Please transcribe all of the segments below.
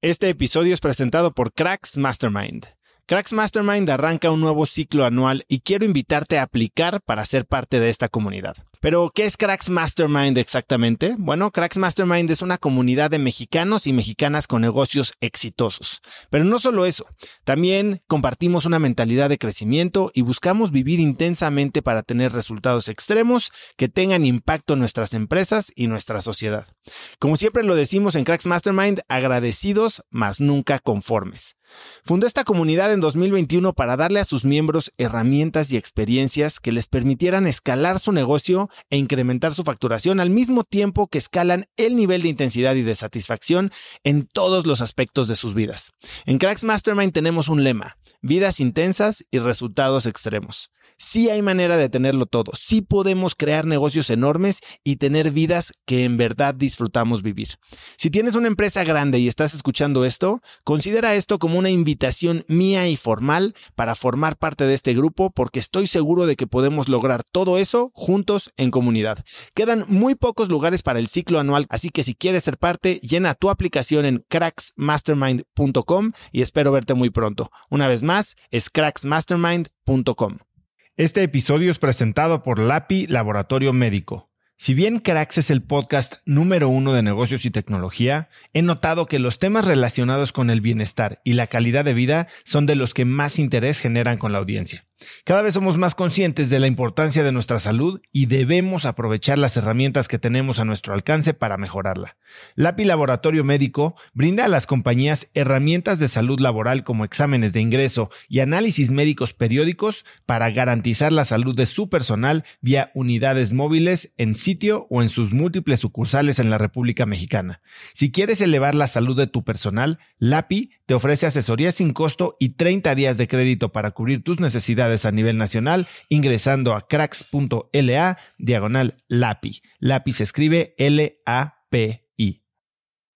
Este episodio es presentado por Cracks Mastermind. Cracks Mastermind arranca un nuevo ciclo anual y quiero invitarte a aplicar para ser parte de esta comunidad. Pero, ¿qué es Cracks Mastermind exactamente? Bueno, Cracks Mastermind es una comunidad de mexicanos y mexicanas con negocios exitosos. Pero no solo eso, también compartimos una mentalidad de crecimiento y buscamos vivir intensamente para tener resultados extremos que tengan impacto en nuestras empresas y nuestra sociedad. Como siempre lo decimos en Cracks Mastermind, agradecidos, mas nunca conformes. Fundó esta comunidad en 2021 para darle a sus miembros herramientas y experiencias que les permitieran escalar su negocio e incrementar su facturación al mismo tiempo que escalan el nivel de intensidad y de satisfacción en todos los aspectos de sus vidas. En Cracks Mastermind tenemos un lema, vidas intensas y resultados extremos. Sí hay manera de tenerlo todo, sí podemos crear negocios enormes y tener vidas que en verdad disfrutamos vivir. Si tienes una empresa grande y estás escuchando esto, considera esto como una invitación mía y formal para formar parte de este grupo porque estoy seguro de que podemos lograr todo eso juntos en comunidad. Quedan muy pocos lugares para el ciclo anual, así que si quieres ser parte, llena tu aplicación en cracksmastermind.com y espero verte muy pronto. Una vez más, es cracksmastermind.com. Este episodio es presentado por LAPI Laboratorio Médico. Si bien Cracks es el podcast número uno de negocios y tecnología, he notado que los temas relacionados con el bienestar y la calidad de vida son de los que más interés generan con la audiencia. Cada vez somos más conscientes de la importancia de nuestra salud y debemos aprovechar las herramientas que tenemos a nuestro alcance para mejorarla. LAPI Laboratorio Médico brinda a las compañías herramientas de salud laboral como exámenes de ingreso y análisis médicos periódicos para garantizar la salud de su personal vía unidades móviles en sitio o en sus múltiples sucursales en la República Mexicana. Si quieres elevar la salud de tu personal, LAPI te ofrece asesoría sin costo y 30 días de crédito para cubrir tus necesidades a nivel nacional ingresando a cracks.la diagonal LAPI. LAPI se escribe L-A-P.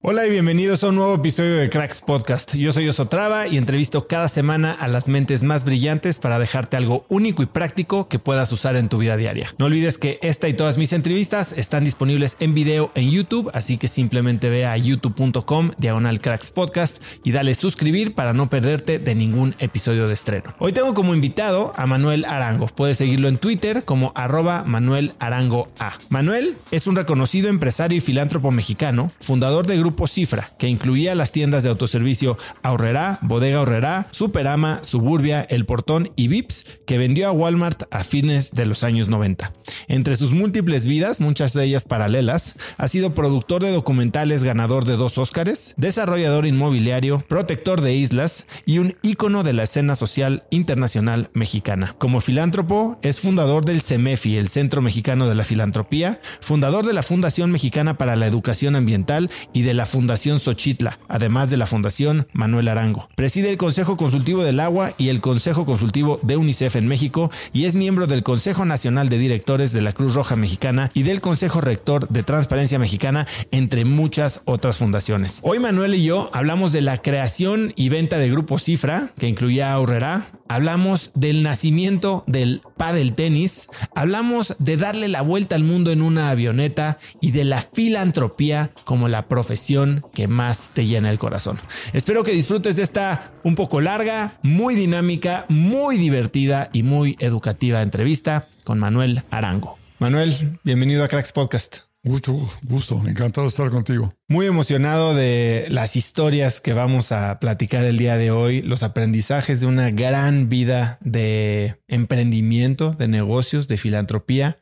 Hola y bienvenidos a un nuevo episodio de Cracks Podcast. Yo soy Osotrava y entrevisto cada semana a las mentes más brillantes para dejarte algo único y práctico que puedas usar en tu vida diaria. No olvides que esta y todas mis entrevistas están disponibles en video en YouTube, así que simplemente ve a youtube.com diagonal Cracks Podcast y dale suscribir para no perderte de ningún episodio de estreno. Hoy tengo como invitado a Manuel Arango. Puedes seguirlo en Twitter como arroba Manuel Arango A. Manuel es un reconocido empresario y filántropo mexicano, fundador de grupo Cifra, que incluía las tiendas de autoservicio Ahorrera, Bodega Ahorrera, Superama, Suburbia, El Portón y Vips, que vendió a Walmart a fines de los años 90. Entre sus múltiples vidas, muchas de ellas paralelas, ha sido productor de documentales ganador de dos Óscares, desarrollador inmobiliario, protector de islas y un ícono de la escena social internacional mexicana. Como filántropo, es fundador del CEMEFI, el Centro Mexicano de la Filantropía, fundador de la Fundación Mexicana para la Educación Ambiental y de la Fundación Xochitla, además de la Fundación Manuel Arango. Preside el Consejo Consultivo del Agua y el Consejo Consultivo de UNICEF en México y es miembro del Consejo Nacional de Directores de la Cruz Roja Mexicana y del Consejo Rector de Transparencia Mexicana, entre muchas otras fundaciones. Hoy Manuel y yo hablamos de la creación y venta de Grupo Cifra, que incluía Aurrera, hablamos del nacimiento del del tenis, hablamos de darle la vuelta al mundo en una avioneta y de la filantropía como la profesión que más te llena el corazón. Espero que disfrutes de esta un poco larga, muy dinámica, muy divertida y muy educativa entrevista con Manuel Arango. Manuel, bienvenido a Cracks Podcast. Mucho gusto, encantado de estar contigo. Muy emocionado de las historias que vamos a platicar el día de hoy, los aprendizajes de una gran vida de emprendimiento, de negocios, de filantropía,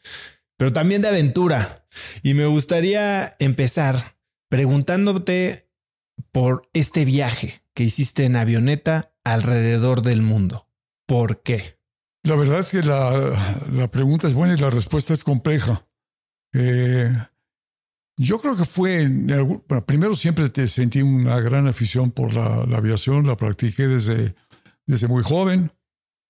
pero también de aventura. Y me gustaría empezar preguntándote por este viaje que hiciste en avioneta alrededor del mundo. ¿Por qué? La verdad es que la, la pregunta es buena y la respuesta es compleja. Eh, yo creo que fue, primero siempre te sentí una gran afición por la, aviación, la practiqué desde, desde muy joven,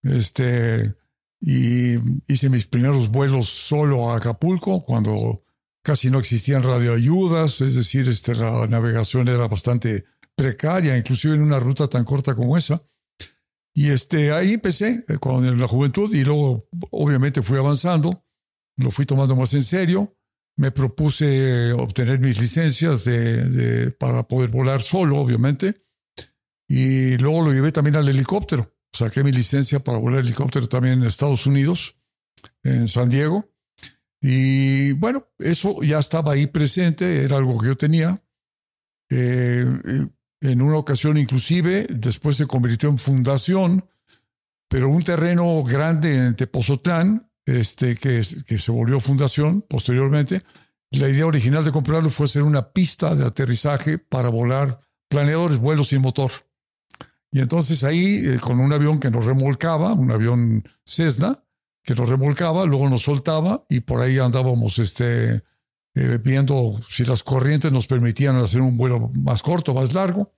este, y hice mis primeros vuelos solo a Acapulco cuando casi no existían radioayudas, es decir, este, la navegación era bastante precaria, inclusive en una ruta tan corta como esa. Y este, ahí empecé eh, con en la juventud y luego obviamente fui avanzando, lo fui tomando más en serio me propuse obtener mis licencias de, para poder volar solo, obviamente. Y luego lo llevé también al helicóptero. Saqué mi licencia para volar helicóptero también en Estados Unidos, en San Diego. Y bueno, eso ya estaba ahí presente, era algo que yo tenía. Eh, en una ocasión inclusive, después se convirtió en fundación, pero un terreno grande en Tepozotlán, este, que, que se volvió fundación posteriormente. La idea original de comprarlo fue hacer una pista de aterrizaje para volar planeadores, vuelos sin motor. Y entonces ahí, eh, con un avión que nos remolcaba, un avión Cessna, que nos remolcaba, luego nos soltaba y por ahí andábamos este, eh, viendo si las corrientes nos permitían hacer un vuelo más corto, más largo.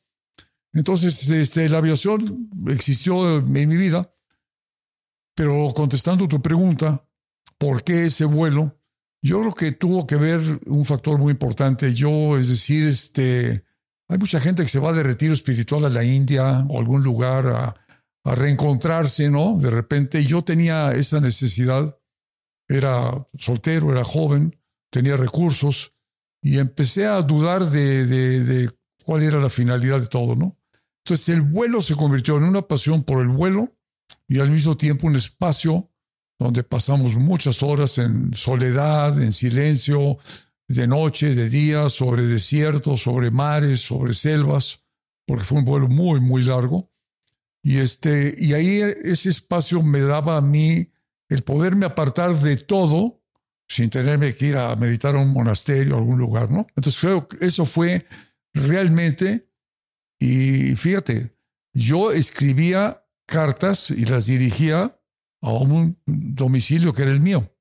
Entonces, este, la aviación existió en mi vida pero contestando tu pregunta, ¿por qué ese vuelo? Yo creo que tuvo que ver un factor muy importante. Yo, es decir, este, hay mucha gente que se va de retiro espiritual a la India o algún lugar a, a reencontrarse, ¿no? De repente yo tenía esa necesidad. Era soltero, era joven, tenía recursos y empecé a dudar de, de, de cuál era la finalidad de todo, ¿no? Entonces el vuelo se convirtió en una pasión por el vuelo y al mismo tiempo un espacio donde pasamos muchas horas en soledad, en silencio, de noche, de día, sobre desiertos, sobre mares, sobre selvas, porque fue un vuelo muy, muy largo. Y, este, y ahí ese espacio me daba a mí el poderme apartar de todo sin tenerme que ir a meditar a un monasterio, a algún lugar, ¿no? Entonces creo que eso fue realmente, y fíjate, yo escribía cartas y las dirigía a un domicilio que era el mío,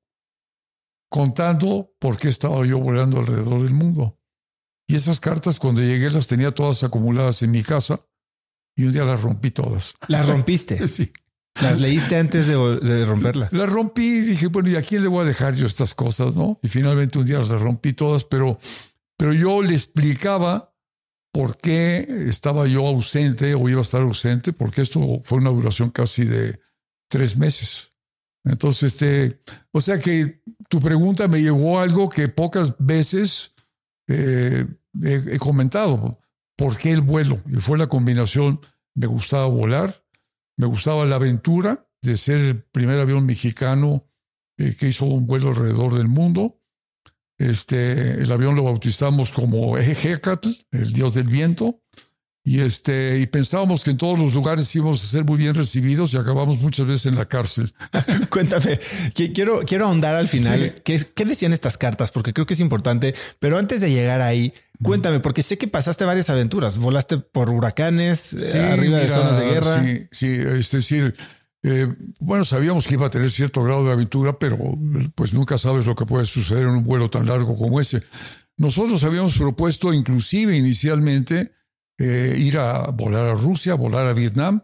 contando por qué estaba yo volando alrededor del mundo. Y esas cartas cuando llegué las tenía todas acumuladas en mi casa y un día las rompí todas. ¿Las rompiste? sí. ¿Las leíste antes de, romperlas? Las rompí y dije, bueno, ¿y a quién le voy a dejar yo estas cosas? ¿no? Y finalmente un día las rompí todas, pero, pero yo le explicaba por qué estaba yo ausente o iba a estar ausente, porque esto fue una duración casi de tres meses. Entonces, este, o sea que tu pregunta me llevó a algo que pocas veces eh, he, comentado. ¿Por qué el vuelo? Y fue la combinación, me gustaba volar, me gustaba la aventura de ser el primer avión mexicano eh, que hizo un vuelo alrededor del mundo este, el avión lo bautizamos como Ejecatl, el dios del viento. Y, este, y pensábamos que en todos los lugares íbamos a ser muy bien recibidos y acabamos muchas veces en la cárcel. Cuéntame, quiero, quiero ahondar al final. ¿Qué, ¿Qué, decían estas cartas? Porque creo que es importante. Pero antes de llegar ahí, cuéntame, porque sé que pasaste varias aventuras. Volaste por huracanes, eh, arriba de zonas de guerra. Sí, sí, es decir, eh, bueno, sabíamos que iba a tener cierto grado de aventura, pero pues nunca sabes lo que puede suceder en un vuelo tan largo como ese. Nosotros habíamos propuesto inclusive inicialmente eh, ir a volar a Rusia, volar a Vietnam,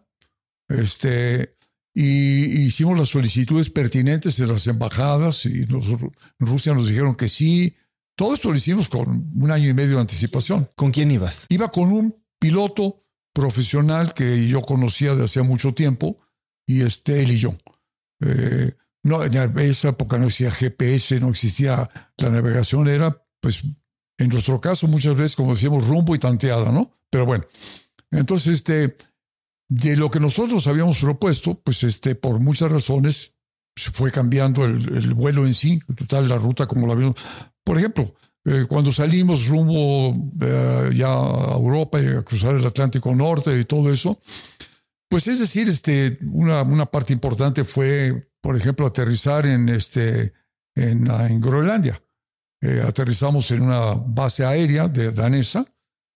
este, y hicimos las solicitudes pertinentes de las embajadas y en Rusia nos dijeron que sí. Todo esto lo hicimos con un año y medio de anticipación. ¿Con quién ibas? Iba con un piloto profesional que yo conocía de hacía mucho tiempo, y este, él y yo. Eh, no, en esa época no existía GPS, no existía la navegación, era, pues, en nuestro caso, muchas veces, como decíamos, rumbo y tanteada, ¿no? Pero bueno, entonces, este, de lo que nosotros habíamos propuesto, pues, este, por muchas razones, se fue cambiando el, vuelo en sí, total, la ruta como la vimos. Por ejemplo, eh, cuando salimos rumbo eh, ya a Europa y a cruzar el Atlántico Norte y todo eso, pues es decir, este, una, una parte importante fue, por ejemplo, aterrizar en, este, en, ah, en Groenlandia. Eh, aterrizamos en una base aérea de danesa,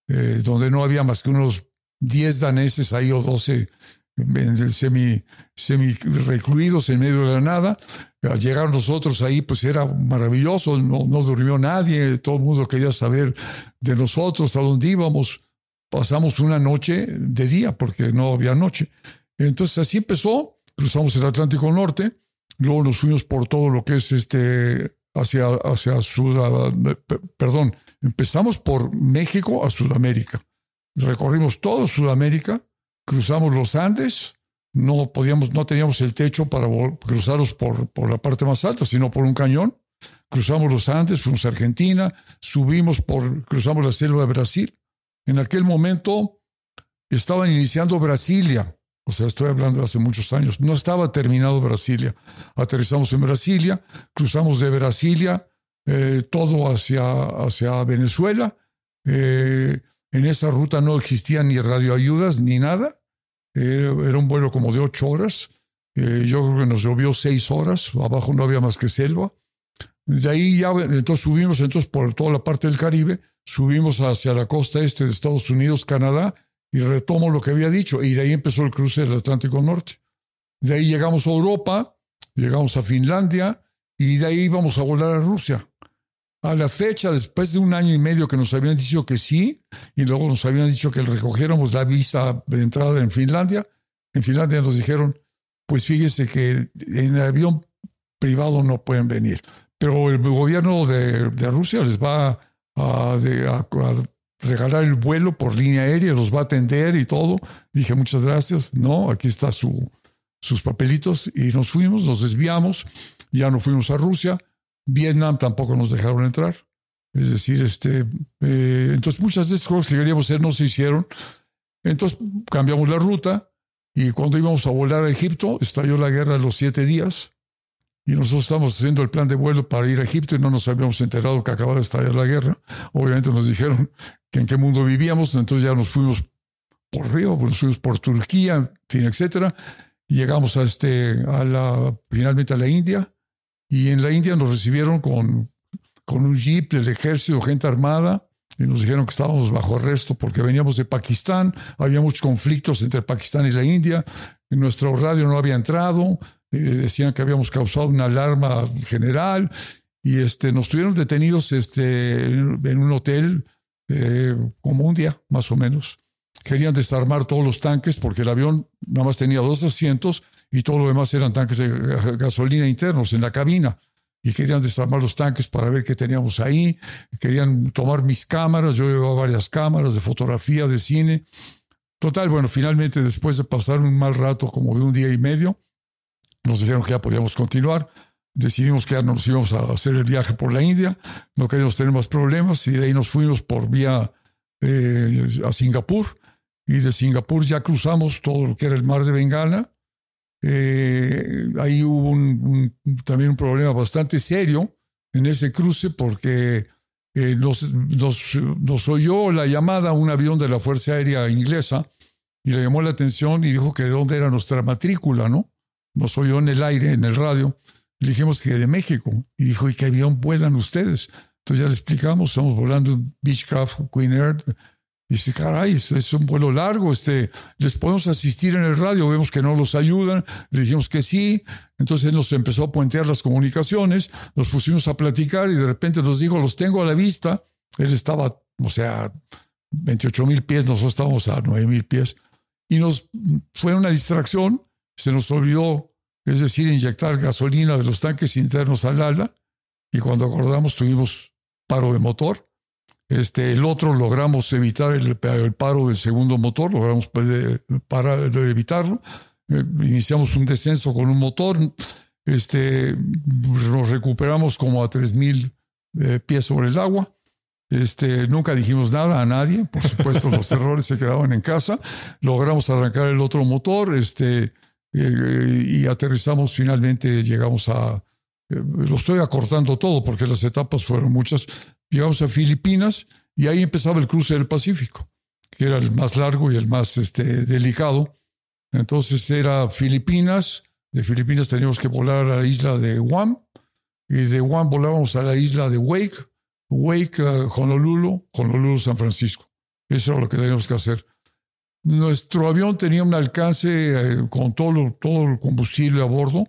eh, donde no había más que unos 10 daneses ahí o 12 semi, semi recluidos en medio de la nada. Al llegar nosotros ahí, pues era maravilloso, no, no durmió nadie, todo el mundo quería saber de nosotros, a dónde íbamos pasamos una noche de día porque no había noche. Entonces así empezó, cruzamos el Atlántico Norte, luego nos fuimos por todo lo que es este hacia, hacia perdón, empezamos por México a Sudamérica. Recorrimos todo Sudamérica, cruzamos los Andes, no podíamos, no teníamos el techo para cruzarlos por, por la parte más alta, sino por un cañón. cruzamos los Andes, fuimos a Argentina, subimos por, cruzamos la selva de Brasil. En aquel momento estaban iniciando Brasilia, o sea, estoy hablando de hace muchos años, no estaba terminado Brasilia. Aterrizamos en Brasilia, cruzamos de Brasilia eh, todo hacia, hacia Venezuela. Eh, en esa ruta no existían ni radioayudas ni nada. era un vuelo como de ocho horas. Eh, yo creo que nos llovió seis horas. Abajo no había más que selva. De ahí ya, entonces subimos entonces por toda la parte del Caribe, subimos hacia la costa este de Estados Unidos, Canadá, y retomo lo que había dicho. Y de ahí empezó el cruce del Atlántico Norte. De ahí llegamos a Europa, llegamos a Finlandia, y de ahí íbamos a volar a Rusia. A la fecha, después de un año y medio que nos habían dicho que sí, y luego nos habían dicho que recogiéramos la visa de entrada en Finlandia, en Finlandia nos dijeron, pues fíjese que en avión privado no pueden venir, pero el gobierno de, Rusia les va a, regalar el vuelo por línea aérea, los va a atender y todo. Dije, muchas gracias, no, aquí está su, sus papelitos y nos fuimos, nos desviamos, ya no fuimos a Rusia Vietnam tampoco nos dejaron entrar. Es decir, este, eh, entonces muchas de estas cosas que queríamos hacer no se hicieron. Entonces cambiamos la ruta y cuando íbamos a volar a Egipto, estalló la guerra de los siete días y nosotros estábamos haciendo el plan de vuelo para ir a Egipto y no nos habíamos enterado que acababa de estallar la guerra. Obviamente nos dijeron que en qué mundo vivíamos, entonces ya nos fuimos por río, nos fuimos por Turquía, en fin, etcétera. Llegamos a este, a la, finalmente a la India y en la India nos recibieron con, con un jeep del ejército, gente armada, y nos dijeron que estábamos bajo arresto porque veníamos de Pakistán, había muchos conflictos entre Pakistán y la India, nuestro radio no había entrado, eh, decían que habíamos causado una alarma general, y este, nos tuvieron detenidos este, en, un hotel eh, como un día, más o menos. Querían desarmar todos los tanques porque el avión nada más tenía dos asientos y todo lo demás eran tanques de gasolina internos en la cabina. Y querían desarmar los tanques para ver qué teníamos ahí. Querían tomar mis cámaras. Yo llevaba varias cámaras de fotografía, de cine. Total, bueno, finalmente después de pasar un mal rato como de un día y medio, nos dijeron que ya podíamos continuar. Decidimos que ya nos íbamos a hacer el viaje por la India. No queríamos tener más problemas y de ahí nos fuimos por vía eh, a Singapur. Y de Singapur ya cruzamos todo lo que era el mar de Bengala eh, ahí hubo también un problema bastante serio en ese cruce porque eh, nos, nos, oyó la llamada a un avión de la Fuerza Aérea Inglesa y le llamó la atención y dijo que de dónde era nuestra matrícula, ¿no? Nos oyó en el aire, en el radio. Le dijimos que de México. Y dijo, ¿y qué avión vuelan ustedes? Entonces ya le explicamos, estamos volando un Beechcraft Queen Air Dice, caray, es, un vuelo largo, este, les podemos asistir en el radio, vemos que no los ayudan, le dijimos que sí, entonces nos empezó a puentear las comunicaciones, nos pusimos a platicar y de repente nos dijo, los tengo a la vista, él estaba, o sea, 28 mil pies, nosotros estábamos a 9 mil pies, y nos fue una distracción, se nos olvidó, es decir, inyectar gasolina de los tanques internos al ala, y cuando acordamos tuvimos paro de motor, este, el otro logramos evitar el, paro del segundo motor, logramos parar, evitarlo. Eh, iniciamos un descenso con un motor, este, nos recuperamos como a 3.000 eh, pies sobre el agua. Este, nunca dijimos nada a nadie, por supuesto los errores se quedaban en casa. Logramos arrancar el otro motor este, eh, y aterrizamos finalmente, llegamos a... lo estoy acortando todo porque las etapas fueron muchas, llegamos a Filipinas y ahí empezaba el cruce del Pacífico, que era el más largo y el más este, delicado. Entonces era Filipinas, de Filipinas teníamos que volar a la isla de Guam, y de Guam volábamos a la isla de Wake, Wake, Honolulu, Honolulu, San Francisco. Eso era lo que teníamos que hacer. Nuestro avión tenía un alcance eh, con todo, todo el combustible a bordo,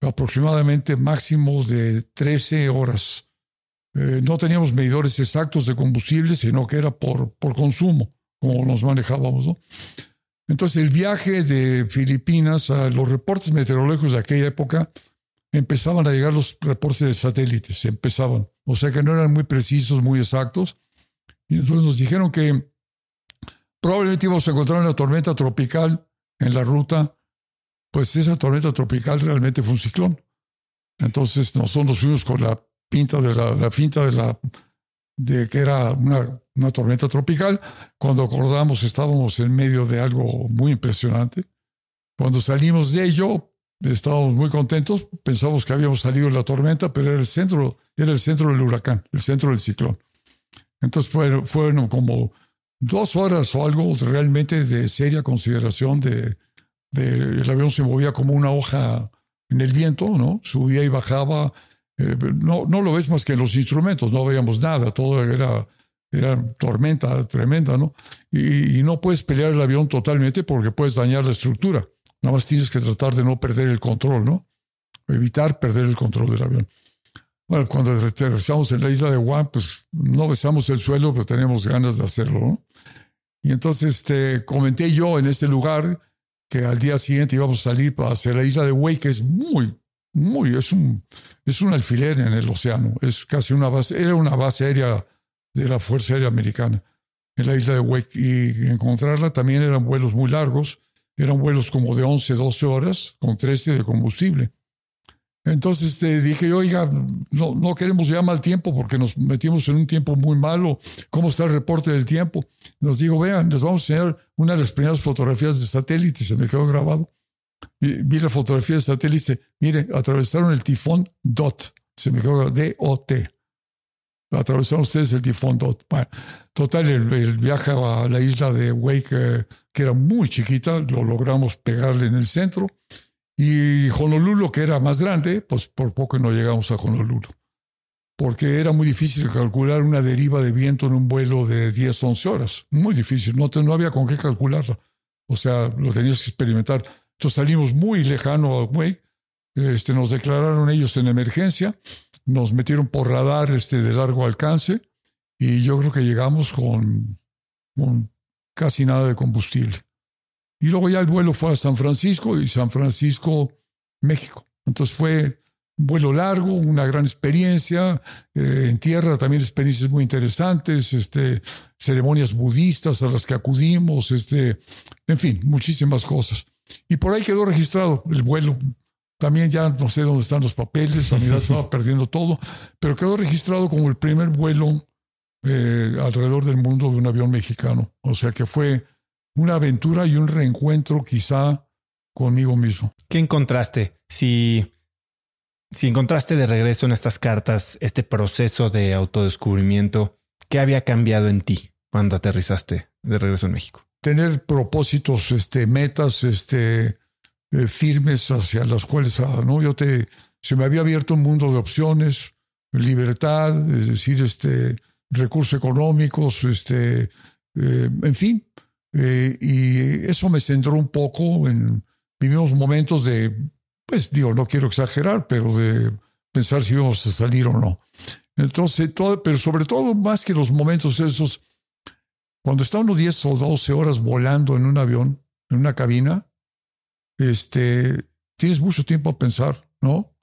aproximadamente máximo de 13 horas eh, no teníamos medidores exactos de combustible, sino que era por, por consumo, como nos manejábamos. Entonces, el viaje de Filipinas a los reportes meteorológicos de aquella época empezaban a llegar los reportes de satélites, empezaban. O sea que no eran muy precisos, muy exactos. Y entonces nos dijeron que probablemente íbamos a encontrar una tormenta tropical en la ruta. Pues esa tormenta tropical realmente fue un ciclón. Entonces nosotros nos fuimos con la pinta de la, la finta de la de que era una, una tormenta tropical. Cuando acordamos estábamos en medio de algo muy impresionante. Cuando salimos de ello, estábamos muy contentos, pensamos que habíamos salido de la tormenta, pero era el centro, era el centro del huracán, el centro del ciclón. Entonces fueron, fueron como dos horas o algo realmente de seria consideración de, el avión se movía como una hoja en el viento, ¿no? Subía y bajaba. Eh, no, no lo ves más que en los instrumentos, no veíamos nada, todo era, era tormenta tremenda, ¿no? Y, y, no puedes pelear el avión totalmente porque puedes dañar la estructura. Nada más tienes que tratar de no perder el control, ¿no? Evitar perder el control del avión. Bueno, cuando aterrizamos en la isla de Guam, pues no besamos el suelo, pero teníamos ganas de hacerlo, ¿no? Y entonces este, comenté yo en ese lugar que al día siguiente íbamos a salir hacia la isla de Wake, que es muy, muy, es un, es un alfiler en el océano, es casi una base, era una base aérea de la Fuerza Aérea Americana en la isla de Wake y encontrarla también eran vuelos muy largos, eran vuelos como de 11, 12 horas con 13 de combustible. Entonces te dije, oiga, no, no queremos ya mal tiempo porque nos metimos en un tiempo muy malo. ¿Cómo está el reporte del tiempo? Nos digo, vean, les vamos a enseñar una de las primeras fotografías de satélite, se me quedó grabado. Y vi la fotografía de satélite, mire, atravesaron el tifón DOT, se me quedó grabado, D-O-T. Atravesaron ustedes el tifón DOT. Bueno, total, el, viaje a la isla de Wake, eh, que era muy chiquita, lo logramos pegarle en el centro y Honolulu, que era más grande, pues por poco no llegamos a Honolulu, porque era muy difícil calcular una deriva de viento en un vuelo de 10, 11 horas. Muy difícil, no, no había con qué calcularlo. O sea, lo tenías que experimentar. Entonces salimos muy lejano a Wake, este, nos declararon ellos en emergencia, nos metieron por radar este, de largo alcance y yo creo que llegamos con casi nada de combustible. Y luego ya el vuelo fue a San Francisco y San Francisco, México. Entonces fue un vuelo largo, una gran experiencia. Eh, en tierra también experiencias muy interesantes, este, ceremonias budistas a las que acudimos, este, en fin, muchísimas cosas. Y por ahí quedó registrado el vuelo. También ya no sé dónde están los papeles, a mí se va perdiendo todo, pero quedó registrado como el primer vuelo eh, alrededor del mundo de un avión mexicano. O sea que fue una aventura y un reencuentro quizá conmigo mismo. ¿Qué encontraste? Si, si encontraste de regreso en estas cartas este proceso de autodescubrimiento, ¿qué había cambiado en ti cuando aterrizaste de regreso en México? Tener propósitos, este, metas, este, eh, firmes hacia las cuales, ah, ¿no? Yo te, se me había abierto un mundo de opciones, libertad, es decir, este, recursos económicos, este, eh, en fin, eh, y eso me centró un poco en, vivimos momentos de, pues digo, no quiero exagerar, pero de pensar si íbamos a salir o no. Entonces, todo, pero sobre todo, más que los momentos esos, cuando está uno 10 o 12 horas volando en un avión, en una cabina, este, tienes mucho tiempo a pensar, ¿no?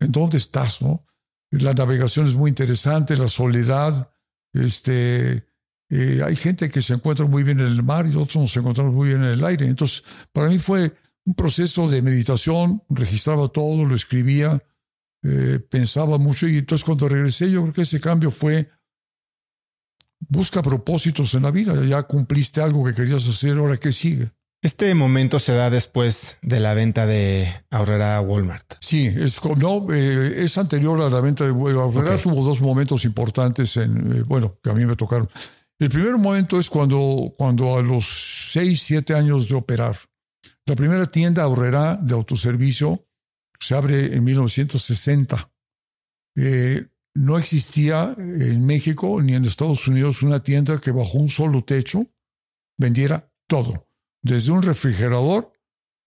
¿En dónde estás, no? La navegación es muy interesante, la soledad, este, eh, hay gente que se encuentra muy bien en el mar y otros nos encontramos muy bien en el aire. Entonces, para mí fue un proceso de meditación, registraba todo, lo escribía, eh, pensaba mucho y entonces cuando regresé yo creo que ese cambio fue busca propósitos en la vida, ya cumpliste algo que querías hacer, ahora qué sigue. Este momento se da después de la venta de Aurrera a Walmart. Sí, es, no, eh, es anterior a la venta de Aurrera. Tuvo dos momentos importantes en, bueno, que a mí me tocaron. El primer momento es cuando, cuando a los 6, 7 años de operar, la primera tienda ahorrera de autoservicio se abre en 1960. Eh, no existía en México ni en Estados Unidos una tienda que bajo un solo techo vendiera todo, desde un refrigerador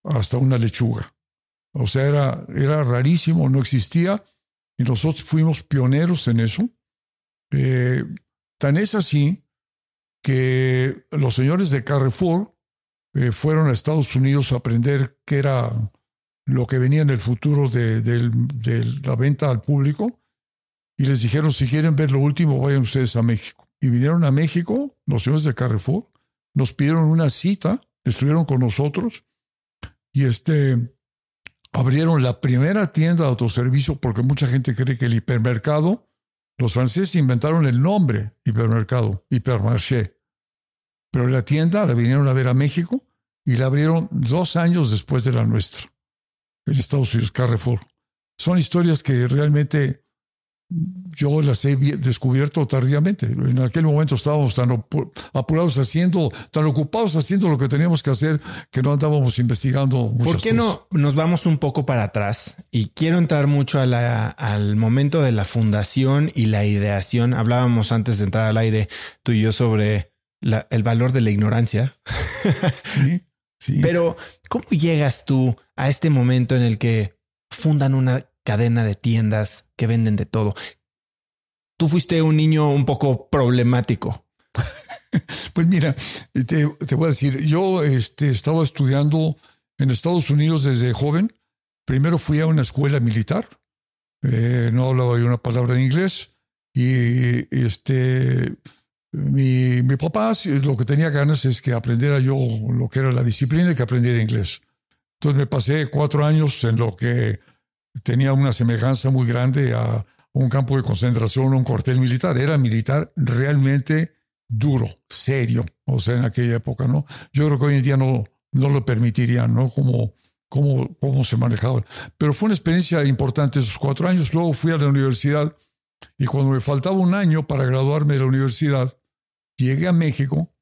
hasta una lechuga. O sea, era, era rarísimo, no existía, y nosotros fuimos pioneros en eso. Eh, tan es así que los señores de Carrefour eh, fueron a Estados Unidos a aprender qué era lo que venía en el futuro de, la venta al público y les dijeron, si quieren ver lo último, vayan ustedes a México. Y vinieron a México, los señores de Carrefour, nos pidieron una cita, estuvieron con nosotros y este, abrieron la primera tienda de autoservicio porque mucha gente cree que el hipermercado Los franceses inventaron el nombre hipermercado, hipermarché. Pero la tienda la vinieron a ver a México y la abrieron dos años después de la nuestra, en Estados Unidos, Carrefour. Son historias que realmente yo las he descubierto tardíamente. En aquel momento estábamos tan apurados haciendo, tan ocupados haciendo lo que teníamos que hacer que no andábamos investigando. ¿Por qué no nos vamos un poco para atrás? Y quiero entrar mucho al momento de la fundación y la ideación. Hablábamos antes de entrar al aire tú y yo sobre el valor de la ignorancia. Sí, sí. Pero ¿cómo llegas tú a este momento en el que fundan una cadena de tiendas que venden de todo. Tú fuiste un niño un poco problemático. pues mira, te, voy a decir, yo este, estaba estudiando en Estados Unidos desde joven. Primero fui a una escuela militar. Eh, no hablaba yo una palabra de inglés. Y este, mi, mi papá lo que tenía ganas es que aprendiera yo lo que era la disciplina y que aprendiera inglés. Entonces me pasé cuatro años en lo que tenía una semejanza muy grande a un campo de concentración, un cuartel militar. Era militar realmente duro, serio, o sea, en aquella época, ¿no? Yo creo que hoy en día no, no lo permitirían, ¿no? Como, cómo, cómo se manejaba. Pero fue una experiencia importante esos cuatro años. Luego fui a la universidad y cuando me faltaba un año para graduarme de la universidad, llegué a México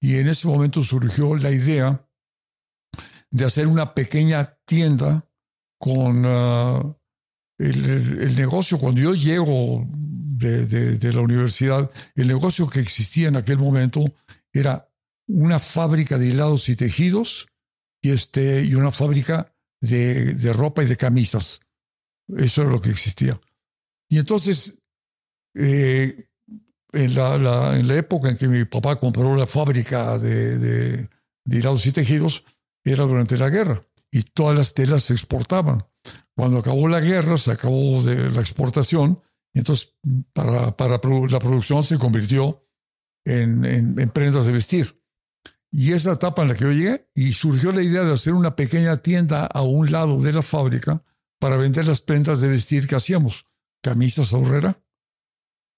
y en ese momento surgió la idea de hacer una pequeña tienda con ah, el, negocio, cuando yo llego de, la universidad, el negocio que existía en aquel momento era una fábrica de hilados y tejidos y, este, y una fábrica de, ropa y de camisas. Eso era lo que existía. Y entonces, eh, en, la, en, la, época en que mi papá compró la fábrica de, de hilados y tejidos, era durante la guerra y todas las telas se exportaban. Cuando acabó la guerra, se acabó de la exportación, entonces para, para la producción se convirtió en, en, prendas de vestir. Y esa etapa en la que yo llegué, y surgió la idea de hacer una pequeña tienda a un lado de la fábrica para vender las prendas de vestir que hacíamos, camisas ahorrera.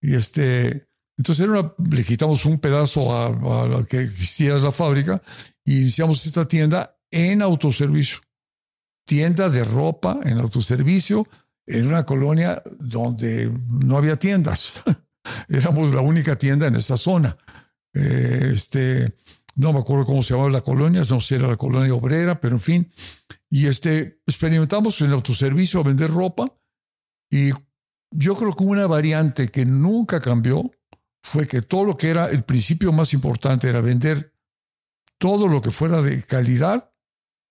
Y este, entonces era le quitamos un pedazo a, a lo que existía la fábrica y iniciamos esta tienda en autoservicio tienda de ropa en autoservicio en una colonia donde no había tiendas. Éramos la única tienda en esa zona. Eh, este, no me acuerdo cómo se llamaba la colonia, no sé, si era la colonia obrera, pero en fin. Y este, experimentamos en autoservicio a vender ropa y yo creo que una variante que nunca cambió fue que todo lo que era el principio más importante era vender todo lo que fuera de calidad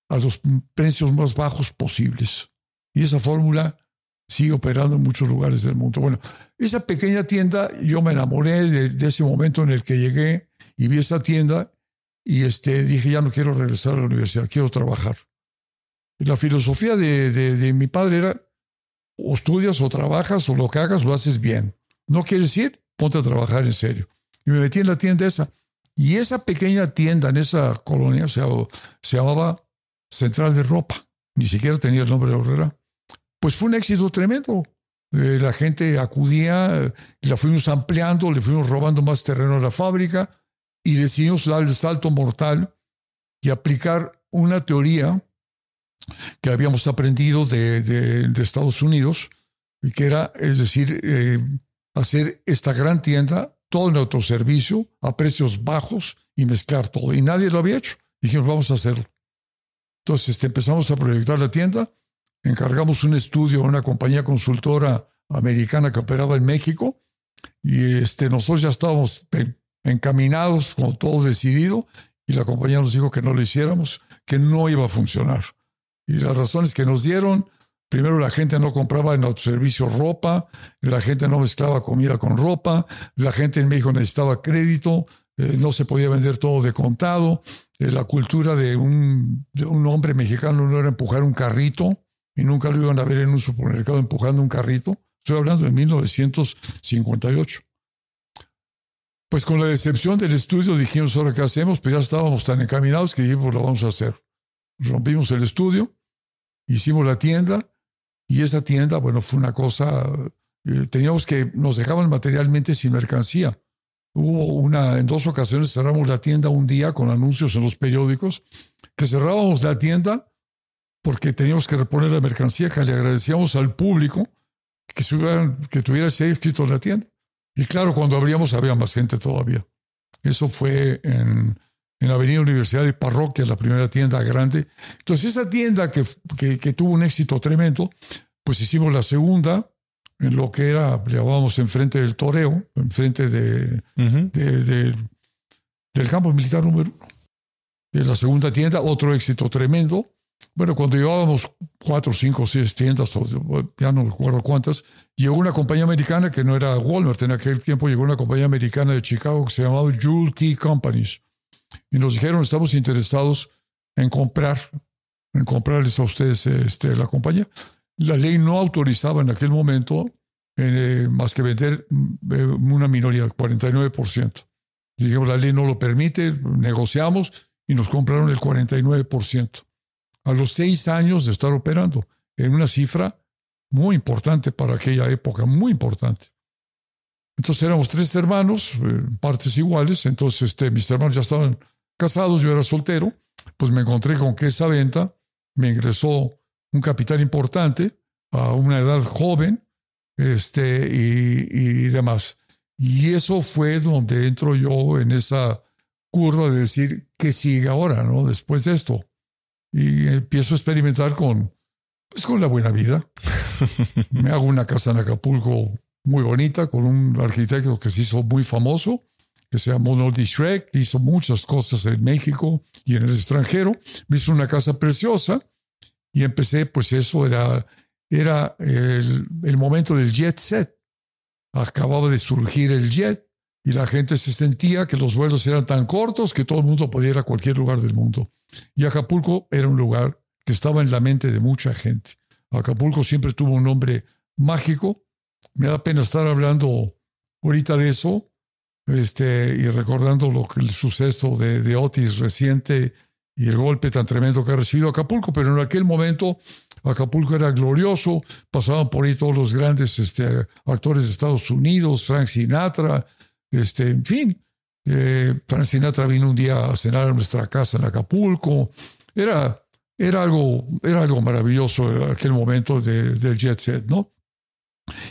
a los precios más bajos posibles. Y esa fórmula sigue operando en muchos lugares del mundo. Bueno, esa pequeña tienda, yo me enamoré de, ese momento en el que llegué y vi esa tienda y este, dije, ya no quiero regresar a la universidad, quiero trabajar. La filosofía de, de, mi padre era, o estudias o trabajas o lo que hagas lo haces bien. No quieres ir, ponte a trabajar en serio. Y me metí en la tienda esa. Y esa pequeña tienda en esa colonia se, se llamaba central de ropa, ni siquiera tenía el nombre de Herrera. Pues fue un éxito tremendo. Eh, la gente acudía, eh, la fuimos ampliando, le fuimos robando más terreno a la fábrica y decidimos dar el salto mortal y aplicar una teoría que habíamos aprendido de, Estados Unidos, que era, es decir, eh, hacer esta gran tienda, todo en autoservicio, a precios bajos y mezclar todo. Y nadie lo había hecho. Dijimos, vamos a hacerlo. Entonces este, empezamos a proyectar la tienda, encargamos un estudio a una compañía consultora americana que operaba en México y este, nosotros ya estábamos encaminados con todo decidido y la compañía nos dijo que no lo hiciéramos, que no iba a funcionar. Y las razones que nos dieron, primero la gente no compraba en autoservicio ropa, la gente no mezclaba comida con ropa, la gente en México necesitaba crédito, eh, no se podía vender todo de contado, eh, la cultura de un, un hombre mexicano no era empujar un carrito y nunca lo iban a ver en un supermercado empujando un carrito. Estoy hablando de 1958. Pues con la decepción del estudio dijimos, ahora qué hacemos, pero ya estábamos tan encaminados que dijimos, lo vamos a hacer. Rompimos el estudio, hicimos la tienda y esa tienda, bueno, fue una cosa eh, teníamos que, nos dejaban materialmente sin mercancía. Hubo una, en dos ocasiones cerramos la tienda un día con anuncios en los periódicos, que cerrábamos la tienda porque teníamos que reponer la mercancía, que le agradecíamos al público que, tuviera ese escrito en la tienda. Y claro, cuando abríamos había más gente todavía. Eso fue en, en la Avenida Universidad de Parroquia, la primera tienda grande. Entonces, esa tienda que, que, tuvo un éxito tremendo, pues hicimos la segunda, en lo que era, llamábamos enfrente del toreo, enfrente de, de, del campo militar número uno. En la segunda tienda, otro éxito tremendo. Bueno, cuando llevábamos cuatro, cinco, seis tiendas, ya no recuerdo cuántas, llegó una compañía americana que no era Walmart en aquel tiempo, llegó una compañía americana de Chicago que se llamaba Jewel Tea Companies y nos dijeron estamos interesados en comprar, en comprarles a ustedes este, la compañía. La ley no autorizaba en aquel momento eh, más que vender eh, una minoría, 49%. Dijimos, la ley no lo permite, negociamos y nos compraron el 49%. A los seis años de estar operando, en una cifra muy importante para aquella época, muy importante. Entonces éramos tres hermanos, eh, partes iguales, entonces este, mis hermanos ya estaban casados, yo era soltero, pues me encontré con que esa venta me ingresó un capital importante a una edad joven este, y, demás. Y eso fue donde entro yo en esa curva de decir, ¿qué sigue ahora, no? Después de esto. Y empiezo a experimentar con, pues, con la buena vida. me hago una casa en Acapulco muy bonita con un arquitecto que se hizo muy famoso, que se llamó Noldy Shrek, hizo muchas cosas en México y en el extranjero. Me hizo una casa preciosa y empecé, pues eso era, era el, el momento del jet set. Acababa de surgir el jet y la gente se sentía que los vuelos eran tan cortos que todo el mundo podía ir a cualquier lugar del mundo. Y Acapulco era un lugar que estaba en la mente de mucha gente. Acapulco siempre tuvo un nombre mágico me da pena estar hablando ahorita de eso este, y recordando lo que el suceso de, Otis reciente y el golpe tan tremendo que ha recibido Acapulco, pero en aquel momento Acapulco era glorioso, pasaban por ahí todos los grandes este, actores de Estados Unidos, Frank Sinatra, este, en fin. Eh, Frank Sinatra vino un día a cenar a nuestra casa en Acapulco. Era, era, algo, era algo maravilloso aquel momento del jet set, ¿no?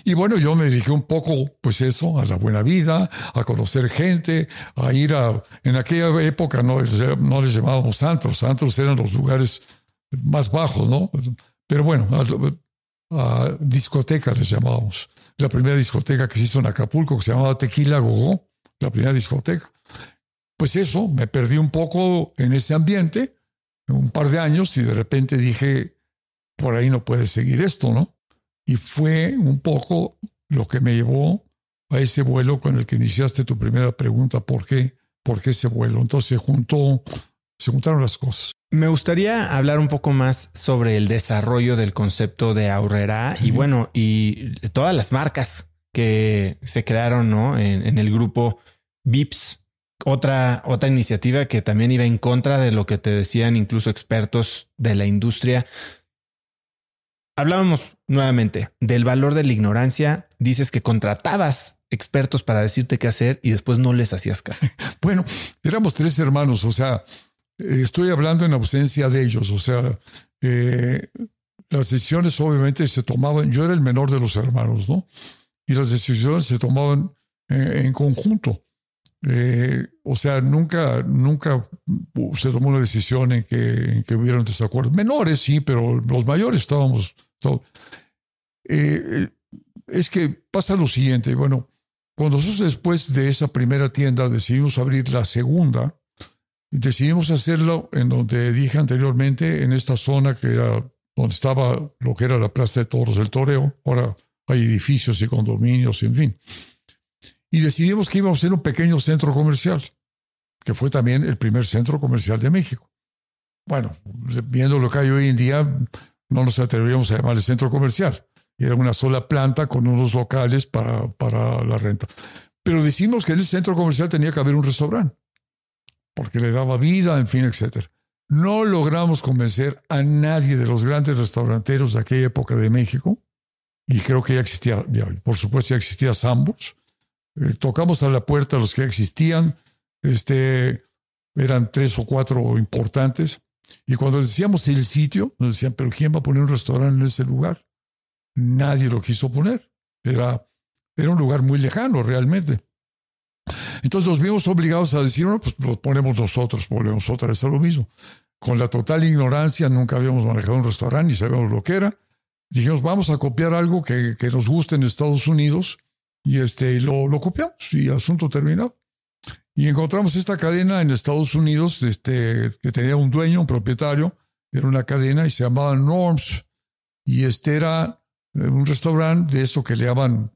Y bueno, yo me dediqué un poco, pues eso, a la buena vida, a conocer gente, a ir a... En aquella época no, no les llamábamos antros, antros eran los lugares más bajos, ¿no? Pero bueno, a, discotecas les llamábamos. La primera discoteca que se hizo en Acapulco, que se llamaba Tequila Gogó, la primera discoteca. Pues eso, me perdí un poco en ese ambiente, un par de años, y de repente dije, por ahí no puede seguir esto, ¿no? Y fue un poco lo que me llevó a ese vuelo con el que iniciaste tu primera pregunta, ¿por qué? ¿Por qué ese vuelo? Entonces se juntó, se juntaron las cosas. Me gustaría hablar un poco más sobre el desarrollo del concepto de Aurrera y bueno, y todas las marcas que se crearon ¿no? en, en, el grupo VIPS. Otra, otra iniciativa que también iba en contra de lo que te decían incluso expertos de la industria Hablábamos nuevamente del valor de la ignorancia. Dices que contratabas expertos para decirte qué hacer y después no les hacías caso. Bueno, éramos tres hermanos, o sea, eh, estoy hablando en ausencia de ellos, o sea, eh, las decisiones obviamente se tomaban, yo era el menor de los hermanos, ¿no? Y las decisiones se tomaban eh, en conjunto. o sea, nunca, nunca se tomó una decisión en que, en que hubiera un desacuerdo. Menores, sí, pero los mayores estábamos eh, es que pasa lo siguiente, bueno, cuando nosotros después de esa primera tienda decidimos abrir la segunda, decidimos hacerlo en donde dije anteriormente, en esta zona que era donde estaba lo que era la Plaza de Toros del Toreo, ahora hay edificios y condominios, en fin. Y decidimos que íbamos a hacer un pequeño centro comercial, que fue también el primer centro comercial de México. Bueno, viendo lo que hay hoy en día, no nos atrevíamos a llamar el centro comercial. Era una sola planta con unos locales para, para la renta. Pero decimos que en el centro comercial tenía que haber un restaurante, porque le daba vida, en fin, etc. No logramos convencer a nadie de los grandes restauranteros de aquella época de México y creo que ya existía, por supuesto ya existía Sambos. Eh, tocamos a la puerta los que existían, este, eran tres o cuatro importantes, y cuando decíamos el sitio, nos decían, pero ¿quién va a poner un restaurante en ese lugar? Nadie lo quiso poner. Era, era un lugar muy lejano realmente. Entonces nos vimos obligados a decir, bueno, pues lo ponemos nosotros, ponemos otra vez a lo mismo. Con la total ignorancia, nunca habíamos manejado un restaurante ni sabíamos lo que era. Dijimos, vamos a copiar algo que, que nos guste en Estados Unidos y este, lo, lo copiamos y asunto terminado. Y encontramos esta cadena en Estados Unidos este, que tenía un dueño, un propietario, era una cadena y se llamaba Norms. Y este era eh, un restaurante de eso que le llamaban,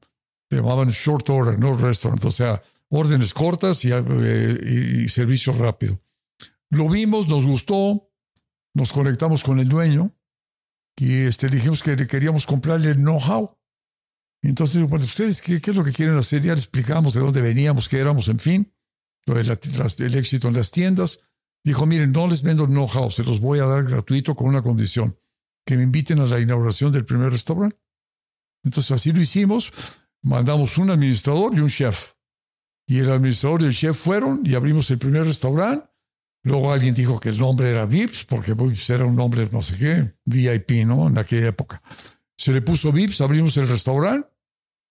le llamaban short order, no restaurant, o sea, órdenes cortas eh, y, servicio rápido. Lo vimos, nos gustó, nos conectamos con el dueño y este, dijimos que queríamos comprarle el know-how. Entonces, bueno, ¿ustedes qué, es lo que quieren hacer? Ya le explicamos de dónde veníamos, qué éramos, en fin, el éxito en las tiendas. Dijo, miren, no les vendo el know-how, se los voy a dar gratuito con una condición, que me inviten a la inauguración del primer restaurante. Entonces así lo hicimos, mandamos un administrador y un chef. Y el administrador y el chef fueron y abrimos el primer restaurante. Luego alguien dijo que el nombre era Vips, porque Vips era un nombre no sé qué, VIP, ¿no? En aquella época. Se le puso Vips, abrimos el restaurante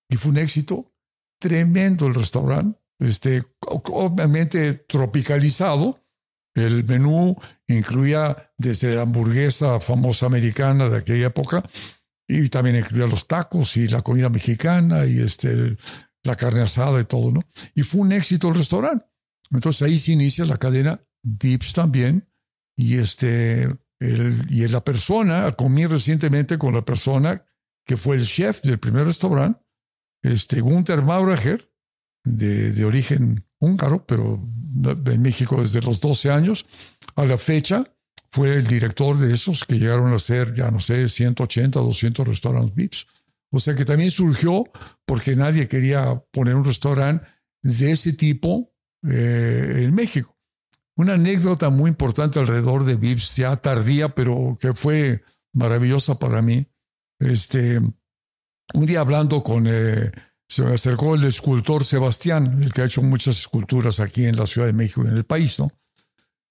y fue un éxito tremendo el restaurante. Este, obviamente tropicalizado. El menú incluía desde la hamburguesa famosa americana de aquella época y también incluía los tacos y la comida mexicana y este, la carne asada y todo, ¿no? Y fue un éxito el restaurante. Entonces ahí se inicia la cadena Vips también. Y, este, el, y la persona, comí recientemente con la persona que fue el chef del primer restaurante, este, Gunther Maurager, de, origen húngaro, pero en México desde los 12 años. A la fecha fue el director de esos que llegaron a ser, ya no sé, 180, 200 restaurantes Vips. O sea que también surgió porque nadie quería poner un restaurante de ese tipo eh, en México. Una anécdota muy importante alrededor de Vips, ya tardía, pero que fue maravillosa para mí. Este, un día hablando con, eh, se me acercó el escultor Sebastián, el que ha hecho muchas esculturas aquí en la Ciudad de México y en el país, ¿no?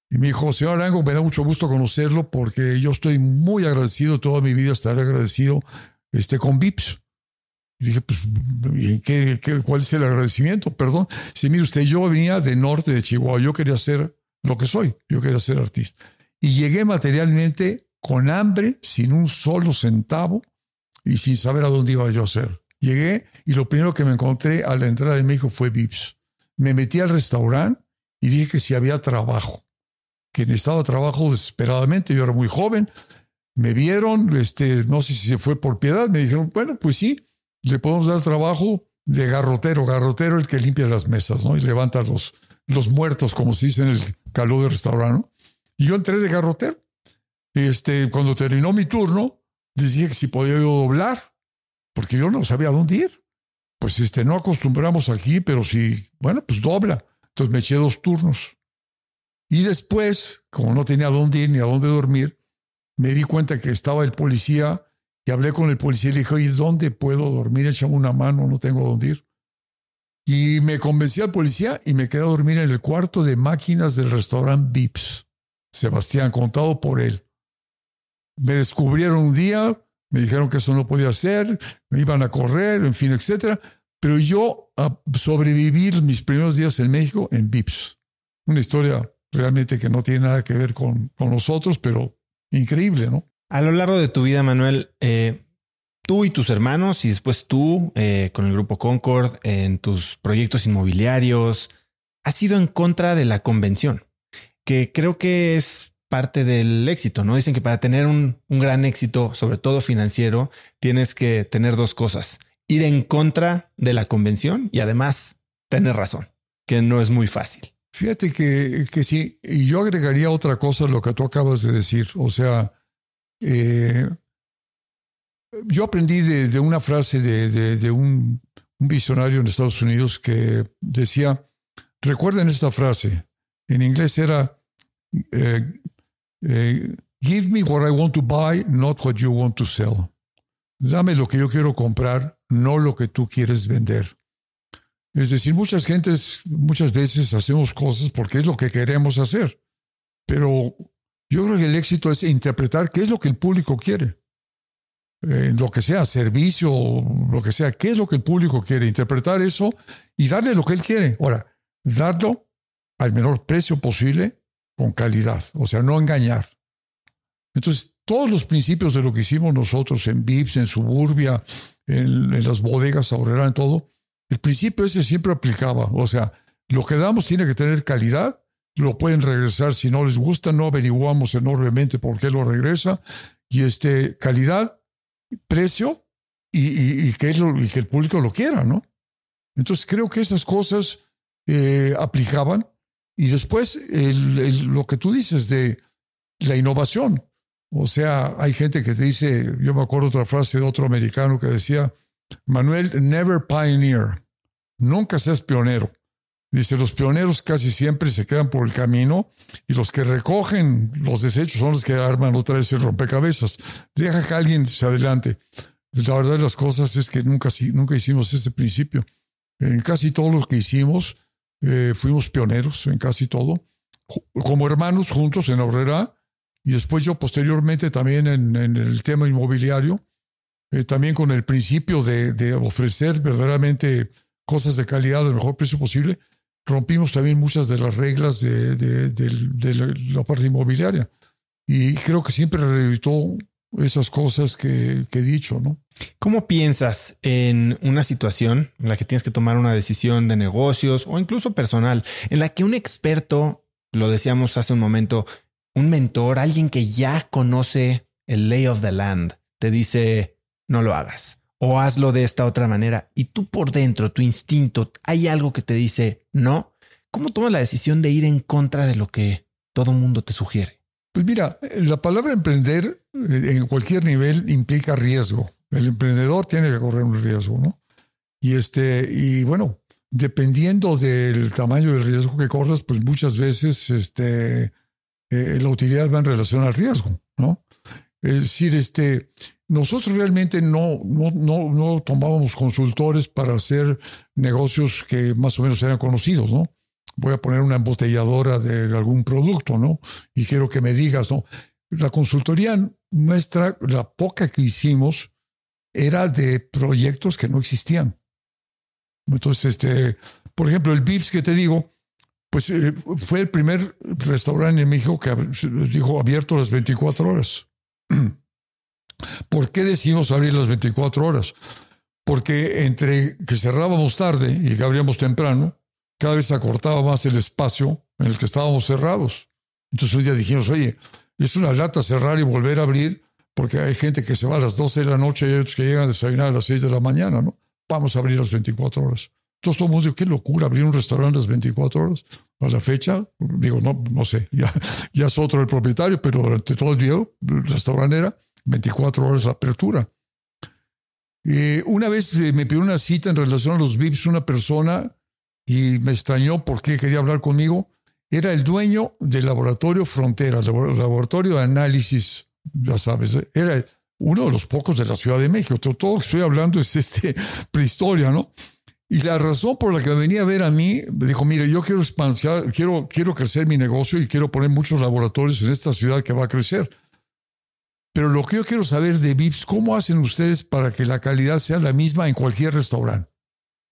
Y me dijo, señor Arango, me da mucho gusto conocerlo porque yo estoy muy agradecido, toda mi vida estaré agradecido este, con VIPS. Y dije, pues, qué, cuál es el agradecimiento? Perdón. Si mire usted, yo venía de norte de Chihuahua, yo quería ser lo que soy, yo quería ser artista. Y llegué materialmente con hambre, sin un solo centavo y sin saber a dónde iba yo a ser. Llegué y lo primero que me encontré a la entrada de México fue VIPS. Me metí al restaurante y dije que si había trabajo, que necesitaba trabajo desesperadamente. Yo era muy joven, me vieron, este, no sé si se fue por piedad, me dijeron, bueno, pues sí, le podemos dar trabajo de garrotero, garrotero el que limpia las mesas, ¿no? Y levanta los, los muertos, como se dice en el calor del restaurante. Y yo entré de garrotero. Este, cuando terminó mi turno, les dije que si podía yo doblar, porque yo no sabía dónde ir. Pues este, no acostumbramos aquí, pero si, bueno, pues dobla. Entonces me eché dos turnos. Y después, como no tenía dónde ir ni a dónde dormir, me di cuenta que estaba el policía y hablé con el policía y le dije, ¿y dónde puedo dormir? Échame una mano, no tengo dónde ir. Y me convencí al policía y me quedé a dormir en el cuarto de máquinas del restaurante Vips. Sebastián, contado por él. Me descubrieron un día, me dijeron que eso no podía ser, me iban a correr, en fin, etc. Pero yo a sobrevivir mis primeros días en México en Vips. Una historia realmente que no tiene nada que ver con, con nosotros, pero increíble, ¿no? A lo largo de tu vida, Manuel, eh, tú y tus hermanos y después tú eh, con el grupo Concord en tus proyectos inmobiliarios, has sido en contra de la convención, que creo que es parte del éxito, ¿no? Dicen que para tener un, un gran éxito, sobre todo financiero, tienes que tener dos cosas, ir en contra de la convención y además tener razón, que no es muy fácil. Fíjate que, que sí, y yo agregaría otra cosa a lo que tú acabas de decir. O sea, eh, yo aprendí de, una frase de, un, visionario en Estados Unidos que decía, recuerden esta frase, en inglés era, eh, eh, give me what I want to buy, not what you want to sell. dame lo que yo quiero comprar, no lo que tú quieres vender. Es decir, muchas gentes, muchas veces hacemos cosas porque es lo que queremos hacer, pero yo creo que el éxito es interpretar qué es lo que el público quiere. En lo que sea, servicio, lo que sea, qué es lo que el público quiere, interpretar eso y darle lo que él quiere. Ahora, darlo al menor precio posible con calidad, o sea, no engañar. Entonces, todos los principios de lo que hicimos nosotros en VIPS, en Suburbia, en, las bodegas ahorrera, en todo, el principio ese siempre aplicaba. O sea, lo que damos tiene que tener calidad, lo pueden regresar si no les gusta, no averiguamos enormemente por qué lo regresa, y este, calidad, precio, y, que, el público lo quiera, ¿no? Entonces creo que esas cosas eh, aplicaban. Y después lo que tú dices de la innovación. O sea, hay gente que te dice, yo me acuerdo otra frase de otro americano que decía, Manuel, never pioneer, nunca seas pionero. Dice, los pioneros casi siempre se quedan por el camino y los que recogen los desechos son los que arman otra vez el rompecabezas. Deja que alguien se adelante. La verdad de las cosas es que nunca, nunca hicimos ese principio. En casi todo lo que hicimos, eh, fuimos pioneros en casi todo. Como hermanos juntos en Obrera, y después yo posteriormente también en, el tema inmobiliario, eh, también con el principio de, ofrecer verdaderamente cosas de calidad al mejor precio posible, rompimos también muchas de las reglas de, la, parte inmobiliaria. Y creo que siempre reeditó esas cosas que, que, he dicho, ¿no? ¿Cómo piensas en una situación en la que tienes que tomar una decisión de negocios o incluso personal, en la que un experto, lo decíamos hace un momento, un mentor, alguien que ya conoce el lay of the land, te dice, no lo hagas o hazlo de esta otra manera y tú por dentro, tu instinto, hay algo que te dice, no, ¿cómo tomas la decisión de ir en contra de lo que todo mundo te sugiere? Pues mira, la palabra emprender eh, en cualquier nivel implica riesgo. El emprendedor tiene que correr un riesgo, ¿no? Y este, y bueno, dependiendo del tamaño del riesgo que corras, pues muchas veces este, eh, la utilidad va en relación al riesgo, ¿no? Es decir, este, nosotros realmente no, no, no, no tomábamos consultores para hacer negocios que más o menos eran conocidos, ¿no? Voy a poner una embotelladora de algún producto, ¿no? Y quiero que me digas, ¿no? La consultoría nuestra, la poca que hicimos, era de proyectos que no existían. Entonces, este, por ejemplo, el BIFS que te digo, pues eh, fue el primer restaurante en México que dijo abierto las 24 horas. ¿Por qué decidimos abrir las 24 horas? Porque entre que cerrábamos tarde y que abríamos temprano, cada vez acortaba más el espacio en el que estábamos cerrados. Entonces un día dijimos, oye, es una lata cerrar y volver a abrir, porque hay gente que se va a las 12 de la noche y otros que llegan a desayunar a las 6 de la mañana, ¿no? Vamos a abrir las 24 horas. Entonces todo el mundo dijo, qué locura, abrir un restaurante las 24 horas. A la fecha, digo, no, no sé, ya, ya es otro el propietario, pero durante todo el día el restaurante era 24 horas de apertura. Eh, una vez eh, me pidió una cita en relación a los VIPs una persona y me extrañó porque quería hablar conmigo. Era el dueño del laboratorio Frontera, el laboratorio de análisis, ya sabes, era uno de los pocos de la Ciudad de México. Todo lo que estoy hablando es este, prehistoria, ¿no? Y la razón por la que venía a ver a mí, me dijo, mire, yo quiero expandir, quiero, quiero crecer mi negocio y quiero poner muchos laboratorios en esta ciudad que va a crecer. Pero lo que yo quiero saber de VIPs, ¿cómo hacen ustedes para que la calidad sea la misma en cualquier restaurante?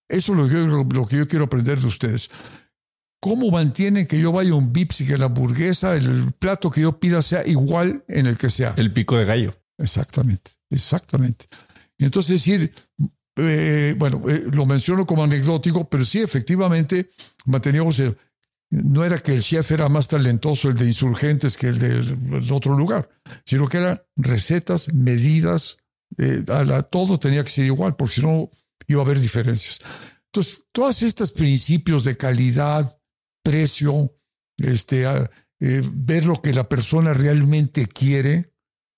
Eso es lo que, yo, lo que yo quiero aprender de ustedes. ¿Cómo mantienen que yo vaya a un VIPs y que la hamburguesa, el plato que yo pida sea igual en el que sea? El pico de gallo. Exactamente, exactamente. Entonces, decir, eh, bueno, eh, lo menciono como anecdótico, pero sí, efectivamente, manteníamos, no era que el chef era más talentoso el de insurgentes que el del otro lugar, sino que eran recetas, medidas, eh, todo tenía que ser igual, porque si no iba a haber diferencias. Entonces, todos estos principios de calidad, precio, este, ver lo que la persona realmente quiere,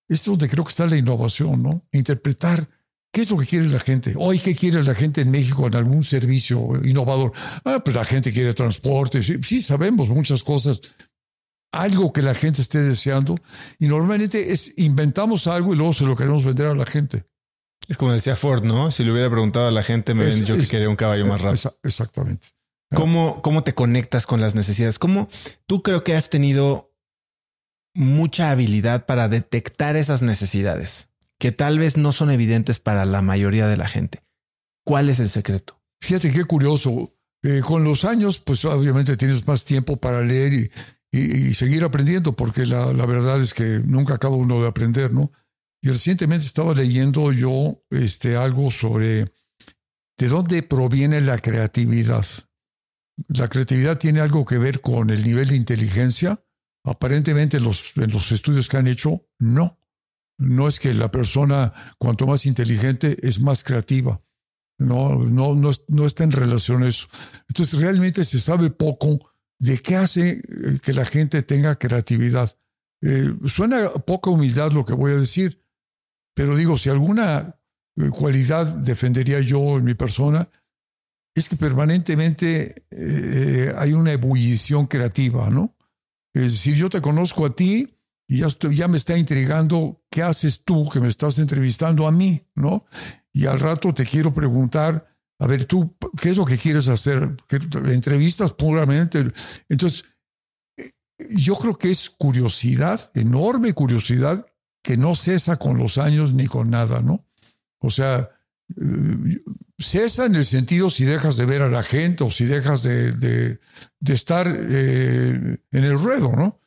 es donde creo que está la innovación, ¿no? Interpretar ¿Qué es lo que quiere la gente? Hoy, ¿qué quiere la gente en México en algún servicio innovador? Ah, pues la gente quiere transporte. Sí, sabemos muchas cosas. Algo que la gente esté deseando. Y normalmente es inventamos algo y luego se lo queremos vender a la gente. Es como decía Ford, ¿no? Si le hubiera preguntado a la gente, me dicho que quería un caballo más rápido. Exactamente. ¿Cómo, ¿Cómo te conectas con las necesidades? ¿Cómo tú creo que has tenido mucha habilidad para detectar esas necesidades que tal vez no son evidentes para la mayoría de la gente? ¿Cuál es el secreto? Fíjate qué curioso. Eh, con los años, pues obviamente tienes más tiempo para leer y, y, seguir aprendiendo, porque la, la, verdad es que nunca acaba uno de aprender, ¿no? Y recientemente estaba leyendo yo este, algo sobre de dónde proviene la creatividad. La creatividad tiene algo que ver con el nivel de inteligencia. Aparentemente los, en los estudios que han hecho, no. No es que la persona, cuanto más inteligente, es más creativa. No, no, no, no está en relación a eso. Entonces realmente se sabe poco de qué hace eh, que la gente tenga creatividad. Eh, suena poca humildad lo que voy a decir, pero digo, si alguna eh, cualidad defendería yo en mi persona, es que permanentemente hay una ebullición creativa, ¿no? Es decir, yo te conozco a ti y ya, ya, me está intrigando qué haces tú que me estás entrevistando a mí, ¿no? Y al rato te quiero preguntar a ver, tú, ¿qué es lo que quieres hacer? Entrevistas puramente. Entonces, yo creo que es curiosidad, enorme curiosidad, que no cesa con los años ni con nada, ¿no? O sea, eh, cesa en el sentido si dejas de ver a la gente o si dejas de, de, estar eh, en el ruedo, ¿no?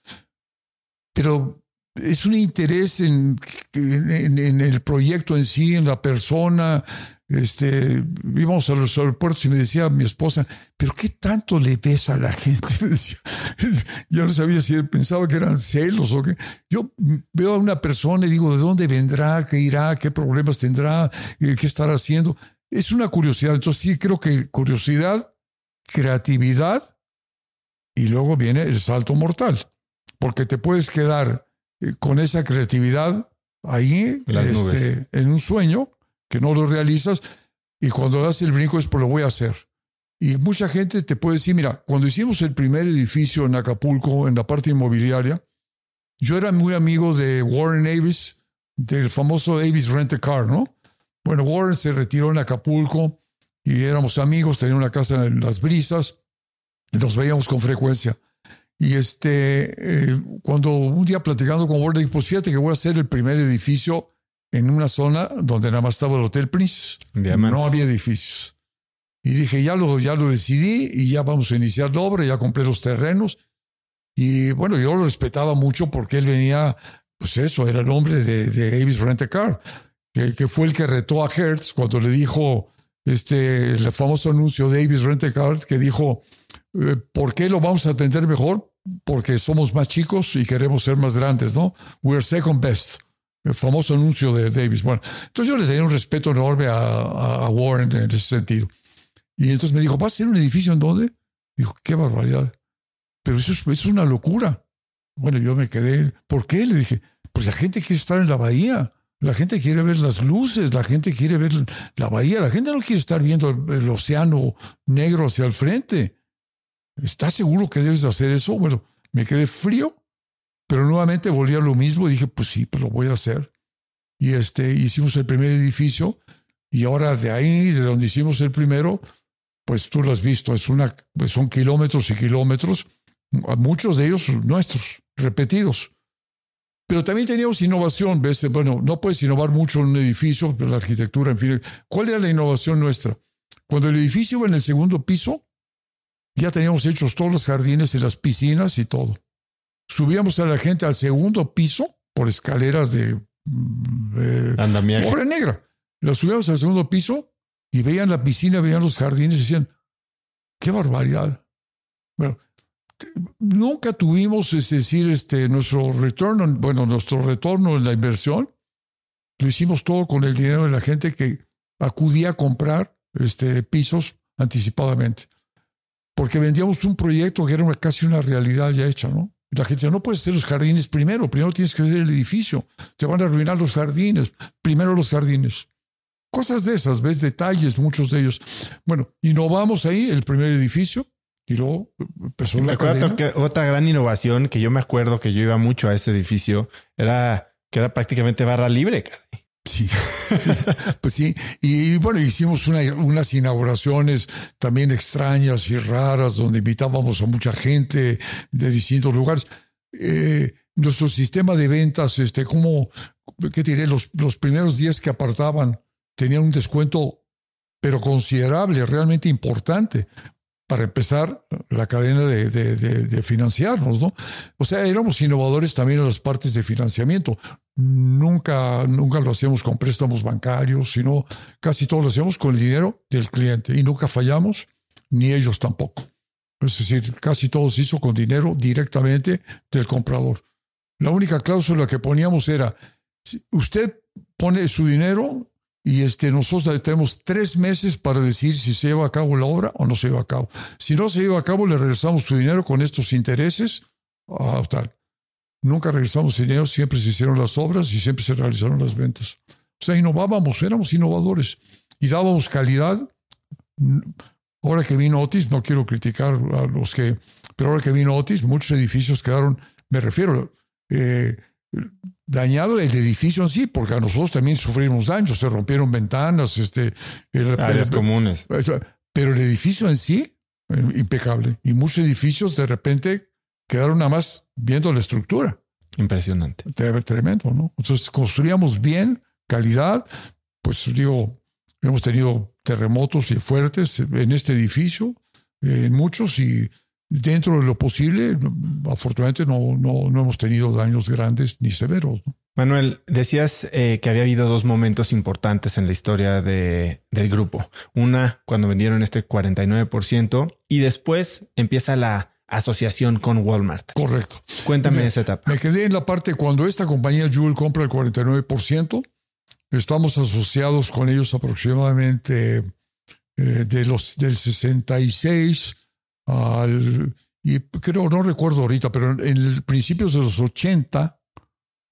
Pero es un interés en, en, el proyecto en sí, en la persona, este, íbamos a los aeropuertos y me decía mi esposa, pero ¿qué tanto le ves a la gente? yo no sabía si él pensaba que eran celos o qué. Yo veo a una persona y digo, ¿de dónde vendrá? ¿Qué irá? ¿Qué problemas tendrá? ¿Qué estará haciendo? Es una curiosidad. Entonces sí creo que curiosidad, creatividad y luego viene el salto mortal, porque te puedes quedar eh, con esa creatividad ahí este, en un sueño que no lo realizas y cuando das el brinco es por lo voy a hacer. Y mucha gente te puede decir, mira, cuando hicimos el primer edificio en Acapulco, en la parte inmobiliaria, yo era muy amigo de Warren Davis, del famoso Davis Rent a Car, ¿no? Bueno, Warren se retiró en Acapulco y éramos amigos, tenía una casa en Las Brisas, nos veíamos con frecuencia. Y este, eh, cuando un día platicando con Warren, dije, pues fíjate que voy a hacer el primer edificio en una zona donde nada más estaba el Hotel Prince. No había edificios. Y dije, ya lo, ya lo decidí y ya vamos a iniciar la obra, ya compré los terrenos. Y bueno, yo lo respetaba mucho porque él venía, pues eso, era el hombre de, de Avis Rent a Car, que, que, fue el que retó a Hertz cuando le dijo este, el famoso anuncio de Avis Rent a Car, que dijo, eh, ¿por qué lo vamos a atender mejor? Porque somos más chicos y queremos ser más grandes, ¿no? We're second best el famoso anuncio de Davis. Bueno, entonces yo le tenía un respeto enorme a, Warren en ese sentido. Y entonces me dijo, ¿vas a hacer un edificio en dónde? Dijo, qué barbaridad. Pero eso es, una locura. Bueno, yo me quedé, ¿por qué? Le dije, pues la gente quiere estar en la bahía. La gente quiere ver las luces, la gente quiere ver la bahía, la gente no quiere estar viendo el, océano negro hacia el frente. ¿Estás seguro que debes hacer eso? Bueno, me quedé frío pero nuevamente volví a lo mismo y dije, pues sí, pues lo voy a hacer. Y este, hicimos el primer edificio y ahora de ahí, de donde hicimos el primero, pues tú lo has visto, es una, pues son kilómetros y kilómetros, muchos de ellos nuestros, repetidos. Pero también teníamos innovación, ¿ves? Bueno, no puedes innovar mucho en un edificio, la arquitectura, en fin. ¿Cuál era la innovación nuestra? Cuando el edificio iba en el segundo piso, ya teníamos hechos todos los jardines y las piscinas y todo subíamos a la gente al segundo piso por escaleras de, mm, de negra. Los subíamos al segundo piso y veían la piscina, veían los jardines y decían, qué barbaridad. Bueno, nunca tuvimos, es decir, este, nuestro retorno, bueno, nuestro retorno en la inversión, lo hicimos todo con el dinero de la gente que acudía a comprar este, pisos anticipadamente. Porque vendíamos un proyecto que era casi una realidad ya hecha, ¿no? La gente dice, no puedes hacer los jardines primero, primero tienes que hacer el edificio, te van a arruinar los jardines, primero los jardines. Cosas de esas, ves detalles, muchos de ellos. Bueno, innovamos ahí el primer edificio y luego empezó y la que otra gran innovación que yo me acuerdo que yo iba mucho a ese edificio era que era prácticamente barra libre. Sí, pues sí. Y, bueno, hicimos unas inauguraciones también extrañas y raras, donde invitábamos a mucha gente de distintos lugares. Eh, nuestro sistema de ventas, este, como, ¿qué diré? Los, los primeros días que apartaban tenían un descuento, pero considerable, realmente importante, para empezar la cadena de, de, financiarnos, ¿no? O sea, éramos innovadores también en las partes de financiamiento. Nunca, nunca lo hacíamos con préstamos bancarios, sino casi todo lo hacíamos con el dinero del cliente y nunca fallamos, ni ellos tampoco. Es decir, casi todo se hizo con dinero directamente del comprador. La única cláusula que poníamos era, usted pone su dinero y este, nosotros tenemos tres meses para decir si se lleva a cabo la obra o no se lleva a cabo. Si no se lleva a cabo, le regresamos su dinero con estos intereses. Ah. Nunca regresamos dinero, siempre se hicieron las obras y siempre se realizaron las ventas. O sea, innovábamos, éramos innovadores y dábamos calidad. Ahora que vino Otis, no quiero criticar a los que, pero ahora que vino Otis, muchos edificios quedaron, me refiero, eh, dañado el edificio en sí, porque a nosotros también sufrimos daños, se rompieron ventanas, este, áreas comunes. Pero el edificio en sí, eh, impecable. Y muchos edificios de repente quedaron nada más viendo la estructura. Impresionante. Tremendo, ¿no? Entonces construíamos bien, calidad, pues digo, hemos tenido terremotos y fuertes en este edificio, en muchos, y dentro de lo posible, afortunadamente no, no, no hemos tenido daños grandes ni severos. Manuel, decías eh, que había habido dos momentos importantes en la historia de, del grupo. Una, cuando vendieron este 49% y después empieza la asociación con Walmart. Correcto. Cuéntame esa etapa. Me quedé en la parte cuando esta compañía Jewel compra el 49%. Estamos asociados con ellos aproximadamente eh, de los, del 66 al, y creo, no recuerdo ahorita, pero en el principios de los 80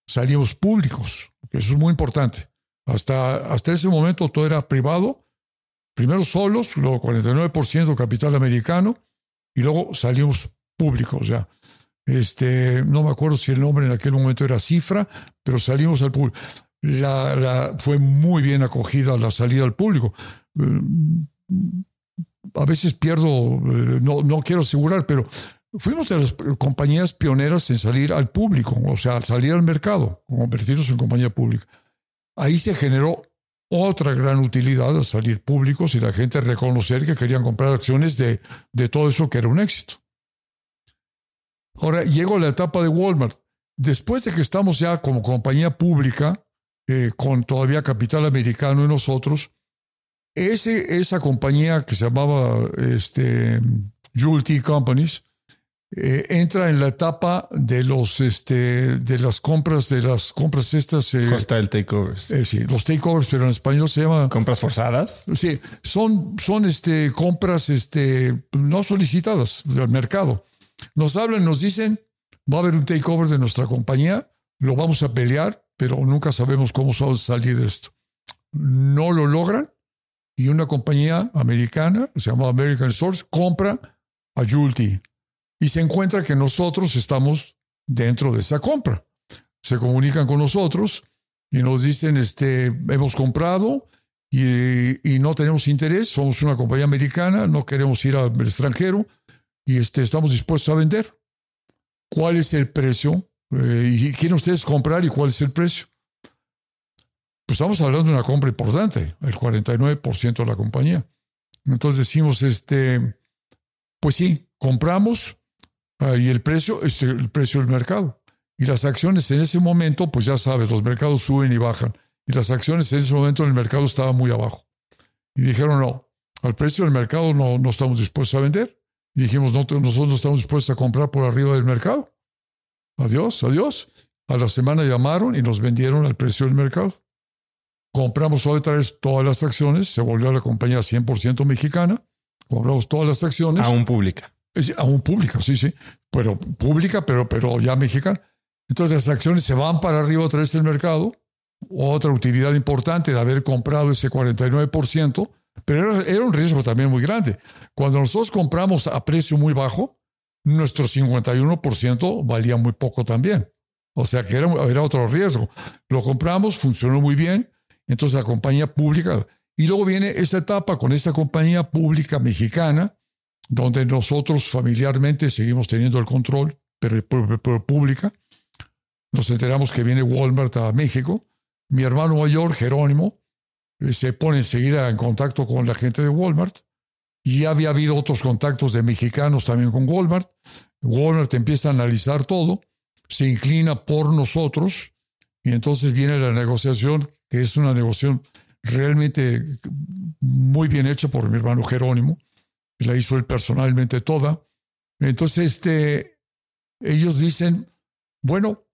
salíamos públicos, eso es muy importante. Hasta, hasta ese momento todo era privado, primero solos, luego 49% capital americano, y luego salimos públicos ya. Este, no me acuerdo si el nombre en aquel momento era Cifra, pero salimos al público. La, la, fue muy bien acogida la salida al público a veces pierdo, eh, no, no quiero asegurar, pero fuimos de las compañías pioneras en salir al público, o sea, salir al mercado, convertirnos en compañía pública. Ahí se generó otra gran utilidad al salir públicos y la gente reconocer que querían comprar acciones de, de todo eso que era un éxito. Ahora llego a la etapa de Walmart. Después de que estamos ya como compañía pública, eh, con todavía capital americano en nosotros, esa compañía que se llamaba este, Jewel Companies eh, entra en la etapa de los este, de las compras de las compras estas eh, hostile takeovers. eh, sí los takeovers pero en español se llama compras forzadas. Sí son son este compras este no solicitadas del mercado. Nos hablan nos dicen va a haber un takeover de nuestra compañía lo vamos a pelear pero nunca sabemos cómo salir de esto no lo logran y una compañía americana, se llama American Source, compra a Julti y se encuentra que nosotros estamos dentro de esa compra. Se comunican con nosotros y nos dicen, este, hemos comprado y, y no tenemos interés, somos una compañía americana, no queremos ir al extranjero y este, estamos dispuestos a vender. ¿Cuál es el precio? Eh, ¿Y quieren ustedes comprar y cuál es el precio? pues estamos hablando de una compra importante, el 49% de la compañía. Entonces decimos, este, pues sí, compramos ah, y el precio es el precio del mercado. Y las acciones en ese momento, pues ya sabes, los mercados suben y bajan. Y las acciones en ese momento en el mercado estaban muy abajo. Y dijeron, no, al precio del mercado no, no estamos dispuestos a vender. Y dijimos, no, nosotros no estamos dispuestos a comprar por arriba del mercado. Adiós, adiós. A la semana llamaron y nos vendieron al precio del mercado. Compramos otra vez todas las acciones, se volvió a la compañía 100% mexicana, compramos todas las acciones. Aún pública. Aún pública, sí, sí. Pero pública, pero, pero ya mexicana. Entonces las acciones se van para arriba otra vez del mercado. Otra utilidad importante de haber comprado ese 49%, pero era, era un riesgo también muy grande. Cuando nosotros compramos a precio muy bajo, nuestro 51% valía muy poco también. O sea que era, era otro riesgo. Lo compramos, funcionó muy bien Entonces la compañía pública, y luego viene esta etapa con esta compañía pública mexicana, donde nosotros familiarmente seguimos teniendo el control, pero, pública. Nos enteramos que viene Walmart a México. Mi hermano mayor, Jerónimo, eh, se pone enseguida en contacto con la gente de Walmart. Y ya había habido otros contactos de mexicanos también con Walmart. Walmart empieza a analizar todo, se inclina por nosotros y entonces viene la negociación, que es una negociación realmente muy bien hecha por mi hermano Jerónimo. La hizo él personalmente toda. Entonces, este, ellos dicen, bueno,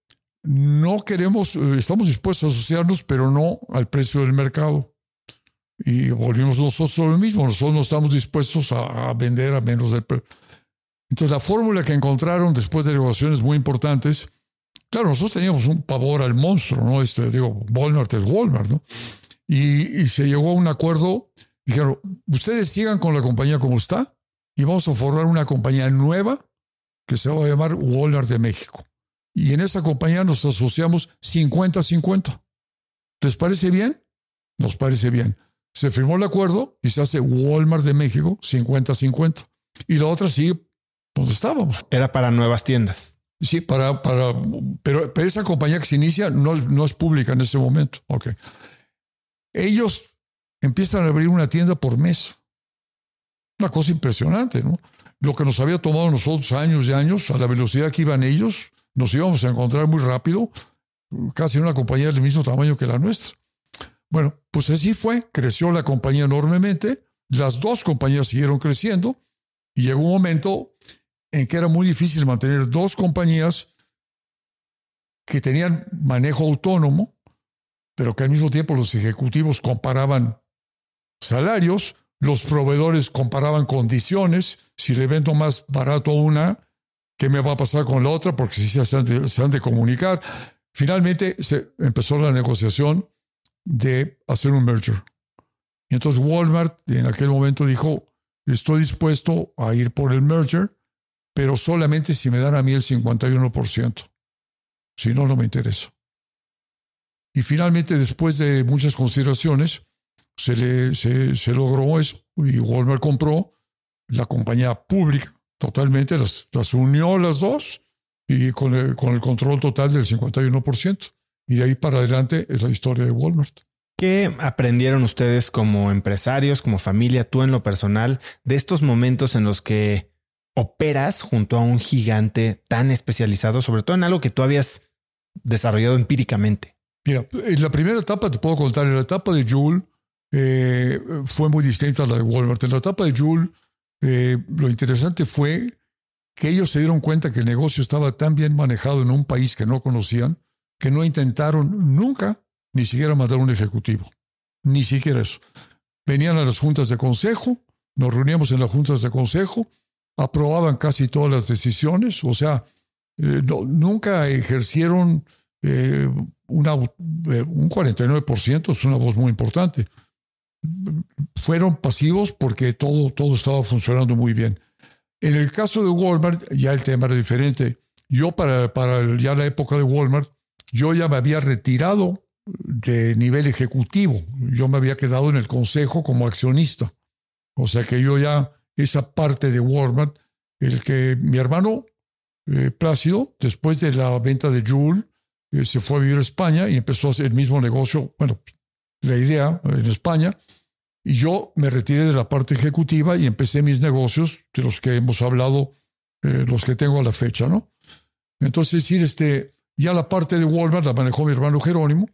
no queremos, eh, estamos dispuestos a asociarnos, pero no al precio del mercado. Y volvimos nosotros lo mismo, nosotros no estamos dispuestos a, vender a menos del precio. Entonces, la fórmula que encontraron después de negociaciones muy importantes Claro, nosotros teníamos un pavor al monstruo, ¿no? Este, digo, Walmart es Walmart, ¿no? Y, se llegó a un acuerdo. Dijeron, ustedes sigan con la compañía como está y vamos a formar una compañía nueva que se va a llamar Walmart de México. Y en esa compañía nos asociamos 50-50. ¿Les parece bien? Nos parece bien. Se firmó el acuerdo y se hace Walmart de México 50-50. Y la otra sigue donde estábamos. Era para nuevas tiendas. Sí, para, para, pero, pero, esa compañía que se inicia no, no es pública en ese momento. Okay. Ellos empiezan a abrir una tienda por mes. Una cosa impresionante, ¿no? Lo que nos había tomado nosotros años y años, a la velocidad que iban ellos, nos íbamos a encontrar muy rápido, casi una compañía del mismo tamaño que la nuestra. Bueno, pues así fue, creció la compañía enormemente, las dos compañías siguieron creciendo y llegó un momento en que era muy difícil mantener dos compañías que tenían manejo autónomo, pero que al mismo tiempo los ejecutivos comparaban salarios, los proveedores comparaban condiciones, si le vendo más barato a una, ¿qué me va a pasar con la otra? Porque si se han de, se han de comunicar. Finalmente se empezó la negociación de hacer un merger. Y entonces Walmart en aquel momento dijo, estoy dispuesto a ir por el merger, pero solamente si me dan a mí el 51%. Si no, no me interesa. Y finalmente, después de muchas consideraciones, se, le, se, logró eso y Walmart compró la compañía pública totalmente, las, las unió las dos y con el, con el control total del 51%. Y de ahí para adelante es la historia de Walmart. ¿Qué aprendieron ustedes como empresarios, como familia, tú en lo personal, de estos momentos en los que operas junto a un gigante tan especializado, sobre todo en algo que tú habías desarrollado empíricamente? Mira, en la primera etapa te puedo contar, en la etapa de Joule eh, fue muy distinta a la de Walmart. En la etapa de Joule, eh, lo interesante fue que ellos se dieron cuenta que el negocio estaba tan bien manejado en un país que no conocían, que no intentaron nunca ni siquiera mandar un ejecutivo. Ni siquiera eso. Venían a las juntas de consejo, nos reuníamos en las juntas de consejo, aprobaban casi todas las decisiones, o sea, eh, nunca ejercieron eh, una, eh, un 49%, es una voz muy importante. Fueron pasivos porque todo, todo estaba funcionando muy bien. En el caso de Walmart, ya el tema era diferente. Yo, para, para ya la época de Walmart, yo ya me había retirado de nivel ejecutivo. Yo me había quedado en el consejo como accionista. O sea que yo ya esa parte de Walmart, el que mi hermano eh, Plácido, después de la venta de Joule, eh, se fue a vivir a España y empezó a hacer el mismo negocio, bueno, la idea en España, y yo me retiré de la parte ejecutiva y empecé mis negocios, de los que hemos hablado, eh, los que tengo a la fecha, ¿no? Entonces, decir, este, ya la parte de Walmart la manejó mi hermano Jerónimo,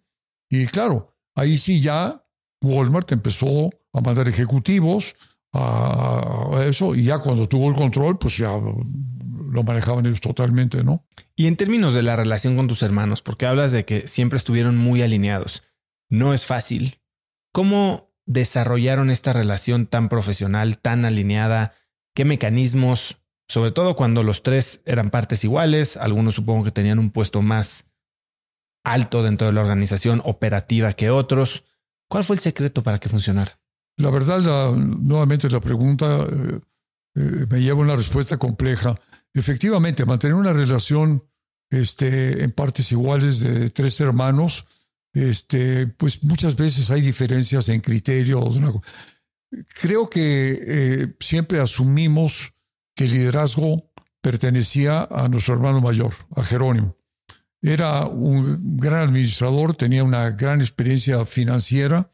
y claro, ahí sí ya Walmart empezó a mandar ejecutivos, a eso y ya cuando tuvo el control, pues ya lo manejaban ellos totalmente, ¿no? Y en términos de la relación con tus hermanos, porque hablas de que siempre estuvieron muy alineados, no es fácil. ¿Cómo desarrollaron esta relación tan profesional, tan alineada? ¿Qué mecanismos, sobre todo cuando los tres eran partes iguales, algunos supongo que tenían un puesto más alto dentro de la organización operativa que otros? ¿Cuál fue el secreto para que funcionara? La verdad, nuevamente la pregunta eh, eh, me lleva a una respuesta compleja. Efectivamente, mantener una relación este, en partes iguales de tres hermanos este, pues muchas veces hay diferencias en criterio. Creo que eh, siempre asumimos que el liderazgo pertenecía a nuestro hermano mayor, a Jerónimo. Era un gran administrador, tenía una gran experiencia financiera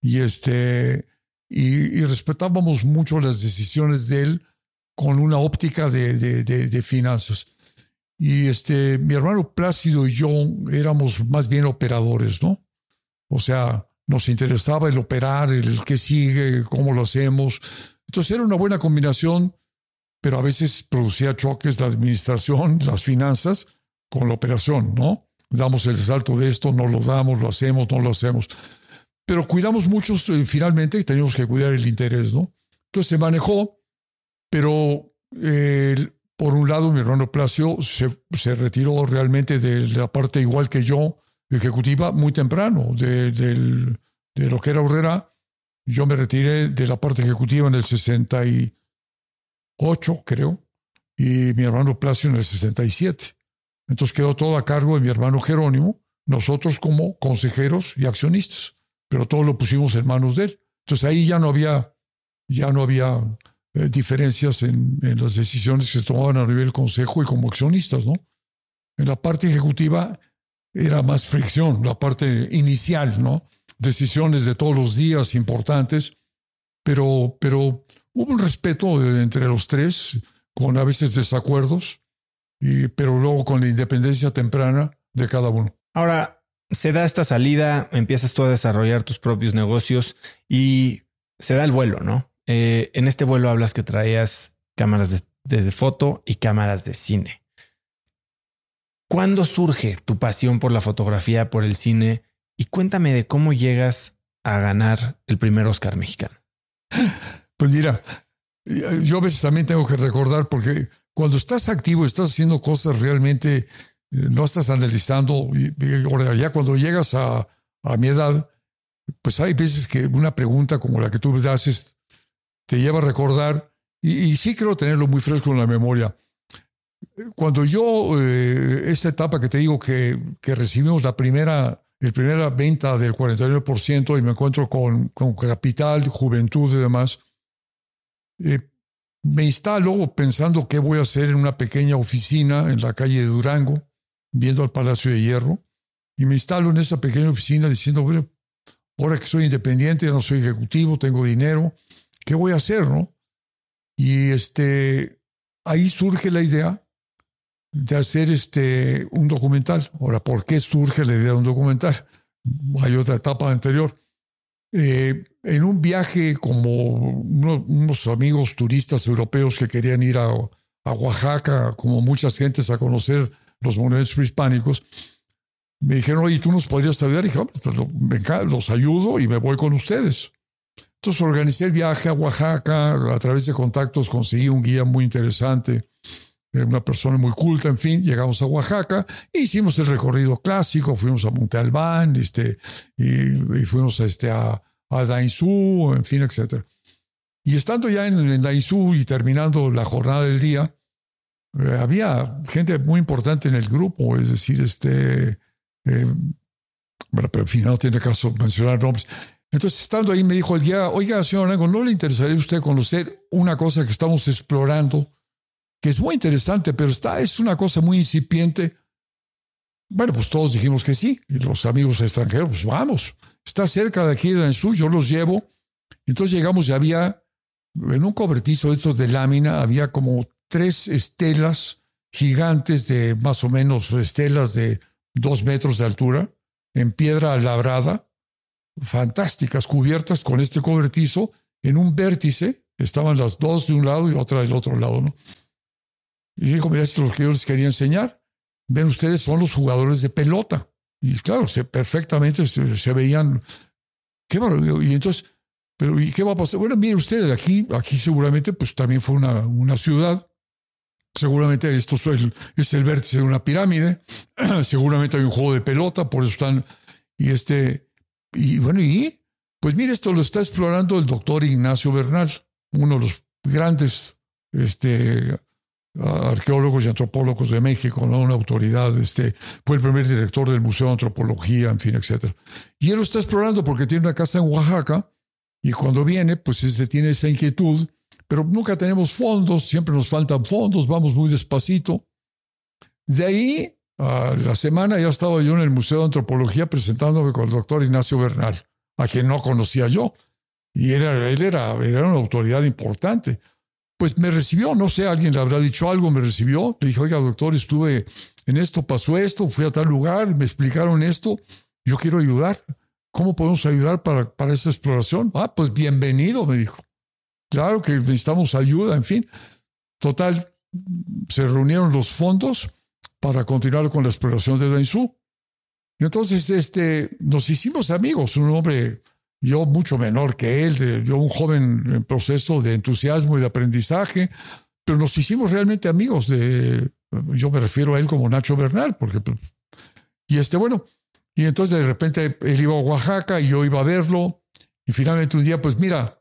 y, este, y, respetábamos mucho las decisiones de él con una óptica de, de, finanzas. Y este, mi hermano Plácido y yo éramos más bien operadores, ¿no? O sea, nos interesaba el operar, el qué sigue, cómo lo hacemos. Entonces era una buena combinación, pero a veces producía choques la administración, las finanzas, con la operación, ¿no? Damos el salto de esto, no lo damos, lo hacemos, no lo hacemos. Pero cuidamos mucho, eh, finalmente, y teníamos que cuidar el interés, ¿no? Entonces se manejó, pero por un lado mi hermano Placio se, retiró realmente de la parte igual que yo, ejecutiva, muy temprano, de, lo que era Horrera. Yo me retiré de la parte ejecutiva en el 68, creo, y mi hermano Placio en el 67. Entonces quedó todo a cargo de mi hermano Jerónimo, nosotros como consejeros y accionistas, pero todo lo pusimos en manos de él. Entonces ahí ya no había, ya no había eh, diferencias en, las decisiones que se tomaban a nivel consejo y como accionistas, ¿no? En la parte ejecutiva era más fricción, la parte inicial, ¿no? Decisiones de todos los días importantes, pero, pero hubo un respeto entre los tres, con a veces desacuerdos, pero luego con la independencia temprana de cada uno. Ahora, se da esta salida, empiezas tú a desarrollar tus propios negocios y se da el vuelo, ¿no? Eh, en este vuelo hablas que traías cámaras de, foto y cámaras de cine. ¿Cuándo surge tu pasión por la fotografía, por el cine? Y cuéntame de cómo llegas a ganar el primer Oscar mexicano. Pues mira, yo a veces también tengo que recordar porque cuando estás activo, estás haciendo cosas realmente, no estás analizando. Ya cuando llegas a, mi edad, pues hay veces que una pregunta como la que tú me haces te lleva a recordar, y, sí creo tenerlo muy fresco en la memoria. Cuando yo, eh, esta etapa que te digo que, recibimos la primera, el primera venta del 49% y me encuentro con, con capital, juventud y demás, eh, me instalo pensando qué voy a hacer en una pequeña oficina en la calle de Durango, viendo al Palacio de Hierro, y me instalo en esa pequeña oficina diciendo, bueno, ahora que soy independiente, no soy ejecutivo, tengo dinero, ¿qué voy a hacer, no? Y este, ahí surge la idea de hacer este, un documental. Ahora, ¿por qué surge la idea de un documental? Hay otra etapa anterior. Eh, en un viaje como unos amigos turistas europeos que querían ir a, Oaxaca, como muchas gentes, a conocer los monumentos prehispánicos, me dijeron, oye, ¿tú nos podrías ayudar? Y dije, pues, los ayudo y me voy con ustedes. Entonces organicé el viaje a Oaxaca, a través de contactos conseguí un guía muy interesante, eh, una persona muy culta, en fin, llegamos a Oaxaca, e hicimos el recorrido clásico, fuimos a Monte Albán, este, y, fuimos a, este, a, a Dainzú, en fin, etc. Y estando ya en, en Dainzú y terminando la jornada del día, eh, había gente muy importante en el grupo, es decir, este, eh, bueno, pero en fin, no tiene caso mencionar nombres. Entonces, estando ahí, me dijo el día, oiga, señor Arango, ¿no le interesaría a usted conocer una cosa que estamos explorando, que es muy interesante, pero está, es una cosa muy incipiente? Bueno, pues todos dijimos que sí, y los amigos extranjeros, pues vamos está cerca de aquí de Ansú, yo los llevo. Entonces llegamos y había, en un cobertizo de estos de lámina, había como tres estelas gigantes de más o menos estelas de dos metros de altura, en piedra labrada, fantásticas, cubiertas con este cobertizo, en un vértice, estaban las dos de un lado y otra del otro lado, ¿no? Y dijo, mira, esto es lo que yo les quería enseñar. Ven ustedes, son los jugadores de pelota. Y claro, se, perfectamente se, veían. Qué Y entonces, pero ¿y qué va a pasar? Bueno, miren ustedes, aquí, aquí seguramente pues también fue una, una ciudad. Seguramente esto es el, es el vértice de una pirámide. seguramente hay un juego de pelota, por eso están. Y este. Y bueno, y pues mire, esto lo está explorando el doctor Ignacio Bernal, uno de los grandes este, arqueólogos y antropólogos de México, ¿no? una autoridad, este, fue el primer director del Museo de Antropología, en fin, etc. Y él lo está explorando porque tiene una casa en Oaxaca y cuando viene, pues este, tiene esa inquietud, pero nunca tenemos fondos, siempre nos faltan fondos, vamos muy despacito. De ahí, la semana ya estaba yo en el Museo de Antropología presentándome con el doctor Ignacio Bernal, a quien no conocía yo. Y era, él era, era una autoridad importante pues me recibió, no sé, alguien le habrá dicho algo, me recibió, le dije, oiga, doctor, estuve en esto, pasó esto, fui a tal lugar, me explicaron esto, yo quiero ayudar. ¿Cómo podemos ayudar para, para esta exploración? Ah, pues bienvenido, me dijo. Claro que necesitamos ayuda, en fin. Total, se reunieron los fondos para continuar con la exploración de Dainzú. Y entonces este, nos hicimos amigos, un hombre yo mucho menor que él, yo un joven en proceso de entusiasmo y de aprendizaje, pero nos hicimos realmente amigos de, yo me refiero a él como Nacho Bernal, porque, y este, bueno, y entonces de repente él iba a Oaxaca y yo iba a verlo, y finalmente un día, pues mira,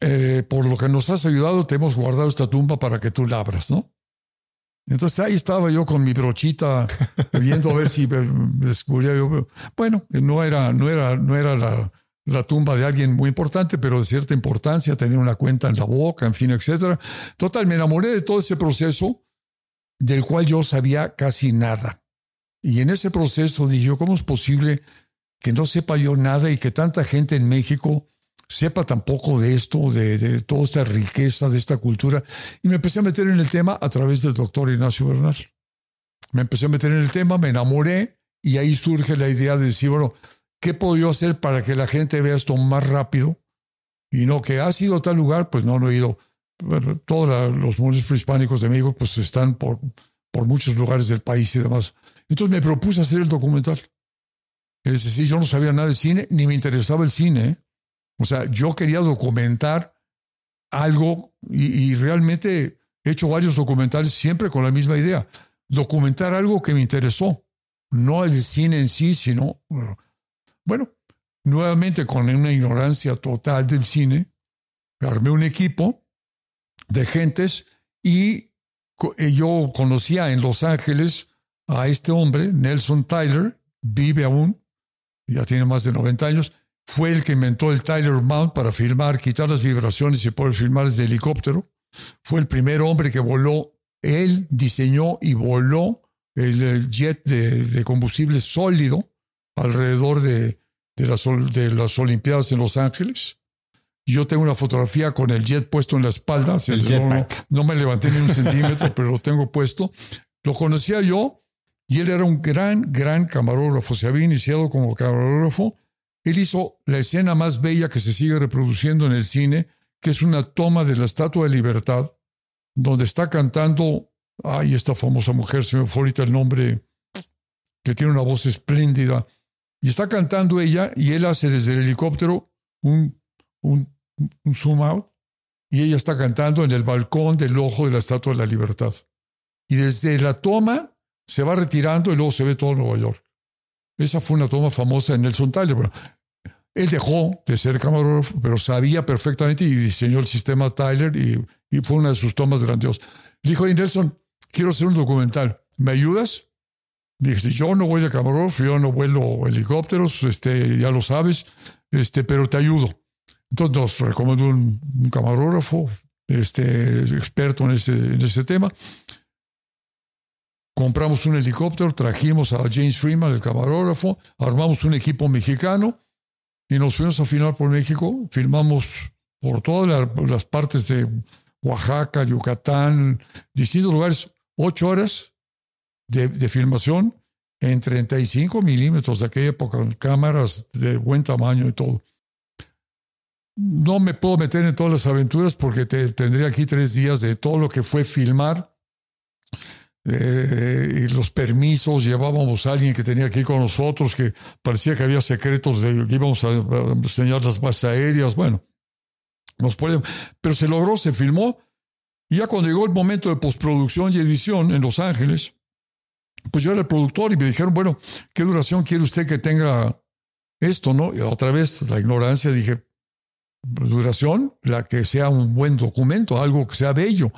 eh, por lo que nos has ayudado, te hemos guardado esta tumba para que tú la abras, ¿no? Entonces ahí estaba yo con mi brochita viendo a ver si descubría yo. Bueno, no era, no era, no era la, la tumba de alguien muy importante, pero de cierta importancia, tener una cuenta en la boca, en fin, etc. Total, me enamoré de todo ese proceso del cual yo sabía casi nada. Y en ese proceso dije, ¿cómo es posible que no sepa yo nada y que tanta gente en México sepa tan poco de esto, de, de toda esta riqueza, de esta cultura? Y me empecé a meter en el tema a través del doctor Ignacio Bernal. Me empecé a meter en el tema, me enamoré y ahí surge la idea de decir, bueno, ¿Qué puedo yo hacer para que la gente vea esto más rápido? Y no que ha sido tal lugar, pues no, no he ido. todos los municipios prehispánicos de México pues están por, por muchos lugares del país y demás. Entonces me propuse hacer el documental. Es decir, yo no sabía nada de cine, ni me interesaba el cine. ¿Eh? O sea, yo quería documentar algo y, realmente he hecho varios documentales siempre con la misma idea. Documentar algo que me interesó. No el cine en sí, sino bueno, nuevamente con una ignorancia total del cine, armé un equipo de gentes y yo conocía en Los Ángeles a este hombre, Nelson Tyler, vive aún, ya tiene más de 90 años, fue el que inventó el Tyler Mount para filmar, quitar las vibraciones y poder filmar desde helicóptero. Fue el primer hombre que voló, él diseñó y voló el, jet de combustible sólido alrededor de, de, las, de las Olimpiadas en Los Ángeles. Yo tengo una fotografía con el jet puesto en la espalda. No, no, me levanté ni un centímetro, pero lo tengo puesto. Lo conocía yo y él era un gran, gran camarógrafo. Se había iniciado como camarógrafo. Él hizo la escena más bella que se sigue reproduciendo en el cine, que es una toma de la Estatua de Libertad, donde está cantando, ay, esta famosa mujer, se me el nombre, que tiene una voz espléndida, y está cantando ella y él hace desde el helicóptero un, un, zoom out y ella está cantando en el balcón del ojo de la Estatua de la Libertad. Y desde la toma se va retirando y luego se ve todo Nueva York. Esa fue una toma famosa en Nelson Tyler. él dejó de ser camarógrafo, pero sabía perfectamente y diseñó el sistema Tyler y, y fue una de sus tomas grandiosas. Dijo, Nelson, quiero hacer un documental. ¿Me ayudas? Dije, yo no voy de camarógrafo, yo no vuelo helicópteros, este, ya lo sabes, este, pero te ayudo. Entonces nos recomendó un, camarógrafo, este, experto en ese, en ese tema. Compramos un helicóptero, trajimos a James Freeman, el camarógrafo, armamos un equipo mexicano y nos fuimos a filmar por México. Filmamos por todas las partes de Oaxaca, Yucatán, distintos lugares, ocho horas de, filmación en 35 milímetros de aquella época, cámaras de buen tamaño y todo. No me puedo meter en todas las aventuras porque te, tendría aquí tres días de todo lo que fue filmar. Eh, y los permisos, llevábamos a alguien que tenía que ir con nosotros, que parecía que había secretos de que íbamos a, enseñar las bases aéreas. Bueno, nos puede, pero se logró, se filmó. Y ya cuando llegó el momento de postproducción y edición en Los Ángeles, pues yo era el productor y me dijeron, bueno, ¿qué duración quiere usted que tenga esto, no? Y otra vez, la ignorancia, dije, duración, la que sea un buen documento, algo que sea bello.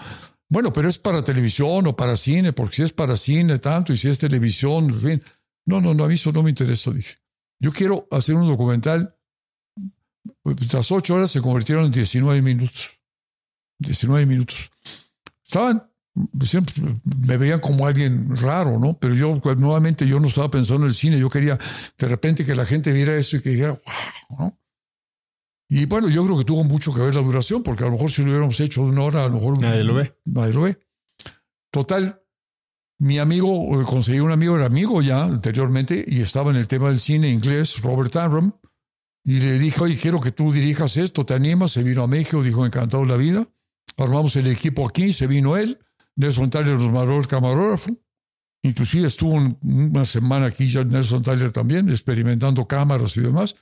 Bueno, pero es para televisión o para cine, porque si es para cine tanto y si es televisión, en fin. No, no, no, a mí eso no me interesa, dije. Yo quiero hacer un documental. Las ocho horas se convirtieron en 19 minutos. 19 minutos. Estaban, siempre me veían como alguien raro, ¿no? Pero yo, nuevamente, yo no estaba pensando en el cine. Yo quería de repente que la gente viera eso y que dijera, wow, ¿no? Y bueno, yo creo que tuvo mucho que ver la duración, porque a lo mejor si lo hubiéramos hecho de una hora, a lo mejor. Nadie lo ve. Nadie lo ve. Total, mi amigo, eh, conseguí un amigo, era amigo ya anteriormente, y estaba en el tema del cine inglés, Robert Amram, y le dije, oye, quiero que tú dirijas esto, ¿te animas? Se vino a México, dijo, encantado la vida. Armamos el equipo aquí, se vino él, Nelson Tyler nos mandó el camarógrafo. Inclusive estuvo una semana aquí ya Nelson Tyler también, experimentando cámaras y demás.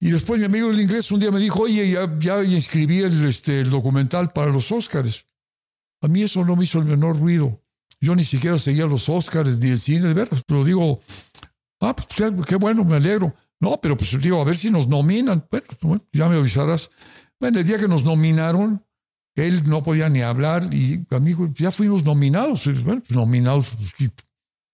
Y después mi amigo el inglés un día me dijo, oye, ya, ya inscribí el, este, el documental para los Oscars. A mí eso no me hizo el menor ruido. Yo ni siquiera seguía los Oscars ni el cine, de veras. Pero digo, ah, pues qué bueno, me alegro. No, pero pues digo, a ver si nos nominan. Bueno, pues, ya me avisarás. Bueno, el día que nos nominaron, él no podía ni hablar y amigo, ya fuimos nominados. Bueno, pues, nominados, pues, quiere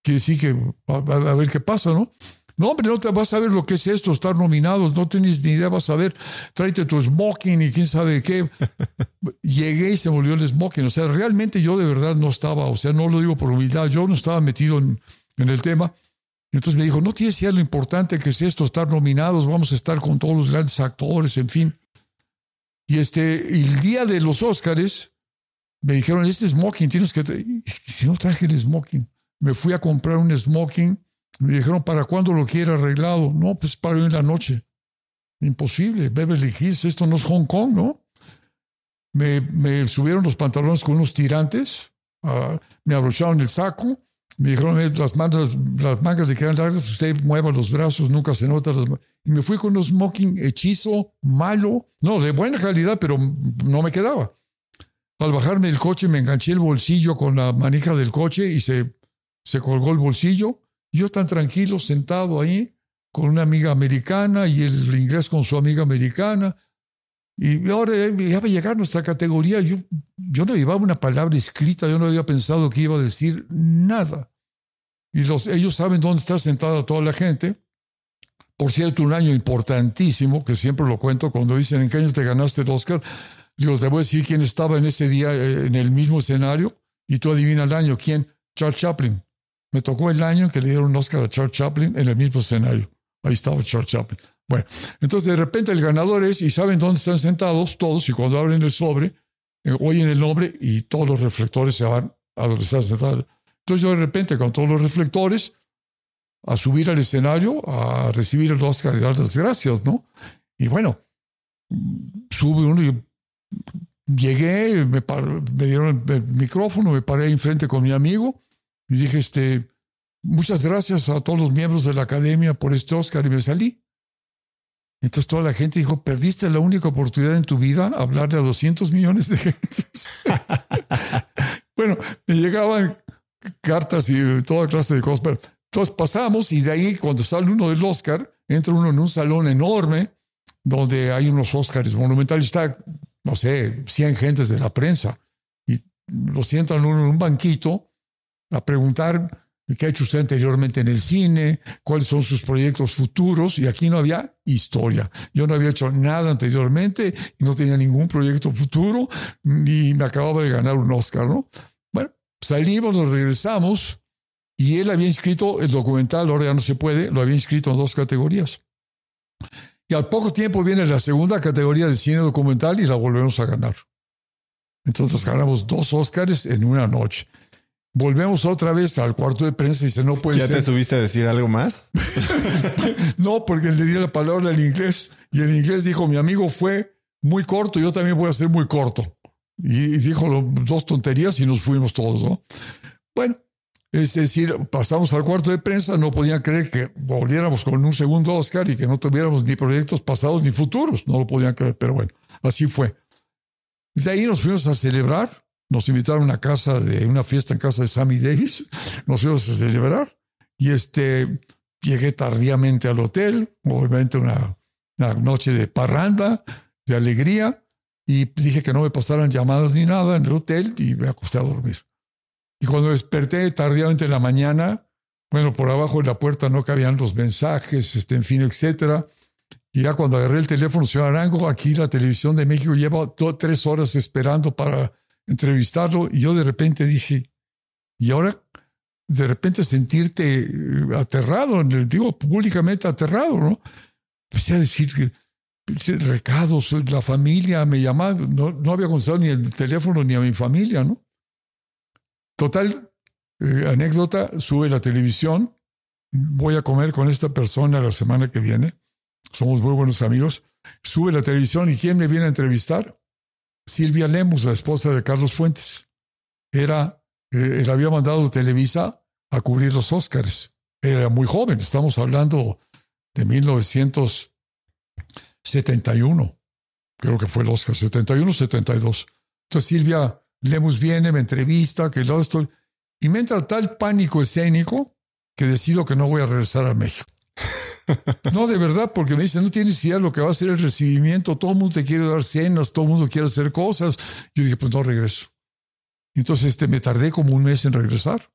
decir que a, ver qué pasa, ¿no? No, hombre, no te vas a ver lo que es esto, estar nominados, no tienes ni idea, vas a ver, tráete tu smoking y quién sabe qué. Llegué y se volvió el smoking. O sea, realmente yo de verdad no estaba, o sea, no lo digo por humildad, yo no estaba metido en, en el tema. Entonces me dijo, no tienes idea lo importante que es esto, estar nominados, vamos a estar con todos los grandes actores, en fin. Y este, el día de los Óscares, me dijeron, este smoking tienes que... Si no traje el smoking, me fui a comprar un smoking me dijeron, ¿para cuándo lo quiere arreglado? No, pues para hoy en la noche. Imposible. Beverly Hills, esto no es Hong Kong, ¿no? Me, me subieron los pantalones con unos tirantes, uh, me abrocharon el saco, me dijeron, las mangas, las mangas le quedan largas, usted mueva los brazos, nunca se nota. Las... Y me fui con un smoking hechizo, malo, no, de buena calidad, pero no me quedaba. Al bajarme del coche me enganché el bolsillo con la manija del coche y se, se colgó el bolsillo yo tan tranquilo, sentado ahí, con una amiga americana y el inglés con su amiga americana. Y ahora ya va a llegar nuestra categoría. Yo, yo no llevaba una palabra escrita, yo no había pensado que iba a decir nada. Y los, ellos saben dónde está sentada toda la gente. Por cierto, un año importantísimo, que siempre lo cuento cuando dicen en qué año te ganaste el Oscar. Digo, te voy a decir quién estaba en ese día eh, en el mismo escenario y tú adivina el año. ¿Quién? Charles Chaplin. Me tocó el año que le dieron un Oscar a Charles Chaplin en el mismo escenario. Ahí estaba Charles Chaplin. Bueno, entonces de repente el ganador es, y saben dónde están sentados todos, y cuando abren el sobre, eh, oyen el nombre y todos los reflectores se van a donde están sentados. Entonces yo de repente con todos los reflectores, a subir al escenario, a recibir el Oscar y dar las gracias, ¿no? Y bueno, sube uno y llegué, me, me dieron el micrófono, me paré enfrente con mi amigo y dije, este, muchas gracias a todos los miembros de la academia por este Oscar y me salí. Entonces toda la gente dijo, perdiste la única oportunidad en tu vida hablarle a 200 millones de gente. bueno, me llegaban cartas y toda clase de cosas. entonces pasamos y de ahí cuando sale uno del Oscar, entra uno en un salón enorme donde hay unos Oscars monumentales. Está, no sé, 100 gentes de la prensa y lo sientan uno en un banquito a preguntar qué ha hecho usted anteriormente en el cine, cuáles son sus proyectos futuros, y aquí no había historia. Yo no había hecho nada anteriormente no tenía ningún proyecto futuro, ni me acababa de ganar un Oscar, ¿no? Bueno, salimos, nos regresamos, y él había inscrito el documental, ahora ya no se puede, lo había inscrito en dos categorías. Y al poco tiempo viene la segunda categoría de cine documental y la volvemos a ganar. Entonces ganamos dos Oscars en una noche. Volvemos otra vez al cuarto de prensa y dice, no puede ser. ¿Ya te subiste a decir algo más? no, porque le di la palabra al inglés y el inglés dijo, mi amigo fue muy corto, yo también voy a ser muy corto. Y dijo dos tonterías y nos fuimos todos, ¿no? Bueno, es decir, pasamos al cuarto de prensa, no podían creer que volviéramos con un segundo Oscar y que no tuviéramos ni proyectos pasados ni futuros, no lo podían creer, pero bueno, así fue. De ahí nos fuimos a celebrar nos invitaron a casa de una fiesta en casa de Sammy Davis, nos fuimos a celebrar y este, llegué tardíamente al hotel, obviamente una, una noche de parranda, de alegría, y dije que no me pasaran llamadas ni nada en el hotel y me acosté a dormir. Y cuando desperté tardíamente en la mañana, bueno, por abajo de la puerta no cabían los mensajes, este, en fin, etcétera. Y ya cuando agarré el teléfono, señor Arango, aquí la televisión de México lleva tres horas esperando para entrevistarlo. Y yo de repente dije, ¿y ahora? De repente sentirte eh, aterrado, digo públicamente aterrado, ¿no? Empecé a decir recados, la familia me llamaba, no, no había contestado ni el teléfono ni a mi familia, ¿no? Total, eh, anécdota, sube la televisión, voy a comer con esta persona la semana que viene, somos muy buenos amigos, sube la televisión y ¿quién me viene a entrevistar? Silvia Lemus, la esposa de Carlos Fuentes. Era, eh, había mandado Televisa a cubrir los Óscares. Era muy joven, estamos hablando de 1971, creo que fue el Oscar, 71, 72. Entonces Silvia Lemus viene, me entrevista, que lo estoy, y me entra tal pánico escénico que decido que no voy a regresar a México. No, de verdad, porque me dicen, no tienes idea de lo que va a ser el recibimiento, todo el mundo te quiere dar cenas, todo el mundo quiere hacer cosas. Yo dije, pues no regreso. Entonces este, me tardé como un mes en regresar,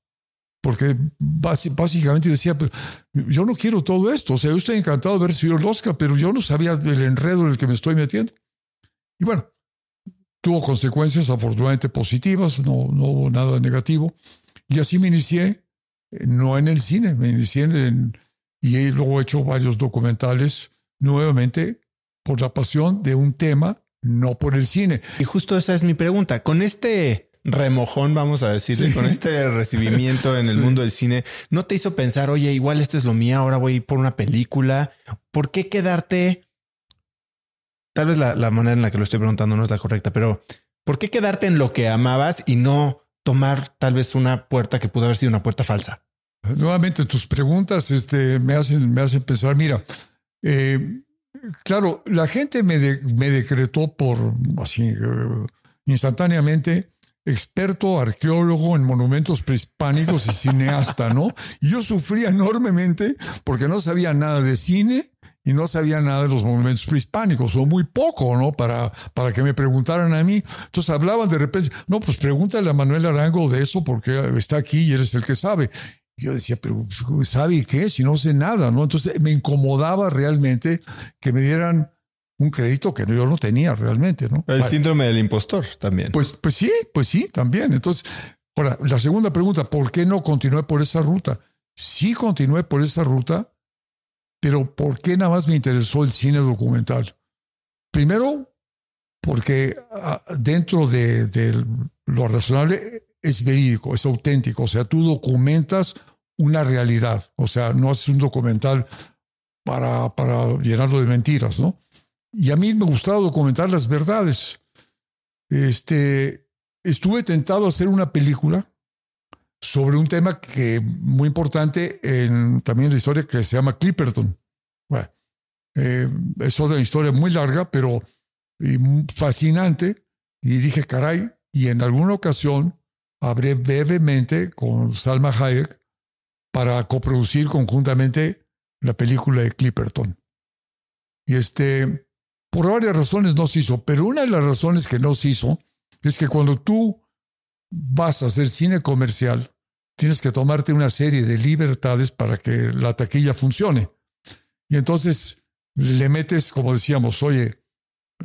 porque básicamente decía, pues, yo no quiero todo esto, o sea, yo estoy encantado de haber recibido el Oscar, pero yo no sabía el enredo en el que me estoy metiendo. Y bueno, tuvo consecuencias afortunadamente positivas, no, no hubo nada negativo. Y así me inicié, eh, no en el cine, me inicié en, y luego he hecho varios documentales nuevamente por la pasión de un tema, no por el cine. Y justo esa es mi pregunta. Con este remojón, vamos a decirle, con este recibimiento en el mundo del cine, ¿no te hizo pensar, oye, igual este es lo mío, ahora voy a ir por una película? ¿Por qué quedarte? Tal vez la, la manera en la que lo estoy preguntando no es la correcta, pero ¿por qué quedarte en lo que amabas y no tomar tal vez una puerta que pudo haber sido una puerta falsa? Nuevamente, tus preguntas este, me, hacen, me hacen pensar, mira, eh, claro, la gente me, decretó por así eh, instantáneamente experto arqueólogo en monumentos prehispánicos y cineasta, ¿no? Y yo sufría enormemente porque no sabía nada de cine y no sabía nada de los monumentos prehispánicos, o muy poco, ¿no? Para, para que me preguntaran a mí. Entonces hablaban de repente, no, pues pregúntale a Manuel Arango de eso porque está aquí y eres el que sabe. Yo decía, pero ¿sabe qué? Si no sé nada, ¿no? Entonces me incomodaba realmente que me dieran un crédito que yo no tenía realmente, ¿no? El síndrome del impostor también. Pues, pues sí, pues sí, también. Entonces, ahora, la segunda pregunta, ¿por qué no continué por esa ruta? Sí continué por esa ruta, pero ¿por qué nada más me interesó el cine documental? Primero, porque ah, dentro de, de lo razonable es verídico, es auténtico, o sea, tú documentas una realidad. O sea, no es un documental para, para llenarlo de mentiras, ¿no? Y a mí me gustaba documentar las verdades. Este, estuve tentado a hacer una película sobre un tema que muy importante en, también en la historia que se llama Clipperton. Bueno, eh, es otra historia muy larga, pero fascinante. Y dije, caray, y en alguna ocasión hablé brevemente con Salma Hayek para coproducir conjuntamente la película de Clipperton. Y este, por varias razones no se hizo, pero una de las razones que no se hizo es que cuando tú vas a hacer cine comercial, tienes que tomarte una serie de libertades para que la taquilla funcione. Y entonces le metes, como decíamos, oye,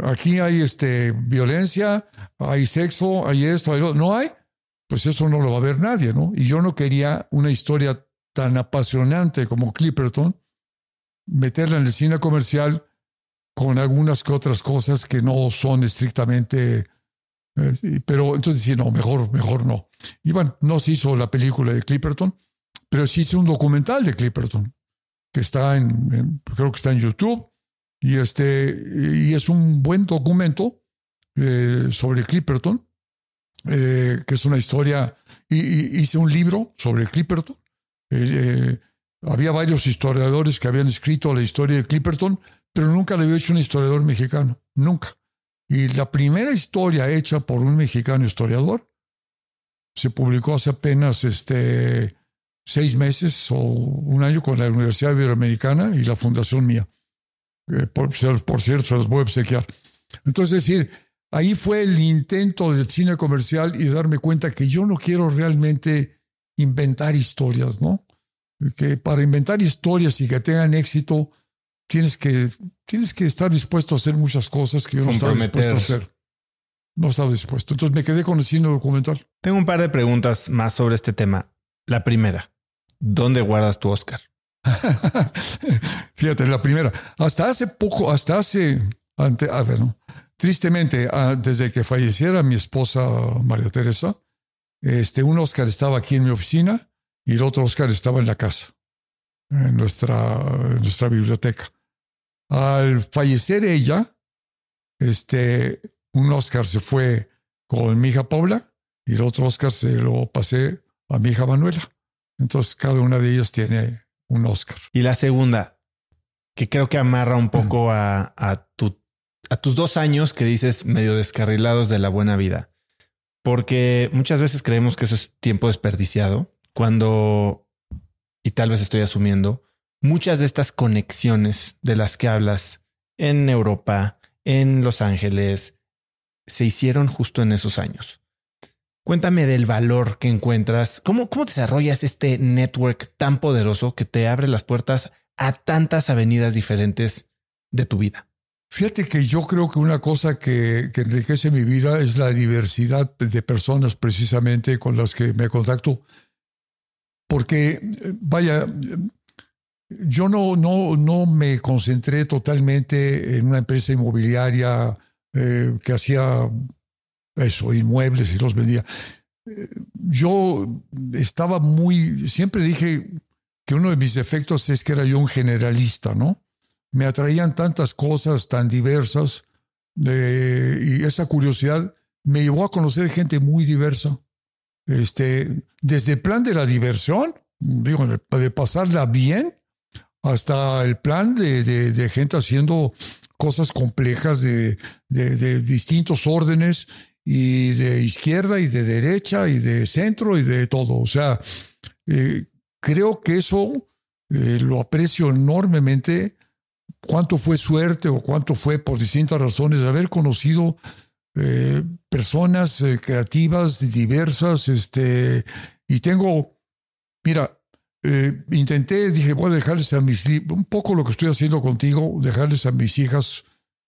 aquí hay este, violencia, hay sexo, hay esto, hay lo... no hay, pues eso no lo va a ver nadie, ¿no? Y yo no quería una historia tan apasionante como Clipperton, meterla en el cine comercial con algunas que otras cosas que no son estrictamente... Eh, pero entonces sí, no, mejor, mejor no. Y bueno, no se hizo la película de Clipperton, pero sí hizo un documental de Clipperton, que está en, creo que está en YouTube, y, este, y es un buen documento eh, sobre Clipperton, eh, que es una historia, y, hice un libro sobre Clipperton, eh, había varios historiadores que habían escrito la historia de Clipperton, pero nunca le había hecho un historiador mexicano, nunca. Y la primera historia hecha por un mexicano historiador se publicó hace apenas este, seis meses o un año con la Universidad Iberoamericana y la fundación mía. Eh, por, por, cierto, se los voy a obsequiar. Entonces, es decir, ahí fue el intento del cine comercial y darme cuenta que yo no quiero realmente inventar historias, ¿no? Que para inventar historias y que tengan éxito, tienes que, tienes que estar dispuesto a hacer muchas cosas que yo no estaba dispuesto a hacer. No estaba dispuesto. Entonces me quedé con el cine documental. Tengo un par de preguntas más sobre este tema. La primera, ¿dónde guardas tu Oscar? Fíjate, la primera. Hasta hace poco, hasta hace, ante, a ver, ¿no? tristemente, desde que falleciera mi esposa María Teresa, este, un Oscar estaba aquí en mi oficina y el otro Oscar estaba en la casa, en nuestra, nuestra biblioteca. Al fallecer ella, este, un Oscar se fue con mi hija Paula y el otro Oscar se lo pasé a mi hija Manuela. Entonces, cada una de ellas tiene un Oscar. Y la segunda, que creo que amarra un poco a, a tus dos años que dices medio descarrilados de la buena vida. Porque muchas veces creemos que eso es tiempo desperdiciado, cuando, y tal vez estoy asumiendo, muchas de estas conexiones de las que hablas en Europa, en Los Ángeles, se hicieron justo en esos años. Cuéntame del valor que encuentras. ¿Cómo, ¿Cómo desarrollas este network tan poderoso que te abre las puertas a tantas avenidas diferentes de tu vida? Fíjate que yo creo que una cosa que, que, enriquece mi vida es la diversidad de personas precisamente con las que me contacto. Porque, vaya, yo no, no, no me concentré totalmente en una empresa inmobiliaria eh, que hacía eso, inmuebles y los vendía. Yo estaba muy, siempre dije que uno de mis defectos es que era yo un generalista, ¿no? Me atraían tantas cosas tan diversas eh, y esa curiosidad me llevó a conocer gente muy diversa. Este, desde el plan de la diversión, digo, de pasarla bien, hasta el plan de, de gente haciendo cosas complejas de, de, distintos órdenes y de izquierda y de derecha y de centro y de todo. O sea, eh, creo que eso eh, lo aprecio enormemente. Cuánto fue suerte o cuánto fue por distintas razones haber conocido eh, personas creativas, diversas, este, y tengo, mira, eh, intenté, dije, voy a dejarles a mis, un poco lo que estoy haciendo contigo, dejarles a mis hijas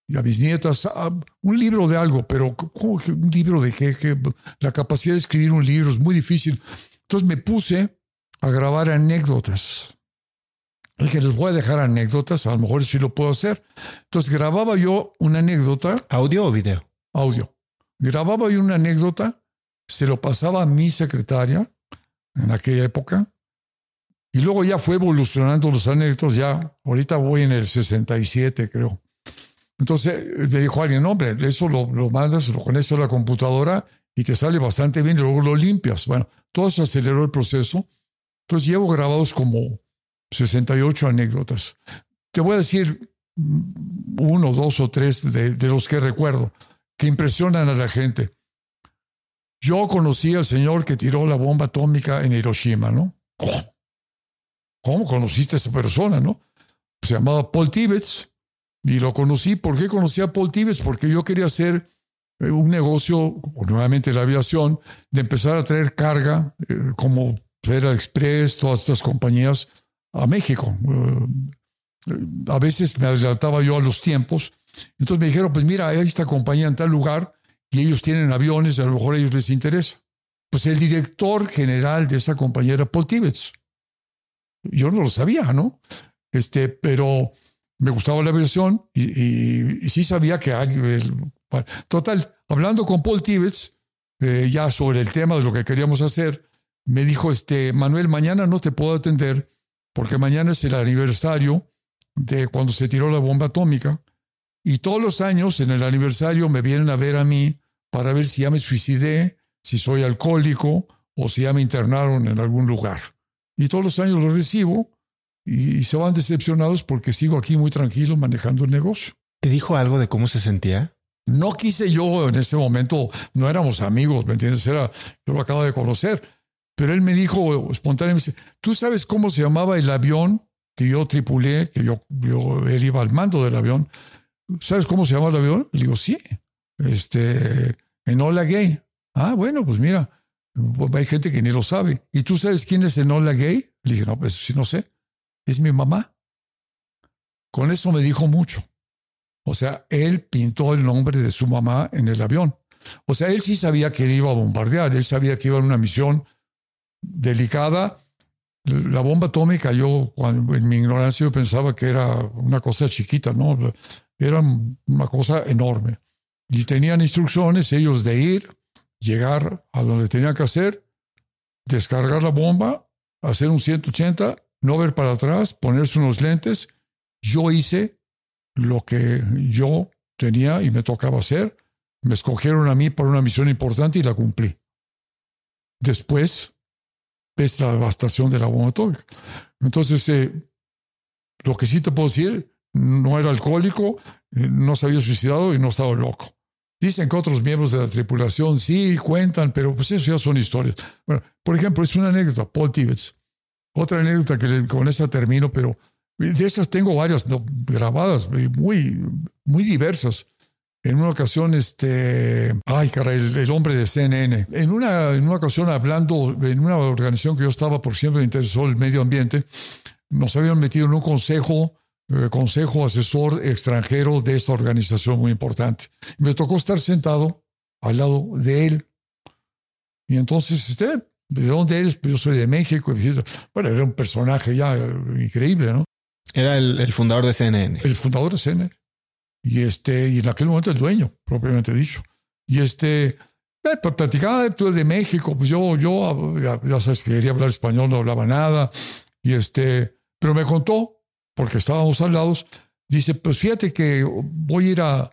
y a mis nietas ah, un libro de algo, pero ¿cómo que un libro de qué? La capacidad de escribir un libro es muy difícil. Entonces me puse a grabar anécdotas. Dije, les voy a dejar anécdotas, a lo mejor sí lo puedo hacer. Entonces grababa yo una anécdota. ¿Audio o video? Audio. Grababa yo una anécdota, se lo pasaba a mi secretaria en aquella época, y luego ya fue evolucionando los anécdotas, ya, ahorita voy en el 67, creo. Entonces le dijo a alguien, hombre, eso lo, lo mandas, lo conectas a la computadora y te sale bastante bien y luego lo limpias. Bueno, todo se aceleró el proceso. Entonces llevo grabados como 68 anécdotas. Te voy a decir uno, dos o tres de, de los que recuerdo que impresionan a la gente. Yo conocí al señor que tiró la bomba atómica en Hiroshima, ¿no? ¿Cómo conociste a esa persona, no? Se llamaba Paul Tibbets y lo conocí. ¿Por qué conocí a Paul Tibbets? Porque yo quería hacer eh, un negocio, nuevamente la aviación, de empezar a traer carga, eh, como Federal Express, todas estas compañías, a México. Eh, a veces me adelantaba yo a los tiempos. Entonces me dijeron, pues mira, hay esta compañía en tal lugar y ellos tienen aviones, a lo mejor a ellos les interesa. Pues el director general de esa compañía era Paul Tibbets. Yo no lo sabía, ¿no? Este, pero me gustaba la aviación y, sí sabía que alguien... Total, hablando con Paul Tibbets, eh, ya sobre el tema de lo que queríamos hacer, me dijo, este, Manuel, mañana no te puedo atender porque mañana es el aniversario de cuando se tiró la bomba atómica y todos los años en el aniversario me vienen a ver a mí para ver si ya me suicidé, si soy alcohólico o si ya me internaron en algún lugar. Y todos los años lo recibo y, se van decepcionados porque sigo aquí muy tranquilo manejando el negocio. ¿Te dijo algo de cómo se sentía? No quise yo en ese momento, no éramos amigos, ¿me entiendes? Era, yo lo acabo de conocer, pero él me dijo espontáneamente, ¿tú sabes cómo se llamaba el avión que yo tripulé, que yo, él iba al mando del avión? ¿Sabes cómo se llama el avión? Le digo, sí. este, Enola Gay. Ah, bueno, pues mira, hay gente que ni lo sabe. ¿Y tú sabes quién es Enola Gay? Le dije, no, pues sí, no sé. Es mi mamá. Con eso me dijo mucho. O sea, él pintó el nombre de su mamá en el avión. O sea, él sí sabía que iba a bombardear, él sabía que iba a una misión delicada. La bomba atómica, yo cuando, en mi ignorancia yo pensaba que era una cosa chiquita, ¿no? Era una cosa enorme. Y tenían instrucciones ellos de ir, llegar a donde tenían que hacer, descargar la bomba, hacer un 180, no ver para atrás, ponerse unos lentes. Yo hice lo que yo tenía y me tocaba hacer. Me escogieron a mí para una misión importante y la cumplí. Después ves la devastación de la bomba atómica. Entonces, eh, lo que sí te puedo decir, no era alcohólico, eh, no se había suicidado y no estaba loco. Dicen que otros miembros de la tripulación sí cuentan, pero pues eso ya son historias. Bueno, por ejemplo, es una anécdota, Paul Tibbets. Otra anécdota que con esa termino, pero de esas tengo varias grabadas, muy, muy diversas. En una ocasión, este, ay, cara, el, hombre de CNN. En una, en una ocasión, hablando en una organización que yo estaba, por siempre me interesó el medio ambiente, nos habían metido en un consejo eh, consejo asesor extranjero de esta organización muy importante. Me tocó estar sentado al lado de él. Y entonces, este, ¿de dónde eres? Pues yo soy de México. Bueno, era un personaje ya increíble, ¿no? Era el, fundador de CNN. El fundador de CNN. Y, este, y en aquel momento el dueño, propiamente dicho. Y este, eh, pues, platicaba, tú eres de México, pues yo, yo, ya, ya sabes que quería hablar español, no hablaba nada. Y este, pero me contó porque estábamos al lado, dice, pues fíjate que voy a ir a,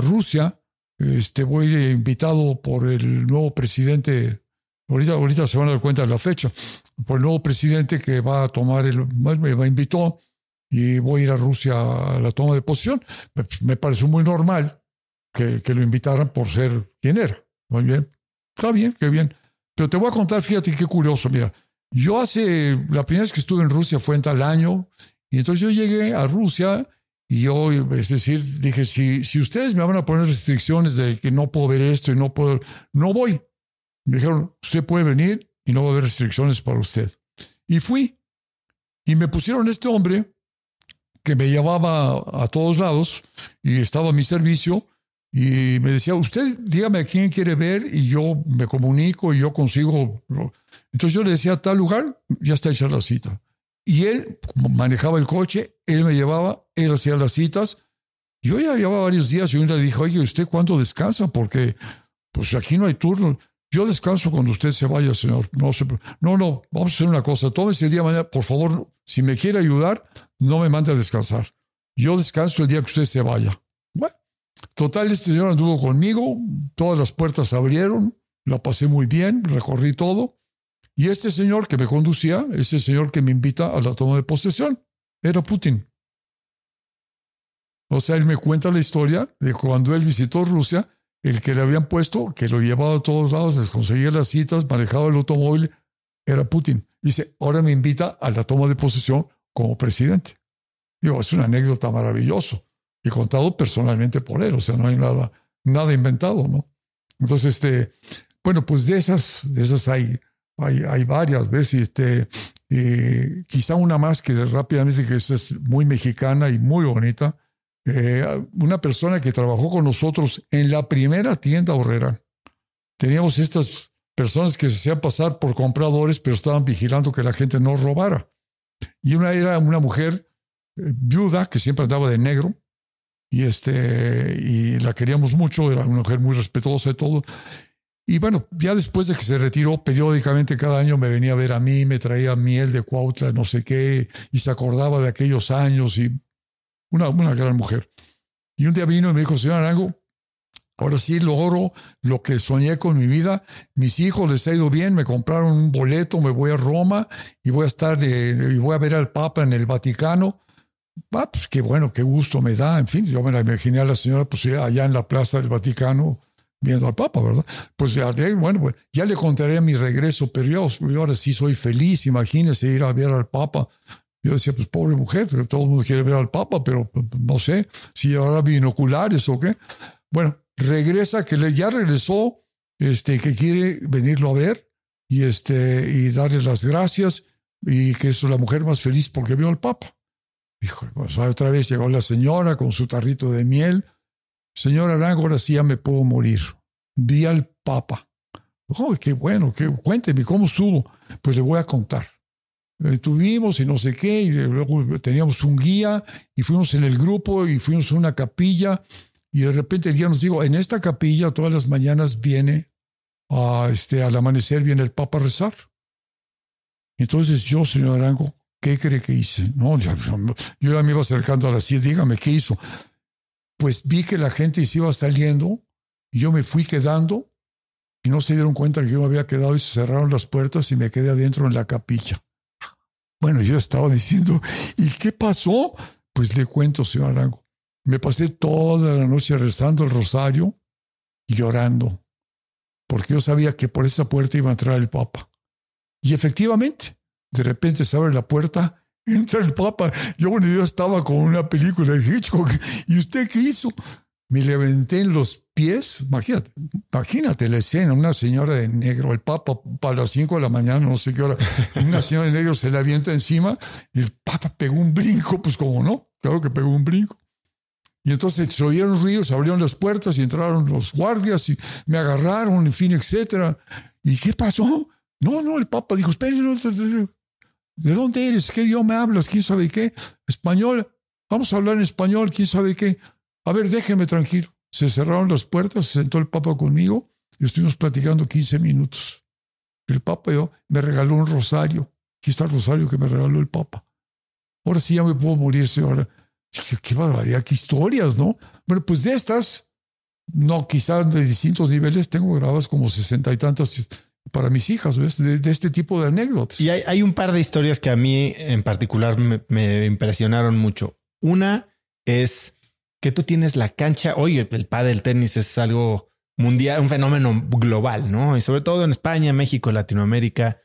Rusia, este, voy invitado por el nuevo presidente, ahorita, ahorita se van a dar cuenta de la fecha, por el nuevo presidente que va a tomar el, me invitó y voy a ir a Rusia a la toma de posición. Me, pareció muy normal que, que, lo invitaran por ser quien era. Muy bien, está bien, qué bien. Pero te voy a contar, fíjate qué curioso, mira, yo hace, la primera vez que estuve en Rusia fue en tal año y entonces yo llegué a Rusia y yo, es decir, dije, si, si ustedes me van a poner restricciones de que no puedo ver esto y no puedo, no voy. Me dijeron, usted puede venir y no va a haber restricciones para usted. Y fui. Y me pusieron este hombre que me llevaba a todos lados y estaba a mi servicio y me decía, usted dígame a quién quiere ver y yo me comunico y yo consigo. Entonces yo le decía, tal lugar, ya está hecha la cita. Y él manejaba el coche, él me llevaba, él hacía las citas. Yo ya llevaba varios días y un le dije, oye, ¿usted cuándo descansa? Porque pues aquí no hay turno. Yo descanso cuando usted se vaya, señor. No, no, no, vamos a hacer una cosa. Tómese el día mañana, por favor, si me quiere ayudar, no me mande a descansar. Yo descanso el día que usted se vaya. Bueno, total, este señor anduvo conmigo, todas las puertas se abrieron, la pasé muy bien, recorrí todo. Y este señor que me conducía, ese señor que me invita a la toma de posesión, era Putin. O sea, él me cuenta la historia de cuando él visitó Rusia, el que le habían puesto, que lo llevaba a todos lados, les conseguía las citas, manejaba el automóvil, era Putin. Dice, ahora me invita a la toma de posesión como presidente. Digo, es una anécdota maravillosa y contado personalmente por él, o sea, no hay nada, inventado, ¿no? Entonces, este, bueno, pues de esas, de esas hay, hay, varias veces, este, quizá una más que rápidamente, que es muy mexicana y muy bonita. Eh, una persona que trabajó con nosotros en la primera tienda horrera. Teníamos estas personas que se hacían pasar por compradores, pero estaban vigilando que la gente no robara. Y una era una mujer eh, viuda que siempre andaba de negro y, este, y la queríamos mucho, era una mujer muy respetuosa de todo. Y bueno, ya después de que se retiró, periódicamente cada año me venía a ver a mí, me traía miel de Cuautla, no sé qué, y se acordaba de aquellos años y una, una gran mujer. Y un día vino y me dijo, señor Arango, ahora sí logro lo que soñé con mi vida. Mis hijos les ha ido bien, me compraron un boleto, me voy a Roma y voy a estar, y voy a ver al Papa en el Vaticano. Ah, pues qué bueno, qué gusto me da. En fin, yo me la imaginé a la señora pues allá en la plaza del Vaticano viendo al Papa, ¿verdad? Pues ya, bueno, pues, ya le contaré mi regreso, pero yo, ahora sí soy feliz, imagínese ir a ver al Papa. Yo decía, pues pobre mujer, todo el mundo quiere ver al Papa, pero pues, no sé si llevará binoculares o qué. Bueno, regresa, que ya regresó, este, que quiere venirlo a ver y, este, y darle las gracias y que es la mujer más feliz porque vio al Papa. Dijo, pues otra vez llegó la señora con su tarrito de miel. Señora Arango, ahora sí ya me puedo morir. Vi al Papa. Oh, qué bueno, qué, cuénteme cómo estuvo. Pues le voy a contar. Eh, tuvimos y no sé qué, y luego teníamos un guía y fuimos en el grupo y fuimos a una capilla y de repente el guía nos dijo, en esta capilla todas las mañanas viene, a, este, al amanecer viene el Papa a rezar. Entonces yo, señor Arango, ¿qué cree que hice? No, yo, ya me iba acercando a la silla, dígame, ¿qué hizo? Pues vi que la gente se iba saliendo y yo me fui quedando y no se dieron cuenta que yo me había quedado y se cerraron las puertas y me quedé adentro en la capilla. Bueno, yo estaba diciendo, ¿y qué pasó? Pues le cuento, señor Arango. Me pasé toda la noche rezando el rosario y llorando, porque yo sabía que por esa puerta iba a entrar el Papa. Y efectivamente, de repente se abre la puerta, entra el Papa. Yo, bueno, yo estaba con una película de Hitchcock. ¿Y usted qué hizo? Me levanté en los pies, imagínate, imagínate la escena, una señora de negro, el papa para las 5 de la mañana, no sé qué hora, una señora de negro se le avienta encima y el papa pegó un brinco, pues como no, claro que pegó un brinco. Y entonces se oyeron ruidos, abrieron las puertas y entraron los guardias y me agarraron, en fin, etcétera. ¿Y qué pasó? No, no, el papa dijo, espere, ¿de dónde eres? ¿Qué idioma hablas? ¿Quién sabe qué? Español. Vamos a hablar en español, ¿quién sabe qué? A ver, déjeme tranquilo. Se cerraron las puertas, se sentó el Papa conmigo y estuvimos platicando 15 minutos. El Papa yo, me regaló un rosario. Aquí está el rosario que me regaló el Papa. Ahora sí ya me puedo morir, señora. Qué barbaridad, qué historias, ¿no? Bueno, pues de estas, no, quizás de distintos niveles, tengo grabadas como sesenta y tantas para mis hijas, ¿ves? De, este tipo de anécdotas. Y hay, un par de historias que a mí en particular me impresionaron mucho. Una es que tú tienes la cancha. Oye, el pádel tenis es algo mundial, un fenómeno global, ¿no? Y sobre todo en España, México, Latinoamérica.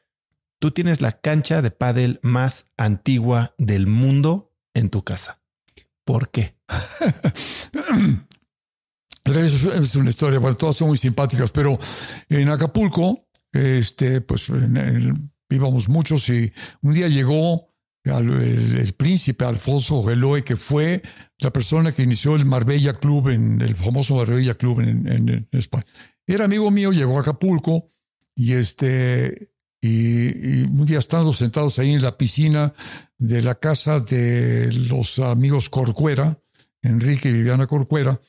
Tú tienes la cancha de pádel más antigua del mundo en tu casa. ¿Por qué? es una historia, bueno, todas son muy simpáticas, pero en Acapulco, este, pues íbamos muchos y un día llegó el, príncipe Alfonso Geloe, que fue la persona que inició el Marbella Club, en, el famoso Marbella Club en, España. Era amigo mío, llegó a Acapulco y, este, y, un día estando sentados ahí en la piscina de la casa de los amigos Corcuera, Enrique y Viviana Corcuera,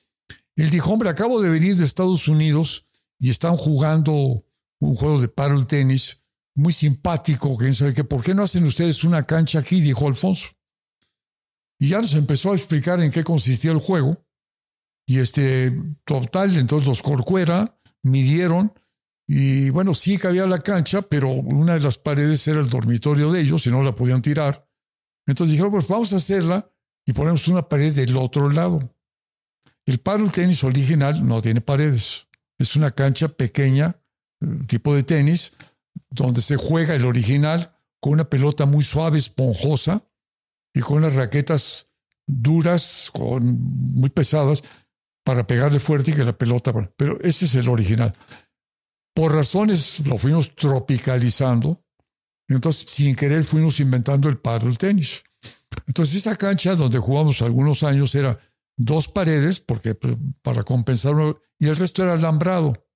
él dijo, hombre, acabo de venir de Estados Unidos y están jugando un juego de paddle tenis muy simpático, quién sabe qué, ¿por qué no hacen ustedes una cancha aquí? dijo Alfonso. Y ya nos empezó a explicar en qué consistía el juego. Y este, total, entonces los Corcuera midieron y bueno, sí cabía la cancha, pero una de las paredes era el dormitorio de ellos y no la podían tirar. Entonces dijeron, pues vamos a hacerla y ponemos una pared del otro lado. El paddle tenis original no tiene paredes. Es una cancha pequeña, eh, tipo de tenis, donde se juega el original con una pelota muy suave, esponjosa, y con unas raquetas duras, con, muy pesadas, para pegarle fuerte y que la pelota... Pero ese es el original. Por razones lo fuimos tropicalizando, entonces sin querer fuimos inventando el paddle tenis. Entonces esa cancha donde jugamos algunos años era dos paredes, porque pues, para compensar, y el resto era alambrado.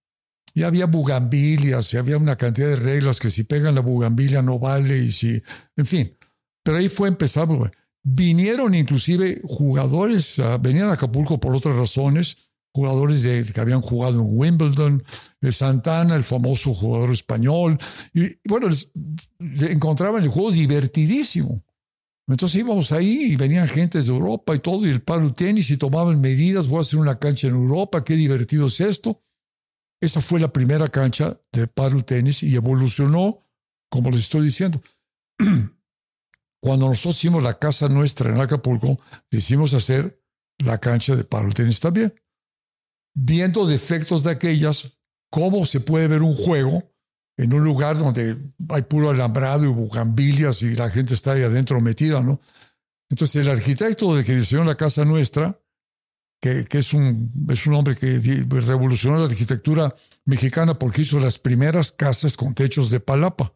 Y había bugambilias, y había una cantidad de reglas que si pegan la bugambilia no vale, y si, en fin. Pero ahí fue empezar. Vinieron inclusive jugadores, venían a Acapulco por otras razones, jugadores de, que habían jugado en Wimbledon, de Santana, el famoso jugador español. Y bueno, encontraban el juego divertidísimo. Entonces íbamos ahí y venían gentes de Europa y todo, y el palo tenis, y tomaban medidas, voy a hacer una cancha en Europa, qué divertido es esto. Esa fue la primera cancha de paddle tenis y evolucionó, como les estoy diciendo. Cuando nosotros hicimos la casa nuestra en Acapulco, decidimos hacer la cancha de paddle tenis también. Viendo defectos de aquellas, cómo se puede ver un juego en un lugar donde hay puro alambrado y bucambilias y la gente está ahí adentro metida, ¿no? Entonces el arquitecto de que diseñó la casa nuestra que, es, un, es un hombre que revolucionó la arquitectura mexicana porque hizo las primeras casas con techos de palapa,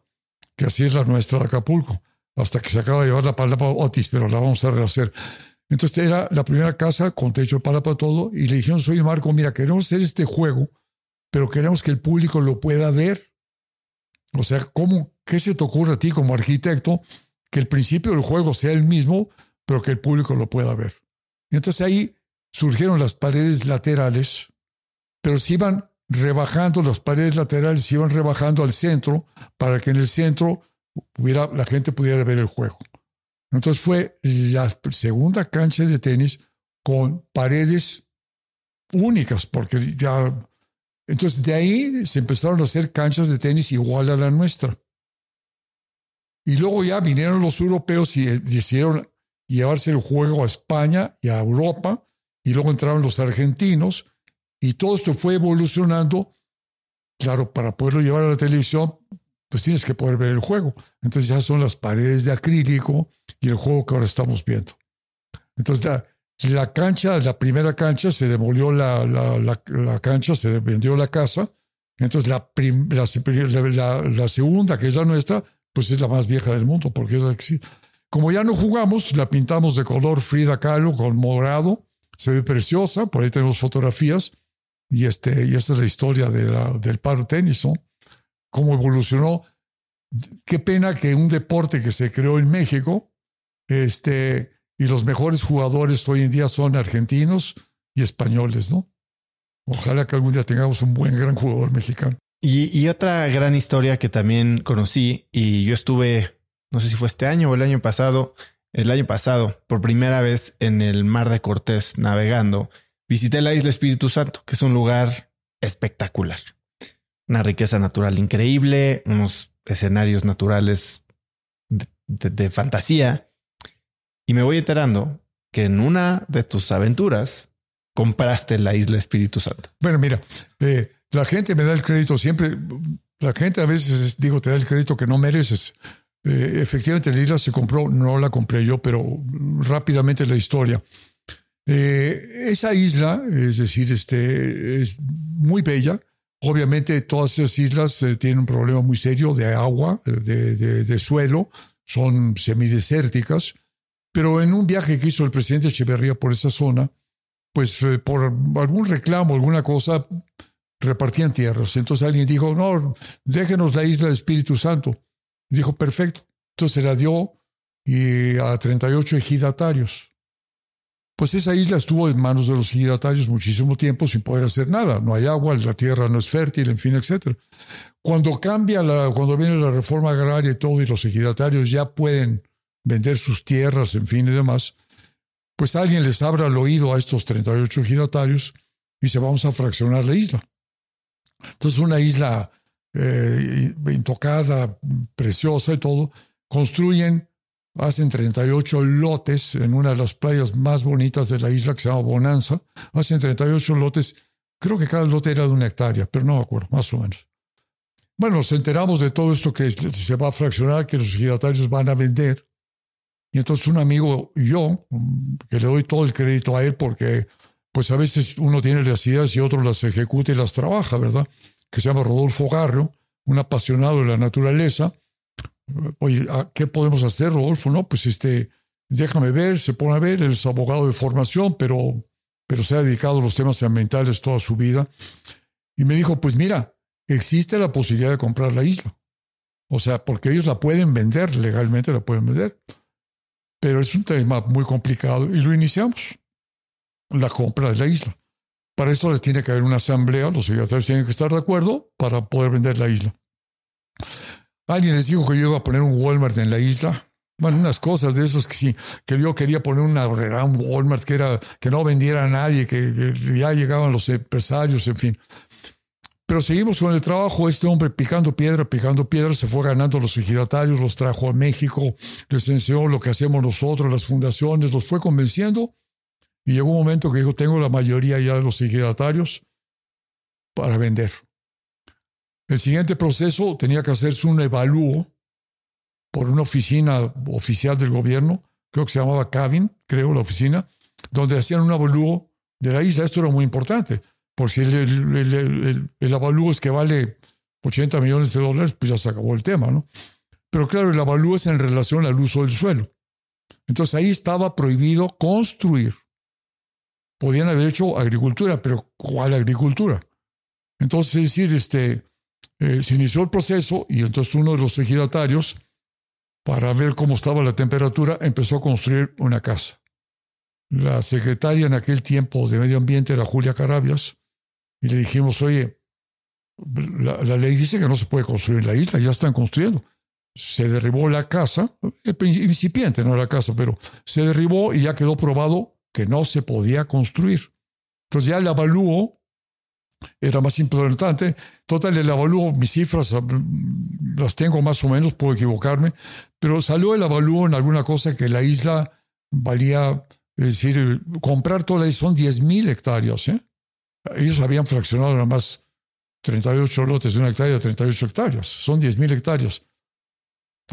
que así es la nuestra de Acapulco, hasta que se acaba de llevar la palapa Otis, pero la vamos a rehacer. Entonces era la primera casa con techo de palapa todo, y le dijeron, soy Marco, mira, queremos hacer este juego, pero queremos que el público lo pueda ver. O sea, ¿cómo, ¿qué se te ocurre a ti como arquitecto que el principio del juego sea el mismo, pero que el público lo pueda ver? Y entonces ahí surgieron las paredes laterales, pero se iban rebajando las paredes laterales, se iban rebajando al centro para que en el centro hubiera, la gente pudiera ver el juego. Entonces fue la segunda cancha de tenis con paredes únicas, porque ya... Entonces de ahí se empezaron a hacer canchas de tenis igual a la nuestra. Y luego ya vinieron los europeos y decidieron llevarse el juego a España y a Europa y luego entraron los argentinos y todo esto fue evolucionando. Claro, para poderlo llevar a la televisión, pues tienes que poder ver el juego. Entonces ya son las paredes de acrílico y el juego que ahora estamos viendo. Entonces la, cancha, la primera cancha, se demolió la, la, cancha, se vendió la casa. Entonces la, la, segunda, que es la nuestra, pues es la más vieja del mundo, porque es la que sí. Como ya no jugamos, la pintamos de color Frida Kahlo con morado se ve preciosa, por ahí tenemos fotografías, y, este, y esta es la historia de la, del paro tenis, ¿no? Cómo evolucionó. Qué pena que un deporte que se creó en México, este, y los mejores jugadores hoy en día son argentinos y españoles, ¿no? Ojalá que algún día tengamos un buen, gran jugador mexicano. Y, y, otra gran historia que también conocí, y yo estuve, no sé si fue este año o el año pasado, el año pasado, por primera vez en el Mar de Cortés navegando, visité la isla Espíritu Santo, que es un lugar espectacular. Una riqueza natural increíble, unos escenarios naturales de, fantasía. Y me voy enterando que en una de tus aventuras compraste la isla Espíritu Santo. Bueno, mira, eh, la gente me da el crédito siempre. La gente a veces, digo, te da el crédito que no mereces. Eh, efectivamente, la isla se compró, no la compré yo, pero rápidamente la historia. Eh, esa isla, es decir, este, es muy bella. Obviamente, todas esas islas eh, tienen un problema muy serio de agua, de, de, suelo, son semidesérticas. Pero en un viaje que hizo el presidente Echeverría por esa zona, pues por algún reclamo, alguna cosa, repartían tierras. Entonces alguien dijo, no, déjenos la isla de Espíritu Santo. Dijo, perfecto. Entonces la dio y a 38 ejidatarios. Pues esa isla estuvo en manos de los ejidatarios muchísimo tiempo sin poder hacer nada. No hay agua, la tierra no es fértil, en fin, etc. Cuando cambia la, cuando viene la reforma agraria y todo, y los ejidatarios ya pueden vender sus tierras, en fin y demás, pues alguien les abra el oído a estos 38 ejidatarios y se vamos a fraccionar la isla. Entonces una isla eh, intocada, preciosa y todo, construyen, hacen 38 lotes en una de las playas más bonitas de la isla que se llama Bonanza, hacen 38 lotes, creo que cada lote era de una hectárea, pero no me acuerdo, más o menos. Bueno, nos enteramos de todo esto que se va a fraccionar, que los ejidatarios van a vender. Y entonces un amigo yo, que le doy todo el crédito a él porque pues a veces uno tiene las ideas y otro las ejecuta y las trabaja, ¿verdad? que se llama Rodolfo Garrio, un apasionado de la naturaleza. Oye, ¿qué podemos hacer, Rodolfo? No, pues este, déjame ver, se pone a ver, él es abogado de formación, pero, pero se ha dedicado a los temas ambientales toda su vida. Y me dijo, pues mira, existe la posibilidad de comprar la isla. O sea, porque ellos la pueden vender, legalmente la pueden vender. Pero es un tema muy complicado y lo iniciamos, la compra de la isla. Para eso les tiene que haber una asamblea, los secretarios tienen que estar de acuerdo para poder vender la isla. Alguien les dijo que yo iba a poner un Walmart en la isla. Bueno, unas cosas de esos que sí, que yo quería poner una, un Walmart que, era, que no vendiera a nadie, que, ya llegaban los empresarios, en fin. Pero seguimos con el trabajo. Este hombre picando piedra, picando piedra, se fue ganando los ejidatarios, los trajo a México, les enseñó lo que hacemos nosotros, las fundaciones, los fue convenciendo y llegó un momento que dijo, tengo la mayoría ya de los ejidatarios para vender. El siguiente proceso tenía que hacerse un evalúo por una oficina oficial del gobierno, creo que se llamaba Cabin, creo, la oficina, donde hacían un evalúo de la isla. Esto era muy importante, porque si el, el, el, avalúo es que vale 80 millones de dólares, pues ya se acabó el tema, ¿no? Pero claro, el avalúo es en relación al uso del suelo. Entonces ahí estaba prohibido construir. Podían haber hecho agricultura, pero ¿cuál agricultura? Entonces, es decir, este, eh, se inició el proceso y entonces uno de los ejidatarios, para ver cómo estaba la temperatura, empezó a construir una casa. La secretaria en aquel tiempo de Medio Ambiente era Julia Carabias, y le dijimos, oye, la, ley dice que no se puede construir en la isla, ya están construyendo se derribó la casa, incipiente no la casa, pero se derribó y ya quedó probado que no se podía construir. Entonces ya el avalúo era más importante. Total, el avalúo, mis cifras ah, las tengo más o menos, puedo equivocarme, pero salió el avalúo en alguna cosa que la isla valía, es decir, comprar toda la isla son 10.000 hectáreas. ¿eh? Ellos habían fraccionado nada más 38 lotes de una hectárea, 38 hectáreas, son 10.000 hectáreas.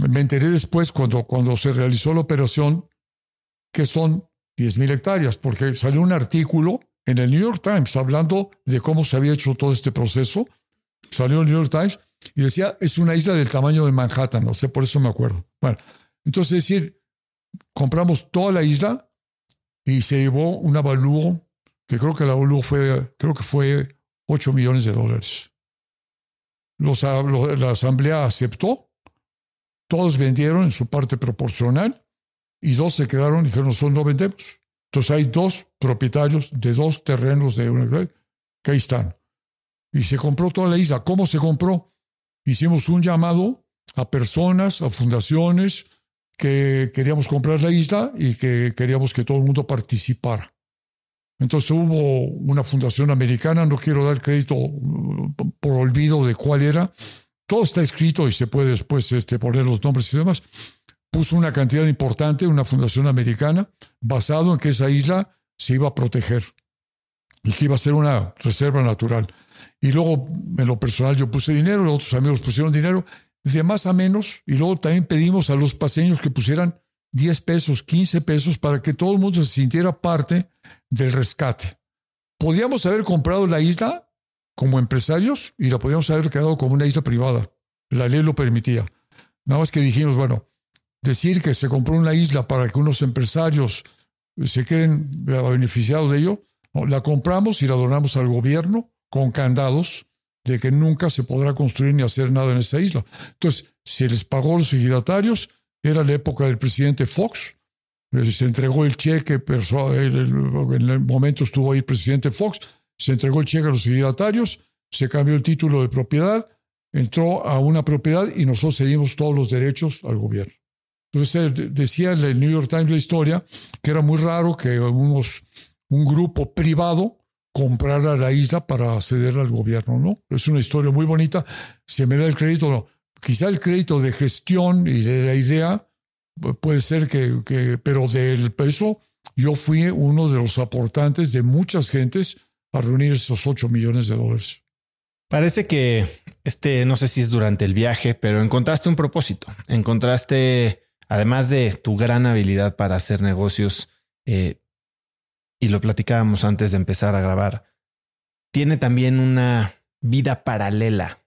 Me enteré después cuando, cuando se realizó la operación que son 10.000 hectáreas, porque salió un artículo en el New York Times hablando de cómo se había hecho todo este proceso. Salió el New York Times y decía, es una isla del tamaño de Manhattan, no sé, por eso me acuerdo. Bueno, entonces es decir, compramos toda la isla y se llevó un avalúo, que creo que el avalúo fue, creo que fue 8 millones de dólares. Los, la asamblea aceptó todos vendieron en su parte proporcional y dos se quedaron y dijeron, nosotros no vendemos. Entonces hay dos propietarios de dos terrenos de una que ahí están. Y se compró toda la isla. ¿Cómo se compró? Hicimos un llamado a personas, a fundaciones que queríamos comprar la isla y que queríamos que todo el mundo participara. Entonces hubo una fundación americana, no quiero dar crédito por olvido de cuál era, todo está escrito y se puede después este, poner los nombres y demás. Puso una cantidad importante, una fundación americana, basado en que esa isla se iba a proteger y que iba a ser una reserva natural. Y luego, en lo personal, yo puse dinero, los otros amigos pusieron dinero, de más a menos, y luego también pedimos a los paseños que pusieran 10 pesos, 15 pesos, para que todo el mundo se sintiera parte del rescate. Podíamos haber comprado la isla como empresarios y la podíamos haber quedado como una isla privada. La ley lo permitía. Nada más que dijimos, bueno, decir que se compró una isla para que unos empresarios se queden beneficiados de ello, la compramos y la donamos al gobierno con candados de que nunca se podrá construir ni hacer nada en esa isla. Entonces, se les pagó a los ejidatarios, era la época del presidente Fox, eh, se entregó el cheque, en el momento estuvo ahí el presidente Fox, se entregó el cheque a los ejidatarios, se cambió el título de propiedad, entró a una propiedad y nosotros cedimos todos los derechos al gobierno. Entonces decía el New York Times la historia que era muy raro que unos, un grupo privado comprara la isla para cederla al gobierno, ¿no? Es una historia muy bonita. Se me da el crédito, no. quizá el crédito de gestión y de la idea puede ser que, que, pero del peso, yo fui uno de los aportantes de muchas gentes a reunir esos 8 millones de dólares. Parece que este, no sé si es durante el viaje, pero encontraste un propósito. Encontraste, además de tu gran habilidad para hacer negocios, eh, y lo platicábamos antes de empezar a grabar, tiene también una vida paralela,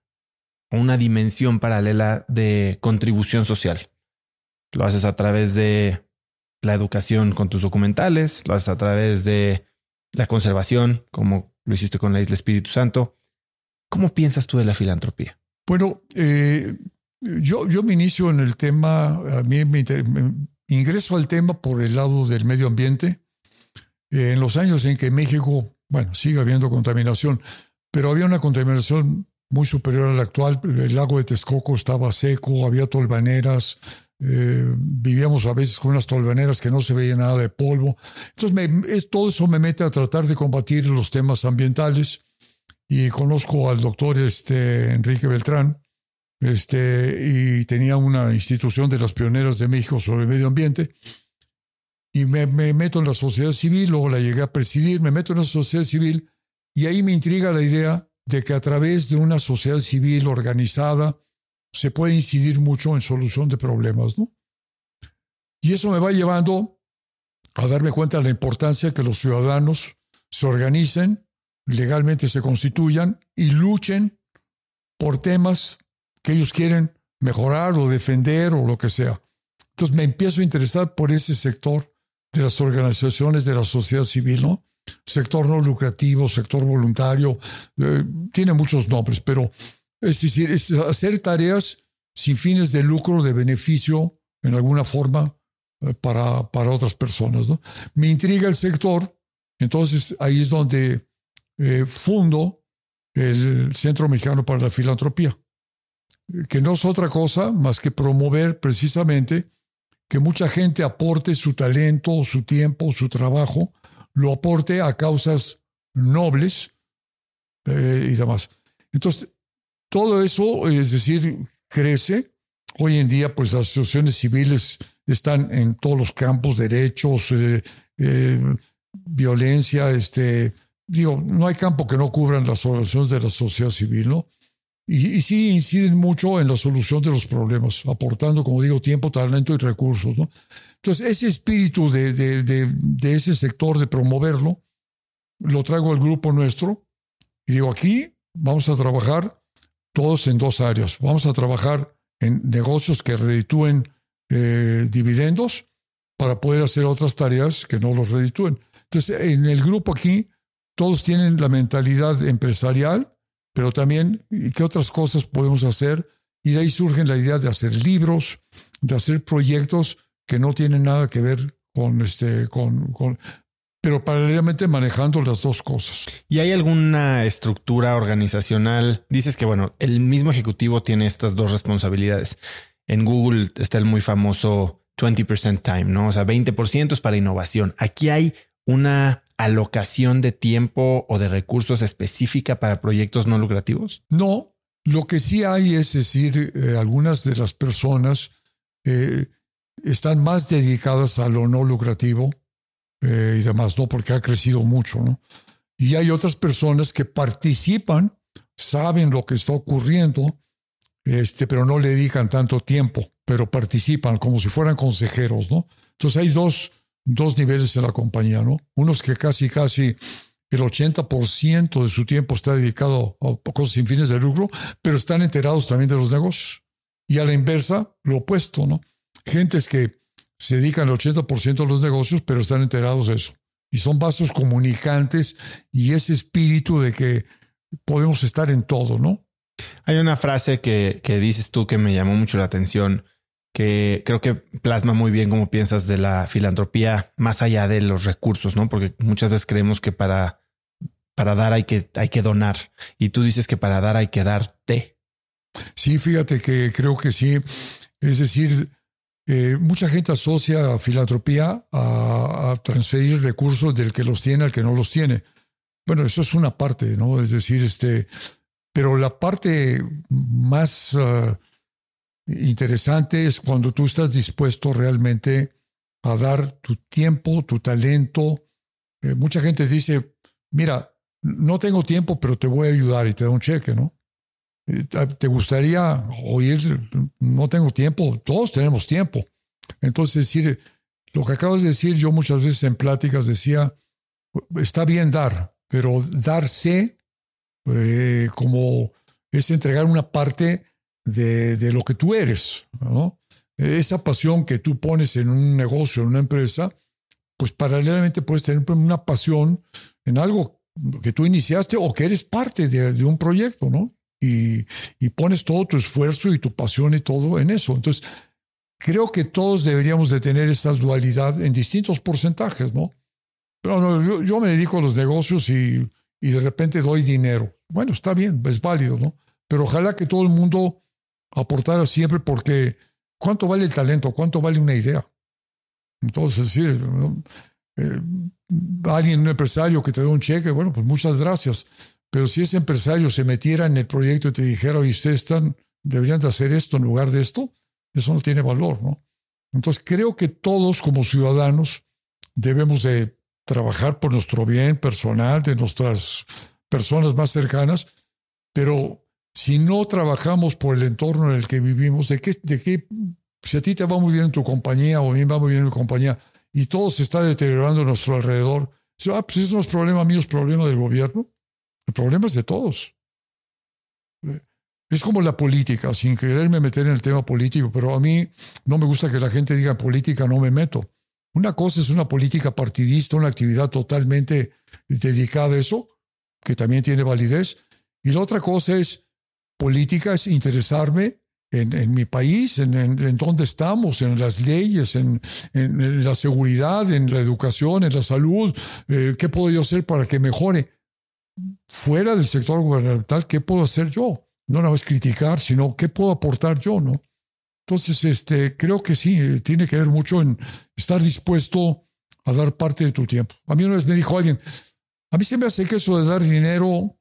una dimensión paralela de contribución social. Lo haces a través de la educación con tus documentales, lo haces a través de la conservación, como lo hiciste con la Isla Espíritu Santo. ¿Cómo piensas tú de la filantropía? Bueno, eh, yo, yo me inicio en el tema, a mí me, ingreso al tema por el lado del medio ambiente. en los años en que México, bueno, sigue habiendo contaminación, pero había una contaminación muy superior a la actual. El lago de Texcoco estaba seco, había tolvaneras, eh, vivíamos a veces con unas tolvaneras que no se veía nada de polvo. Entonces, todo eso me mete a tratar de combatir los temas ambientales. Y conozco al doctor este, Enrique Beltrán, este, y tenía una institución de las pioneras de México sobre el medio ambiente. Y me, me meto en la sociedad civil, luego la llegué a presidir, me meto en la sociedad civil, y ahí me intriga la idea de que a través de una sociedad civil organizada, se puede incidir mucho en solución de problemas, ¿no? Y eso me va llevando a darme cuenta de la importancia que los ciudadanos se organicen, legalmente se constituyan y luchen por temas que ellos quieren mejorar o defender o lo que sea. Entonces me empiezo a interesar por ese sector de las organizaciones de la sociedad civil, ¿no? Sector no lucrativo, sector voluntario, eh, tiene muchos nombres, pero es decir, es hacer tareas sin fines de lucro, de beneficio en alguna forma eh, para, para otras personas. ¿no? Me intriga el sector, entonces ahí es donde eh, fundo el Centro Mexicano para la Filantropía, que no es otra cosa más que promover precisamente que mucha gente aporte su talento, su tiempo, su trabajo, lo aporte a causas nobles eh, y demás. Entonces, todo eso, es decir, crece. Hoy en día, pues las asociaciones civiles están en todos los campos, derechos, eh, eh, violencia, este, digo, no hay campo que no cubran las organizaciones de la sociedad civil, ¿no? Y, sí inciden mucho en la solución de los problemas, aportando, como digo, tiempo, talento y recursos. ¿no? Entonces, ese espíritu de, de, de, ese sector, de promoverlo, lo traigo al grupo nuestro y digo, aquí vamos a trabajar todos en dos áreas. Vamos a trabajar en negocios que reditúen eh, dividendos para poder hacer otras tareas que no los reditúen. Entonces, en el grupo aquí, todos tienen la mentalidad empresarial pero también qué otras cosas podemos hacer. Y de ahí surge la idea de hacer libros, de hacer proyectos que no tienen nada que ver con este, con, con, pero paralelamente manejando las dos cosas. ¿Y hay alguna estructura organizacional? Dices que, bueno, el mismo ejecutivo tiene estas dos responsabilidades. En Google está el muy famoso 20% time, ¿no? O sea, 20% es para innovación. Aquí hay una alocación de tiempo o de recursos específica para proyectos no lucrativos? No, lo que sí hay es decir, eh, algunas de las personas eh, están más dedicadas a lo no lucrativo eh, y demás, ¿no? Porque ha crecido mucho, ¿no? Y hay otras personas que participan, saben lo que está ocurriendo, este, pero no le dedican tanto tiempo, pero participan como si fueran consejeros, ¿no? Entonces hay dos dos niveles en la compañía, ¿no? Unos que casi, casi el 80% de su tiempo está dedicado a cosas sin fines de lucro, pero están enterados también de los negocios. Y a la inversa, lo opuesto, ¿no? Gentes que se dedican el 80% a los negocios, pero están enterados de eso. Y son vasos comunicantes y ese espíritu de que podemos estar en todo, ¿no? Hay una frase que, que dices tú que me llamó mucho la atención que creo que plasma muy bien cómo piensas de la filantropía más allá de los recursos, ¿no? Porque muchas veces creemos que para, para dar hay que, hay que donar y tú dices que para dar hay que darte. Sí, fíjate que creo que sí. Es decir, eh, mucha gente asocia filantropía a, transferir recursos del que los tiene al que no los tiene. Bueno, eso es una parte, ¿no? Es decir, este, pero la parte más... Ah, interesante es cuando tú estás dispuesto realmente a dar tu tiempo, tu talento. Eh, mucha gente dice, mira, no tengo tiempo, pero te voy a ayudar y te da un cheque, ¿no? Eh, ¿Te gustaría oír? No tengo tiempo, todos tenemos tiempo. Entonces, decir, lo que acabas de decir, yo muchas veces en pláticas decía, está bien dar, pero darse eh, como es entregar una parte de, lo que tú eres. Esa pasión que tú pones en un negocio, en una empresa, pues paralelamente puedes tener una pasión en algo que tú iniciaste o que eres parte de, un proyecto, ¿no? Y, y, pones todo tu esfuerzo y tu pasión y todo en eso. Entonces, creo que todos deberíamos de tener esa dualidad en distintos porcentajes, ¿no? Pero no, yo, yo, me dedico a los negocios y, y de repente doy dinero. Bueno, está bien, es válido, ¿no? Pero ojalá que todo el mundo aportar siempre porque ¿cuánto vale el talento? ¿Cuánto vale una idea? Entonces, sí, eh, alguien, un empresario que te da un cheque, bueno, pues muchas gracias. Pero si ese empresario se metiera en el proyecto y te dijera, oye, ustedes están, deberían de hacer esto en lugar de esto, eso no tiene valor, ¿no? Entonces, creo que todos como ciudadanos debemos de trabajar por nuestro bien personal, de nuestras personas más cercanas, pero si no trabajamos por el entorno en el que vivimos, de qué, de qué, si a ti te va muy bien en tu compañía o a mí va muy bien en mi compañía y todo se está deteriorando a nuestro alrededor, Ah, pues eso no es problema mío, es problema del gobierno. El problema es de todos. Es como la política, sin quererme meter en el tema político, pero a mí no me gusta que la gente diga política, no me meto. Una cosa es una política partidista, una actividad totalmente dedicada a eso, que también tiene validez, y la otra cosa es política, es interesarme en, mi país, en, en, dónde estamos, en las leyes, en, la seguridad, en la educación, en la salud, eh, qué puedo yo hacer para que mejore. Fuera del sector gubernamental, ¿qué puedo hacer yo? No nada más criticar, sino qué puedo aportar yo, ¿no? Entonces, este, creo que sí, eh, tiene que ver mucho en estar dispuesto a dar parte de tu tiempo. A mí una vez me dijo alguien, a mí se me hace que eso de dar dinero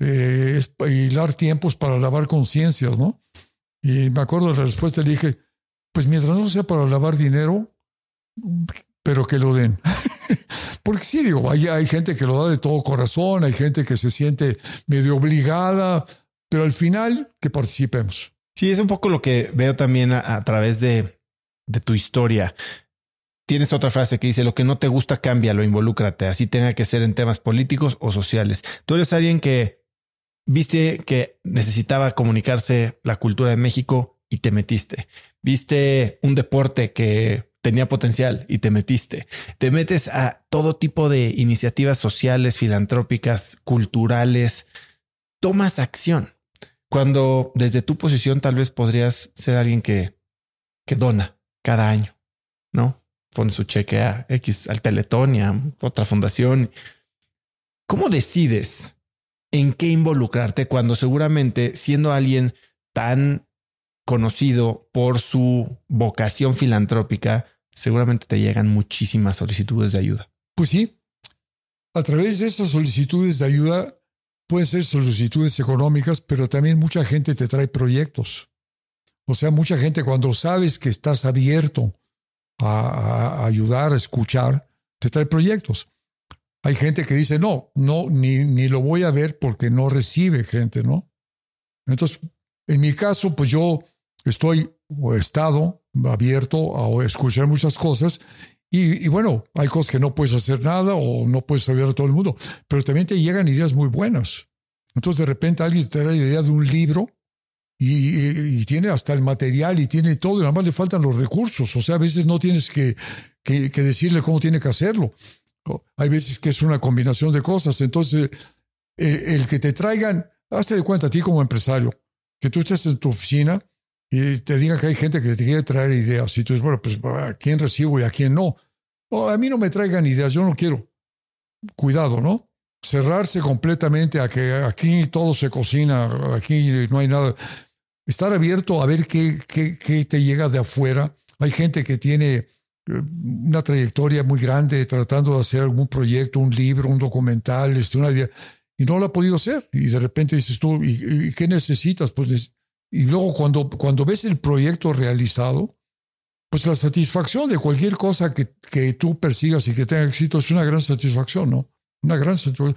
eh, es, dar tiempos para lavar conciencias, ¿no? Y me acuerdo de la respuesta, le dije, pues mientras no sea para lavar dinero, pero que lo den. Porque sí, digo, hay, hay gente que lo da de todo corazón, hay gente que se siente medio obligada, pero al final que participemos. Sí, es un poco lo que veo también a, través de, de, tu historia. Tienes otra frase que dice, lo que no te gusta, cámbialo, involúcrate, así tenga que ser en temas políticos o sociales. Tú eres alguien que viste que necesitaba comunicarse la cultura de México y te metiste. Viste un deporte que tenía potencial y te metiste. Te metes a todo tipo de iniciativas sociales, filantrópicas, culturales. Tomas acción. Cuando desde tu posición tal vez podrías ser alguien que, que dona cada año, ¿no? Pone su cheque a X, al Teletón y a otra fundación. ¿Cómo decides en qué involucrarte cuando seguramente siendo alguien tan conocido por su vocación filantrópica, seguramente te llegan muchísimas solicitudes de ayuda. Pues sí, a través de esas solicitudes de ayuda pueden ser solicitudes económicas, pero también mucha gente te trae proyectos. O sea, mucha gente cuando sabes que estás abierto a, a ayudar, a escuchar, te trae proyectos. Hay gente que dice, no, no, ni, ni lo voy a ver porque no recibe gente, ¿no? Entonces, en mi caso, pues yo estoy o he estado abierto a escuchar muchas cosas y, bueno, hay cosas que no puedes hacer nada o no puedes saber a todo el mundo, pero también te llegan ideas muy buenas. Entonces, de repente alguien te da la idea de un libro y, tiene hasta el material y tiene todo, y nada más le faltan los recursos. O sea, a veces no tienes que, que, que decirle cómo tiene que hacerlo. Hay veces que es una combinación de cosas. Entonces, el, que te traigan, hazte de cuenta a ti como empresario, que tú estés en tu oficina y te digan que hay gente que te quiere traer ideas. Y tú dices, bueno, pues a quién recibo y a quién no. a mí no me traigan ideas, yo no quiero. Cuidado, ¿no? Cerrarse completamente a que aquí todo se cocina, aquí no hay nada. Estar abierto a ver qué, qué, qué te llega de afuera. Hay gente que tiene una trayectoria muy grande tratando de hacer algún proyecto, un libro, un documental, este, una y no lo ha podido hacer. Y de repente dices tú, ¿y, qué necesitas? Pues, y luego cuando, cuando ves el proyecto realizado, pues la satisfacción de cualquier cosa que, que tú persigas y que tenga éxito es una gran satisfacción, ¿no? Una gran satisfacción.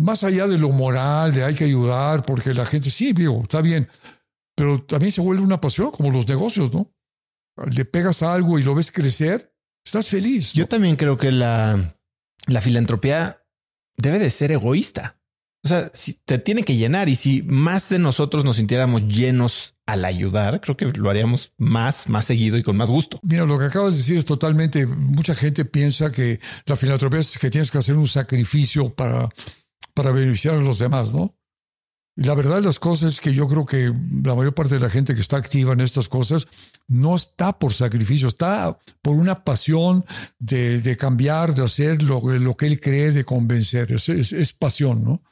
Más allá de lo moral, de hay que ayudar, porque la gente, sí, digo, está bien, pero también se vuelve una pasión, como los negocios, ¿no? Le pegas a algo y lo ves crecer, estás feliz. Yo también creo que la, la filantropía debe de ser egoísta. O sea, si te tiene que llenar y si más de nosotros nos sintiéramos llenos al ayudar, creo que lo haríamos más, más seguido y con más gusto. Mira, lo que acabas de decir es totalmente, mucha gente piensa que la filantropía es que tienes que hacer un sacrificio para, para beneficiar a los demás, ¿no? La verdad de las cosas es que yo creo que la mayor parte de la gente que está activa en estas cosas no está por sacrificio, está por una pasión de, cambiar, de hacer lo, lo, que él cree, de convencer. Es, es, pasión, ¿no?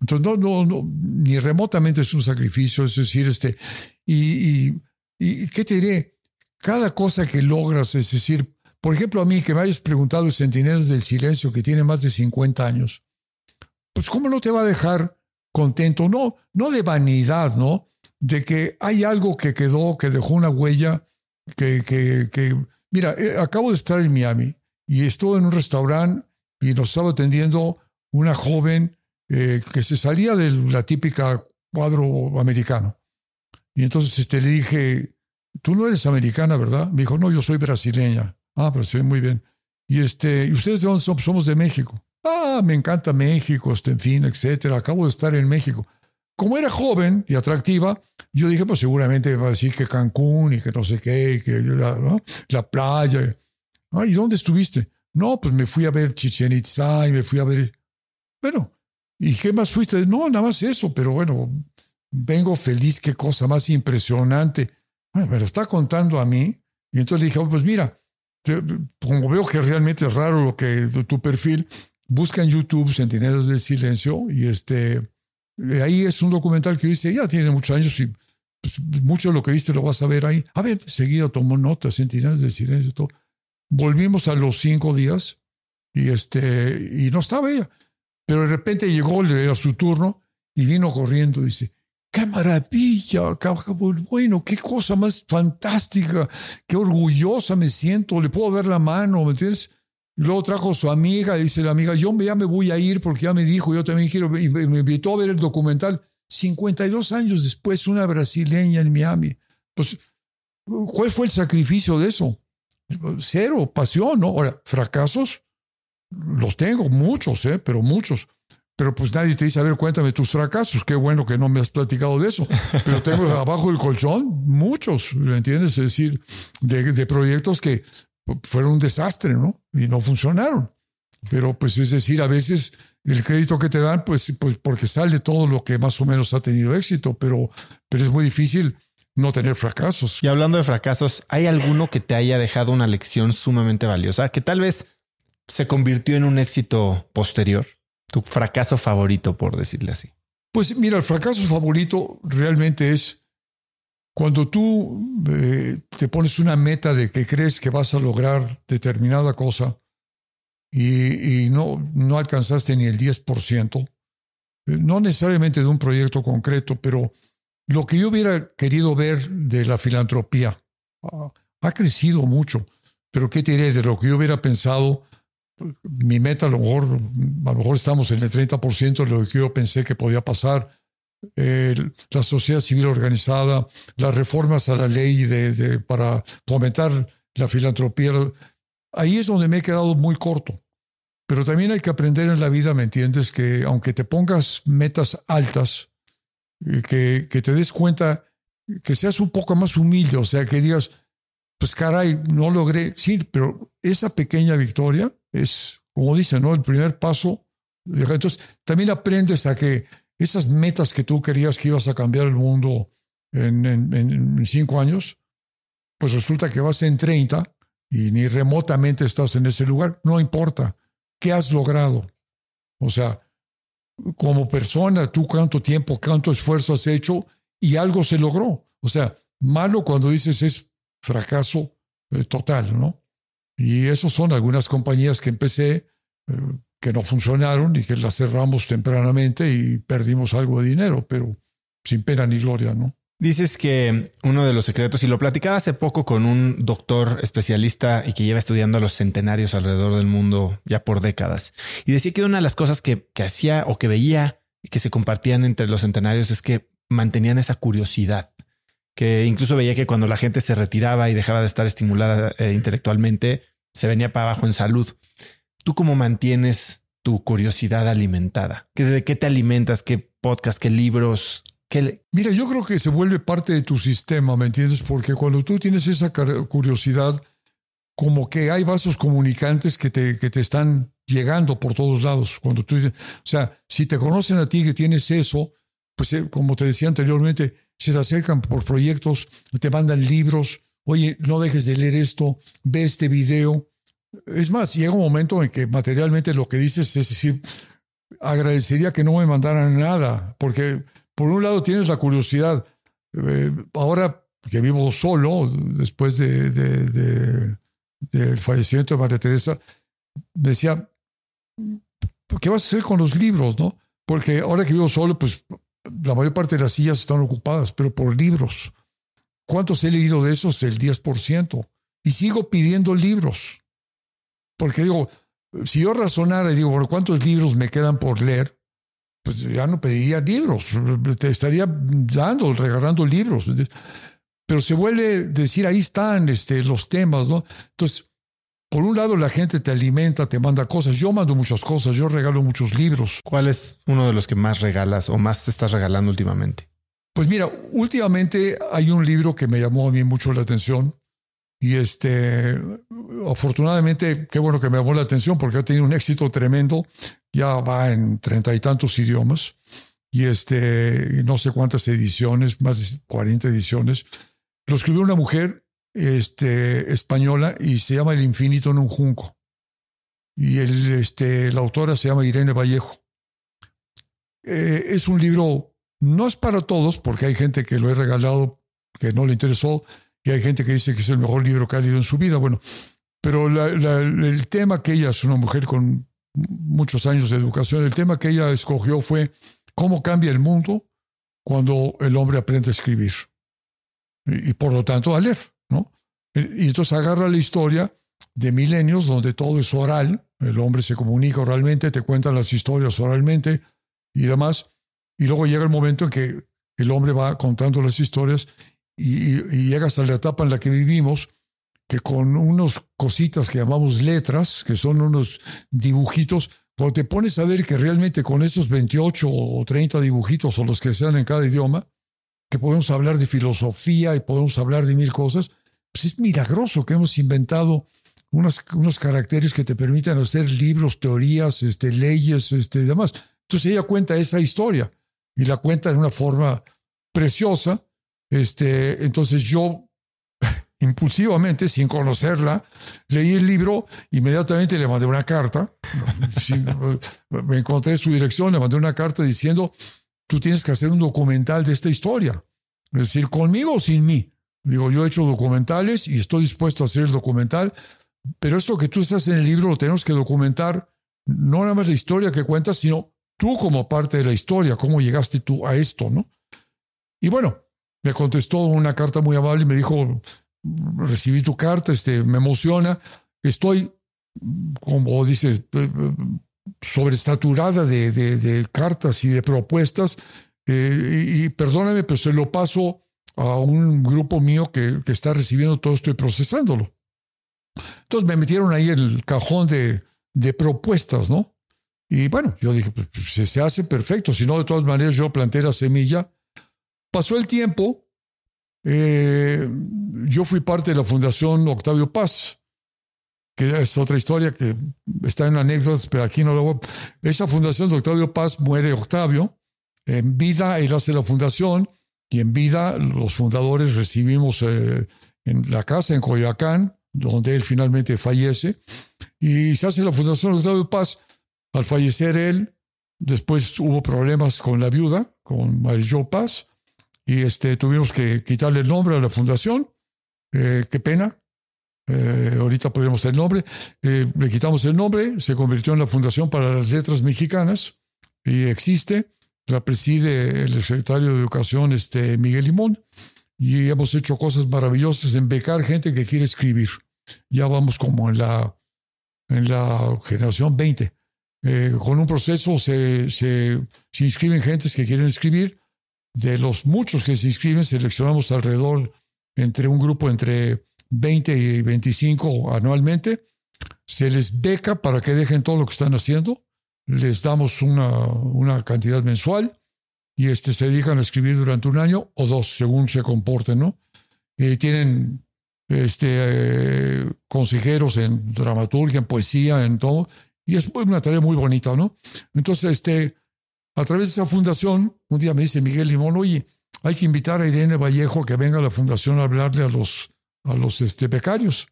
Entonces, no, no, no, ni remotamente es un sacrificio, es decir, este, y, y, y ¿qué te diré? Cada cosa que logras, es decir, por ejemplo, a mí que me hayas preguntado el Centinelas del Silencio, que tiene más de 50 años, pues ¿cómo no te va a dejar contento, no, no de vanidad, ¿no? De que hay algo que quedó, que dejó una huella, que, que, que mira, eh, acabo de estar en Miami y estuve en un restaurante y nos estaba atendiendo una joven eh, que se salía de la típica cuadro americano. Y entonces este, le dije, tú no eres americana, ¿verdad? Me dijo, no, yo soy brasileña. Ah, pero sí, muy bien. Y este, ¿y ustedes de dónde son? Somos de México. Ah, me encanta México, en fin, etcétera. Acabo de estar en México. Como era joven y atractiva, yo dije, pues seguramente va a decir que Cancún y que no sé qué, que la, la playa. Ah, ¿y dónde estuviste? No, pues me fui a ver Chichen Itza y me fui a ver. Bueno, ¿y qué más fuiste? No, nada más eso, pero bueno, vengo feliz, qué cosa más impresionante. Bueno, me lo está contando a mí. Y entonces le dije, oh, pues mira, como veo que realmente es raro lo que tu perfil, busca en YouTube Centinelas del Silencio y este, ahí es un documental que dice, ya tiene muchos años y pues, mucho de lo que viste lo vas a ver ahí. A ver, seguido tomó notas, Centinelas del Silencio, todo. Volvimos a los cinco días y, este, y no estaba ella. Pero de repente llegó, era su turno y vino corriendo. Dice, qué maravilla, bueno, qué cosa más fantástica, qué orgullosa me siento, le puedo dar la mano, ¿me entiendes? Luego trajo su amiga, dice la amiga, yo ya me voy a ir porque ya me dijo, yo también quiero, y me invitó a ver el documental. 52 años después, una brasileña en Miami. Pues, ¿cuál fue el sacrificio de eso? Cero, pasión, ¿no? Ahora, fracasos, los tengo, muchos, ¿eh? Pero muchos. Pero pues nadie te dice, a ver, cuéntame tus fracasos. Qué bueno que no me has platicado de eso. Pero tengo abajo del colchón muchos, ¿me entiendes? Es decir, de, de proyectos que fueron un desastre, ¿no? Y no funcionaron. Pero pues es decir, a veces el crédito que te dan, pues, pues porque sale todo lo que más o menos ha tenido éxito, pero, pero es muy difícil no tener fracasos. Y hablando de fracasos, ¿hay alguno que te haya dejado una lección sumamente valiosa que tal vez se convirtió en un éxito posterior? Tu fracaso favorito, por decirle así. Pues mira, el fracaso favorito realmente es cuando tú eh, te pones una meta de que crees que vas a lograr determinada cosa y, y no, no alcanzaste ni el 10%, eh, no necesariamente de un proyecto concreto, pero lo que yo hubiera querido ver de la filantropía ah, ha crecido mucho, pero ¿qué te diré de lo que yo hubiera pensado? Mi meta a lo mejor, a lo mejor estamos en el 30% de lo que yo pensé que podía pasar. La sociedad civil organizada, las reformas a la ley de, para fomentar la filantropía. Ahí es donde me he quedado muy corto. Pero también hay que aprender en la vida, ¿me entiendes? Que aunque te pongas metas altas, que, que te des cuenta, que seas un poco más humilde, o sea, que digas, pues caray, no logré, sí, pero esa pequeña victoria es, como dicen, ¿no? El primer paso. Entonces, también aprendes a que esas metas que tú querías que ibas a cambiar el mundo en, cinco años, pues resulta que vas en 30 y ni remotamente estás en ese lugar, no importa. ¿Qué has logrado? O sea, como persona, tú cuánto tiempo, cuánto esfuerzo has hecho y algo se logró. O sea, malo cuando dices es fracaso eh, total, ¿no? Y esas son algunas compañías que empecé eh, que no funcionaron y que las cerramos tempranamente y perdimos algo de dinero, pero sin pena ni gloria, ¿no? Dices que uno de los secretos, y lo platicaba hace poco con un doctor especialista y que lleva estudiando a los centenarios alrededor del mundo ya por décadas, y decía que una de las cosas que, que hacía o que veía que se compartían entre los centenarios es que mantenían esa curiosidad, que incluso veía que cuando la gente se retiraba y dejaba de estar estimulada eh, intelectualmente, se venía para abajo en salud. ¿Tú cómo mantienes tu curiosidad alimentada? ¿De qué te alimentas? ¿Qué podcast? ¿Qué libros? Mira, yo creo que se vuelve parte de tu sistema, ¿me entiendes? Porque cuando tú tienes esa curiosidad, como que hay vasos comunicantes que te, que te están llegando por todos lados. Cuando tú dices, o sea, si te conocen a ti que tienes eso, pues eh, como te decía anteriormente, se te acercan por proyectos, te mandan libros, oye, no dejes de leer esto, ve este video. Es más, llega un momento en que materialmente lo que dices es decir, agradecería que no me mandaran nada, porque por un lado tienes la curiosidad. Eh, ahora que vivo solo, después de, del fallecimiento de María Teresa, decía, ¿qué vas a hacer con los libros? no? Porque ahora que vivo solo, pues la mayor parte de las sillas están ocupadas, pero por libros. ¿Cuántos he leído de esos? El 10%. Y sigo pidiendo libros. Porque digo, si yo razonara y digo, ¿por cuántos libros me quedan por leer? pues ya no pediría libros, te estaría dando, regalando libros. Pero se vuelve decir, ahí están este, los temas, ¿no? Entonces, por un lado la gente te alimenta, te manda cosas. Yo mando muchas cosas, yo regalo muchos libros. ¿Cuál es uno de los que más regalas o más te estás regalando últimamente? Pues mira, últimamente hay un libro que me llamó a mí mucho la atención y este, afortunadamente, qué bueno que me llamó la atención porque ha tenido un éxito tremendo. Ya va en treinta y tantos idiomas y este, no sé cuántas ediciones, más de 40 ediciones. Lo escribió una mujer este, española y se llama El infinito en un junco. Y el, este, la autora se llama Irene Vallejo. Eh, es un libro, no es para todos, porque hay gente que lo he regalado que no le interesó y hay gente que dice que es el mejor libro que ha leído en su vida. Bueno, pero el tema que ella es una mujer con muchos años de educación, el tema que ella escogió fue cómo cambia el mundo cuando el hombre aprende a escribir y, por lo tanto a leer. ¿no? Y entonces agarra la historia de milenios donde todo es oral, el hombre se comunica oralmente, te cuentan las historias oralmente y demás, y luego llega el momento en que el hombre va contando las historias y, llega hasta la etapa en la que vivimos, que con unas cositas que llamamos letras, que son unos dibujitos, cuando te pones a ver que realmente con esos 28 o 30 dibujitos o los que sean en cada idioma, que podemos hablar de filosofía y podemos hablar de mil cosas, pues es milagroso que hemos inventado unos, unos caracteres que te permitan hacer libros, teorías, este, leyes, este, demás. Entonces ella cuenta esa historia y la cuenta en una forma preciosa. Este, entonces yo impulsivamente, sin conocerla, leí el libro, inmediatamente le mandé una carta, me encontré su dirección, le mandé una carta diciendo, tú tienes que hacer un documental de esta historia. Es decir, conmigo o sin mí. Digo, yo he hecho documentales y estoy dispuesto a hacer el documental, pero esto que tú estás en el libro lo tenemos que documentar, no nada más la historia que cuentas, sino tú como parte de la historia, cómo llegaste tú a esto, ¿no? Y bueno, me contestó una carta muy amable y me dijo, recibí tu carta, este, me emociona, estoy, como dice, sobresaturada de, de, cartas y de propuestas. Eh, y, perdóname, pero se lo paso a un grupo mío que, que, está recibiendo todo esto y procesándolo. Entonces me metieron ahí el cajón de, de propuestas, ¿no? Y bueno, yo dije, pues, pues se hace perfecto, si no, de todas maneras yo planté la semilla. Pasó el tiempo, eh, yo fui parte de la Fundación Octavio Paz, que es otra historia que está en anécdotas, pero aquí no lo voy. Esa fundación de Octavio Paz muere Octavio. En vida él hace la fundación y en vida los fundadores recibimos eh, en la casa en Coyoacán, donde él finalmente fallece, y se hace la fundación Octavio Paz. Al fallecer él, después hubo problemas con la viuda, con Mario Paz, y este, tuvimos que quitarle el nombre a la fundación. Eh, qué pena, eh, ahorita podemos el nombre, eh, le quitamos el nombre, se convirtió en la Fundación para las Letras Mexicanas y existe, la preside el secretario de Educación este, Miguel Limón y hemos hecho cosas maravillosas en becar gente que quiere escribir. Ya vamos como en la, en la generación 20. Eh, con un proceso se, se, se inscriben gentes que quieren escribir. De los muchos que se inscriben, seleccionamos alrededor entre un grupo entre 20 y 25 anualmente. Se les beca para que dejen todo lo que están haciendo. Les damos una, una cantidad mensual y este, se dedican a escribir durante un año o dos, según se comporten, ¿no? Tienen este, eh, consejeros en dramaturgia, en poesía, en todo, y es una tarea muy bonita, ¿no? Entonces, este, a través de esa fundación, un día me dice Miguel Limón, oye, hay que invitar a Irene Vallejo a que venga a la fundación a hablarle a los a los este, becarios.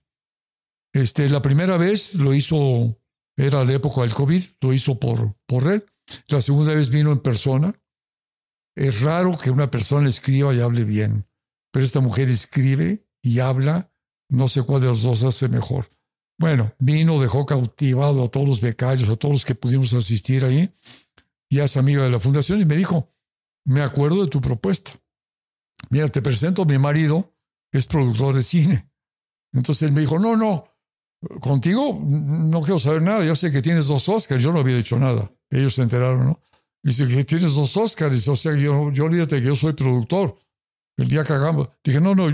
Este, la primera vez lo hizo, era la época del COVID, lo hizo por, por red. La segunda vez vino en persona. Es raro que una persona escriba y hable bien, pero esta mujer escribe y habla, no sé cuál de los dos hace mejor. Bueno, vino, dejó cautivado a todos los becarios, a todos los que pudimos asistir ahí, y es amiga de la fundación, y me dijo, me acuerdo de tu propuesta. Mira, te presento mi marido, es productor de cine. Entonces él me dijo, no, no, contigo no quiero saber nada, yo sé que tienes dos Oscars, yo no había dicho nada. Ellos se enteraron, ¿no? Dice que tienes dos Oscars, o sea, yo, yo olvídate que yo soy productor. el día que hagamos. Dije, no, no,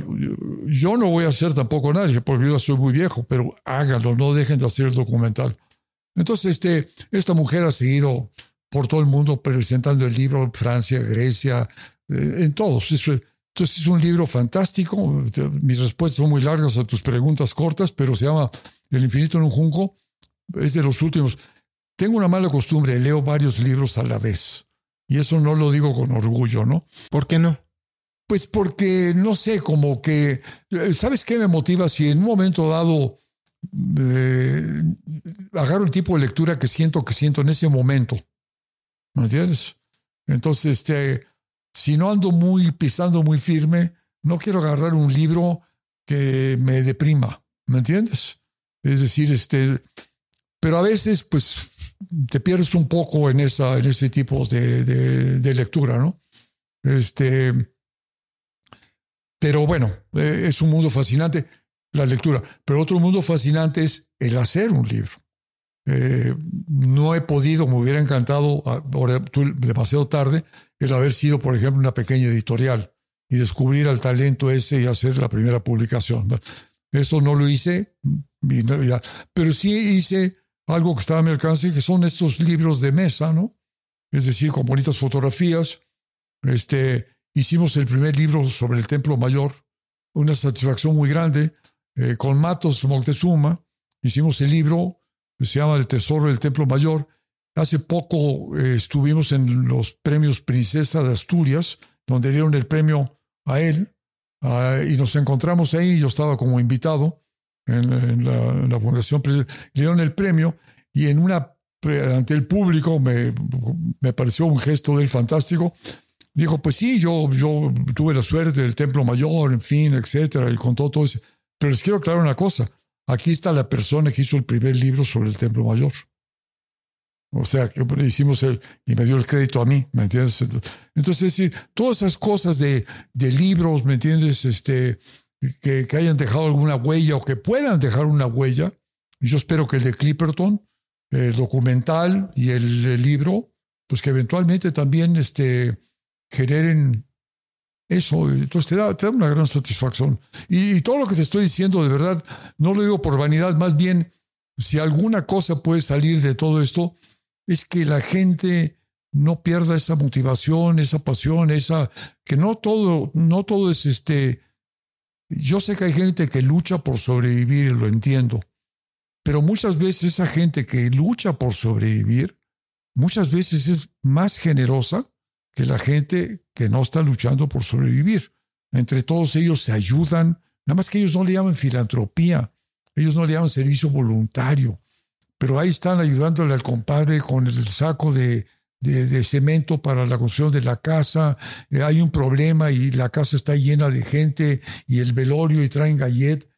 yo no voy a hacer tampoco nada, porque yo soy muy viejo, pero háganlo, no dejen de hacer el documental. Entonces, este, esta mujer ha seguido por todo el mundo presentando el libro, Francia, Grecia, eh, en todos. Entonces es un libro fantástico. Mis respuestas son muy largas a tus preguntas cortas, pero se llama El infinito en un junco. Es de los últimos. Tengo una mala costumbre, leo varios libros a la vez. Y eso no lo digo con orgullo, ¿no? ¿Por qué no? Pues porque, no sé, como que, ¿sabes qué me motiva? Si en un momento dado eh, agarro el tipo de lectura que siento que siento en ese momento, ¿me entiendes? Entonces, este, si no ando muy pisando muy firme, no quiero agarrar un libro que me deprima, ¿me entiendes? Es decir, este, pero a veces, pues, te pierdes un poco en, esa, en ese tipo de, de, lectura, ¿no? Este, pero bueno, eh, es un mundo fascinante la lectura. Pero otro mundo fascinante es el hacer un libro. Eh, no he podido, me hubiera encantado, ah, demasiado tarde, el haber sido, por ejemplo, una pequeña editorial y descubrir al talento ese y hacer la primera publicación. Eso no lo hice, pero sí hice algo que estaba a mi alcance, que son estos libros de mesa, ¿no? Es decir, con bonitas fotografías. Este, hicimos el primer libro sobre el Templo Mayor, una satisfacción muy grande. Eh, con Matos Moctezuma. Hicimos el libro, se llama El Tesoro del Templo Mayor. Hace poco eh, estuvimos en los premios Princesa de Asturias, donde dieron el premio a él, ah, y nos encontramos ahí. Yo estaba como invitado en, la, Fundación Le dieron el premio, y en una ante el público me, me pareció un gesto de él fantástico. Dijo, pues sí, yo, yo tuve la suerte del Templo Mayor, en fin, etcétera, y contó todo eso. Pero les quiero aclarar una cosa. Aquí está la persona que hizo el primer libro sobre el Templo Mayor. O sea, que hicimos el, y me dio el crédito a mí, ¿me entiendes? Entonces, es decir, todas esas cosas de, de libros, ¿me entiendes? Este, que, que, hayan dejado alguna huella o que puedan dejar una huella. Yo espero que el de Clipperton, el documental y el, el libro, pues que eventualmente también este, generen eso, entonces te da, te da una gran satisfacción. Y, todo lo que te estoy diciendo, de verdad, no lo digo por vanidad, más bien, si alguna cosa puede salir de todo esto, es que la gente no pierda esa motivación, esa pasión, esa, que no todo, no todo es este, yo sé que hay gente que lucha por sobrevivir y lo entiendo, pero muchas veces esa gente que lucha por sobrevivir, muchas veces es más generosa que la gente que no está luchando por sobrevivir. Entre todos ellos se ayudan, nada más que ellos no le llaman filantropía, ellos no le llaman servicio voluntario, pero ahí están ayudándole al compadre con el saco de, de, cemento para la construcción de la casa, eh, hay un problema y la casa está llena de gente y el velorio y traen gallet.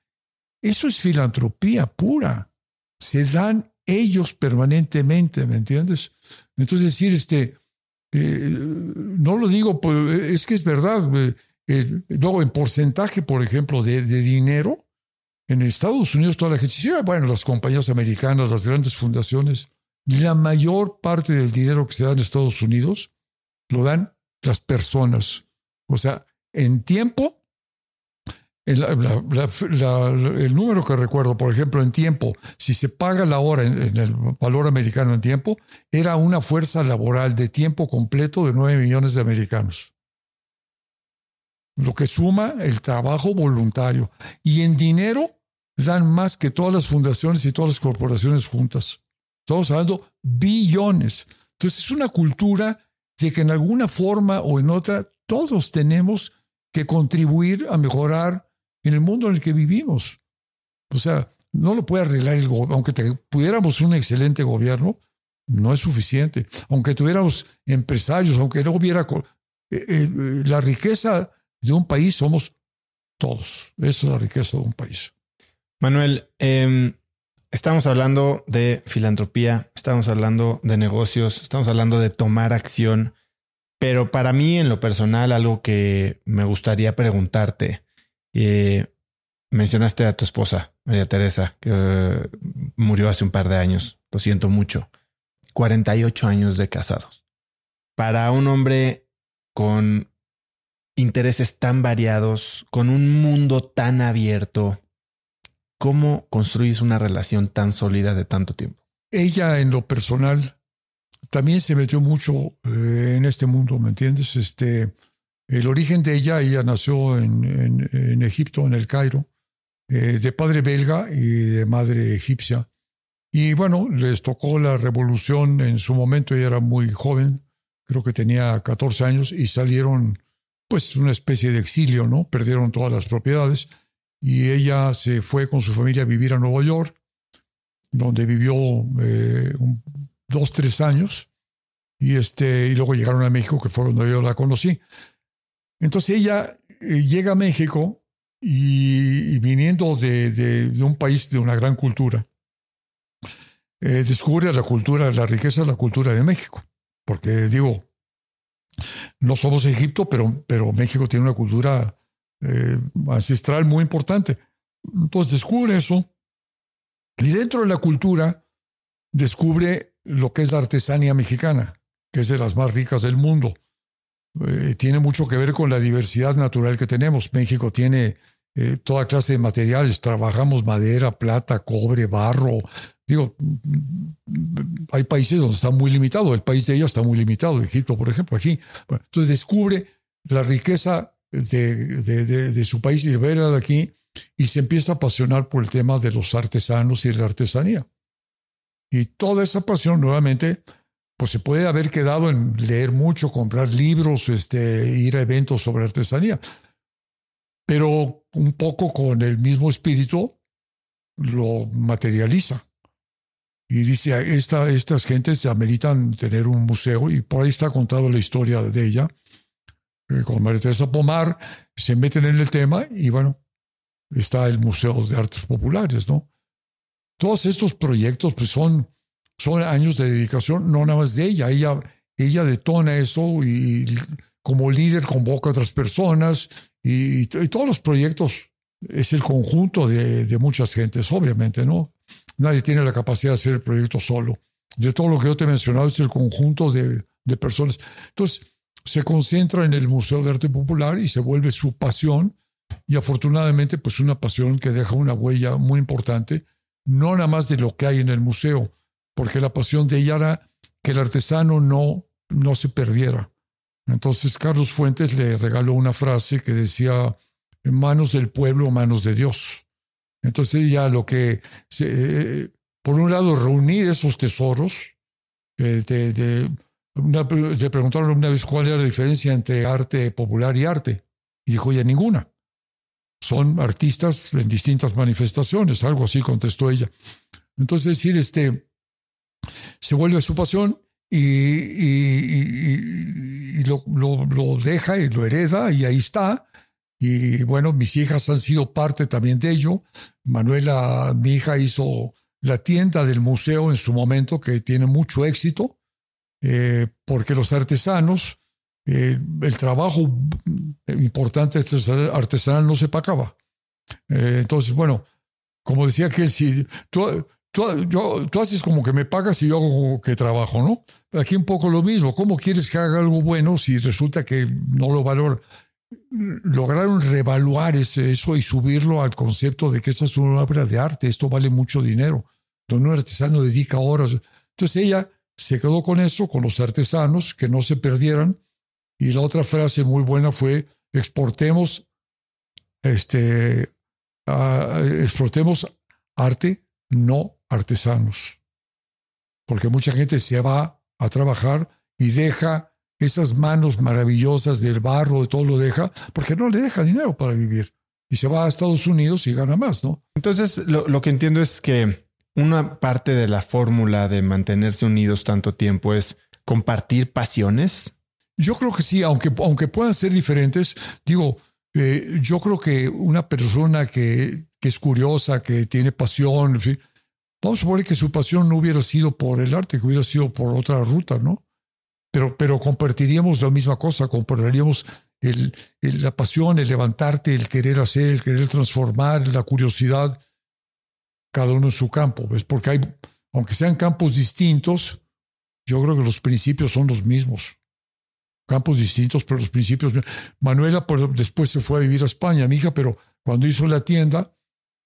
Eso es filantropía pura. Se dan ellos permanentemente, ¿me entiendes? Entonces decir, este, eh, no lo digo, es que es verdad. Eh, eh, luego, en porcentaje, por ejemplo, de, dinero, en Estados Unidos toda la gente ah, bueno, las compañías americanas, las grandes fundaciones, la mayor parte del dinero que se da en Estados Unidos lo dan las personas. O sea, en tiempo el, el, número que recuerdo, por ejemplo, en tiempo, si se paga la hora en, el valor americano en tiempo, era una fuerza laboral de tiempo completo de 9 millones de americanos. Lo que suma el trabajo voluntario. Y en dinero dan más que todas las fundaciones y todas las corporaciones juntas. Estamos hablando billones. Entonces es una cultura de que en alguna forma o en otra todos tenemos que contribuir a mejorar en el mundo en el que vivimos. O sea, no lo puede arreglar el gobierno. Aunque pudiéramos un excelente gobierno, no es suficiente. Aunque tuviéramos empresarios, aunque no hubiera... Eh, eh, la riqueza de un país somos todos. Eso es la riqueza de un país. Manuel, em, estamos hablando de filantropía, estamos hablando de negocios, estamos hablando de tomar acción, pero para mí en lo personal algo que me gustaría preguntarte y mencionaste a tu esposa, María Teresa, que eh, murió hace un par de años. Lo siento mucho. 48 años de casados. Para un hombre con intereses tan variados, con un mundo tan abierto, ¿cómo construís una relación tan sólida de tanto tiempo? Ella en lo personal también se metió mucho eh, en este mundo, ¿me entiendes? Este, el origen de ella, ella nació en, Egipto, en el Cairo, eh, de padre belga y de madre egipcia. Y bueno, les tocó la revolución en su momento, ella era muy joven, creo que tenía 14 años, y salieron pues una especie de exilio, ¿no? Perdieron todas las propiedades y ella se fue con su familia a vivir a Nueva York, donde vivió eh, dos, tres años, y, este, y luego llegaron a México, que fue donde yo la conocí. Entonces ella eh, llega a México y, viniendo de, un país de una gran cultura, eh, descubre la cultura, la riqueza de la cultura de México. Porque digo, no somos Egipto, pero, pero México tiene una cultura eh, ancestral muy importante. Entonces descubre eso y dentro de la cultura descubre lo que es la artesanía mexicana, que es de las más ricas del mundo. Eh, tiene mucho que ver con la diversidad natural que tenemos. México tiene eh, toda clase de materiales. Trabajamos madera, plata, cobre, barro. Digo, hay países donde está muy limitado. El país de ella está muy limitado. Egipto, por ejemplo, aquí. entonces descubre la riqueza de, de, su país y de verla de aquí y se empieza a apasionar por el tema de los artesanos y la artesanía. Y toda esa pasión nuevamente pues se puede haber quedado en leer mucho, comprar libros, este, ir a eventos sobre artesanía. Pero un poco con el mismo espíritu lo materializa. Y dice, esta, estas gentes ameritan tener un museo y por ahí está contado la historia de ella. Eh, con María Teresa Pomar se meten en el tema y bueno, está el Museo de Artes Populares, ¿no? Todos estos proyectos pues son son años de dedicación, no nada más de ella. Ella, ella detona eso y, como líder convoca a otras personas y, todos los proyectos es el conjunto de, de, muchas gentes, obviamente, ¿no? Nadie tiene la capacidad de hacer el proyecto solo. De todo lo que yo te he mencionado es el conjunto de, de personas. Entonces, se concentra en el Museo de Arte Popular y se vuelve su pasión y afortunadamente pues una pasión que deja una huella muy importante, no nada más de lo que hay en el museo, porque la pasión de ella era que el artesano no, no se perdiera. Entonces Carlos Fuentes le regaló una frase que decía, manos del pueblo, manos de Dios. Entonces ya lo que, se, por un lado, reunir esos tesoros, eh, de, le preguntaron una vez cuál era la diferencia entre arte popular y arte, y dijo, ya ninguna. Son artistas en distintas manifestaciones, algo así contestó ella. Entonces, decir, este, se vuelve su pasión y, lo, deja y lo hereda y ahí está. Y bueno, mis hijas han sido parte también de ello. Manuela, mi hija, hizo la tienda del museo en su momento, que tiene mucho éxito, eh, porque los artesanos, eh, el trabajo importante artesanal no se pagaba. Eh, entonces, bueno, como decía que si tú, Tú, yo, tú haces como que me pagas y yo hago como que trabajo, ¿no? Aquí un poco lo mismo. ¿Cómo quieres que haga algo bueno si resulta que no lo valora? Lograron revaluar eso y subirlo al concepto de que esta es una obra de arte, esto vale mucho dinero, donde un artesano dedica horas. Entonces ella se quedó con eso, con los artesanos, que no se perdieran. Y la otra frase muy buena fue, exportemos, este, exportemos arte, no artesanos. Porque mucha gente se va a trabajar y deja esas manos maravillosas del barro, de todo lo deja, porque no le deja dinero para vivir. Y se va a Estados Unidos y gana más, ¿no? Entonces, lo, que entiendo es que una parte de la fórmula de mantenerse unidos tanto tiempo es compartir pasiones. Yo creo que sí, aunque, aunque puedan ser diferentes, digo, eh, yo creo que una persona que, que, es curiosa, que tiene pasión, en fin, Vamos a suponer que su pasión no hubiera sido por el arte, que hubiera sido por otra ruta, ¿no? Pero, pero compartiríamos la misma cosa, compartiríamos el, la pasión, el levantarte, el querer hacer, el querer transformar, la curiosidad, cada uno en su campo, ¿ves? Porque hay, aunque sean campos distintos, yo creo que los principios son los mismos. campos distintos, pero los principios. Manuela después se fue a vivir a España, mi hija, pero cuando hizo la tienda,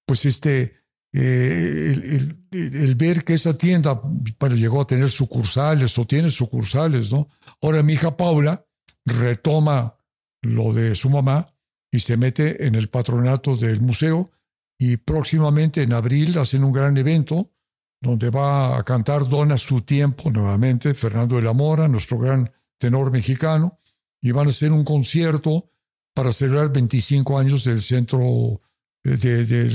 pues este, eh, el, ver que esa tienda bueno, llegó a tener sucursales o tiene sucursales, ¿no? Ahora mi hija Paula retoma lo de su mamá y se mete en el patronato del museo y próximamente en abril hacen un gran evento donde va a cantar Dona su tiempo nuevamente, Fernando de la Mora, nuestro gran tenor mexicano, y van a hacer un concierto para celebrar 25 años del centro eh, de,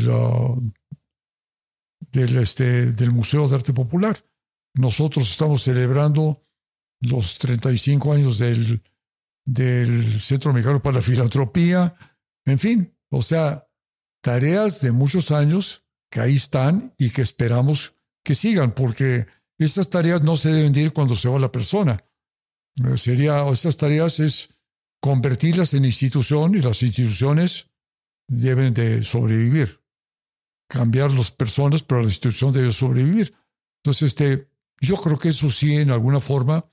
del, este, del Museo de Arte Popular. Nosotros estamos celebrando los 35 años del, Centro Mexicano para la Filantropía, en fin, o sea, tareas de muchos años que ahí están y que esperamos que sigan, porque estas tareas no se deben ir cuando se va la persona. Eh, sería, estas tareas es convertirlas en institución y las instituciones deben de sobrevivir. Cambiar las personas, pero la institución debe sobrevivir. Entonces, este, yo creo que eso sí, en alguna forma,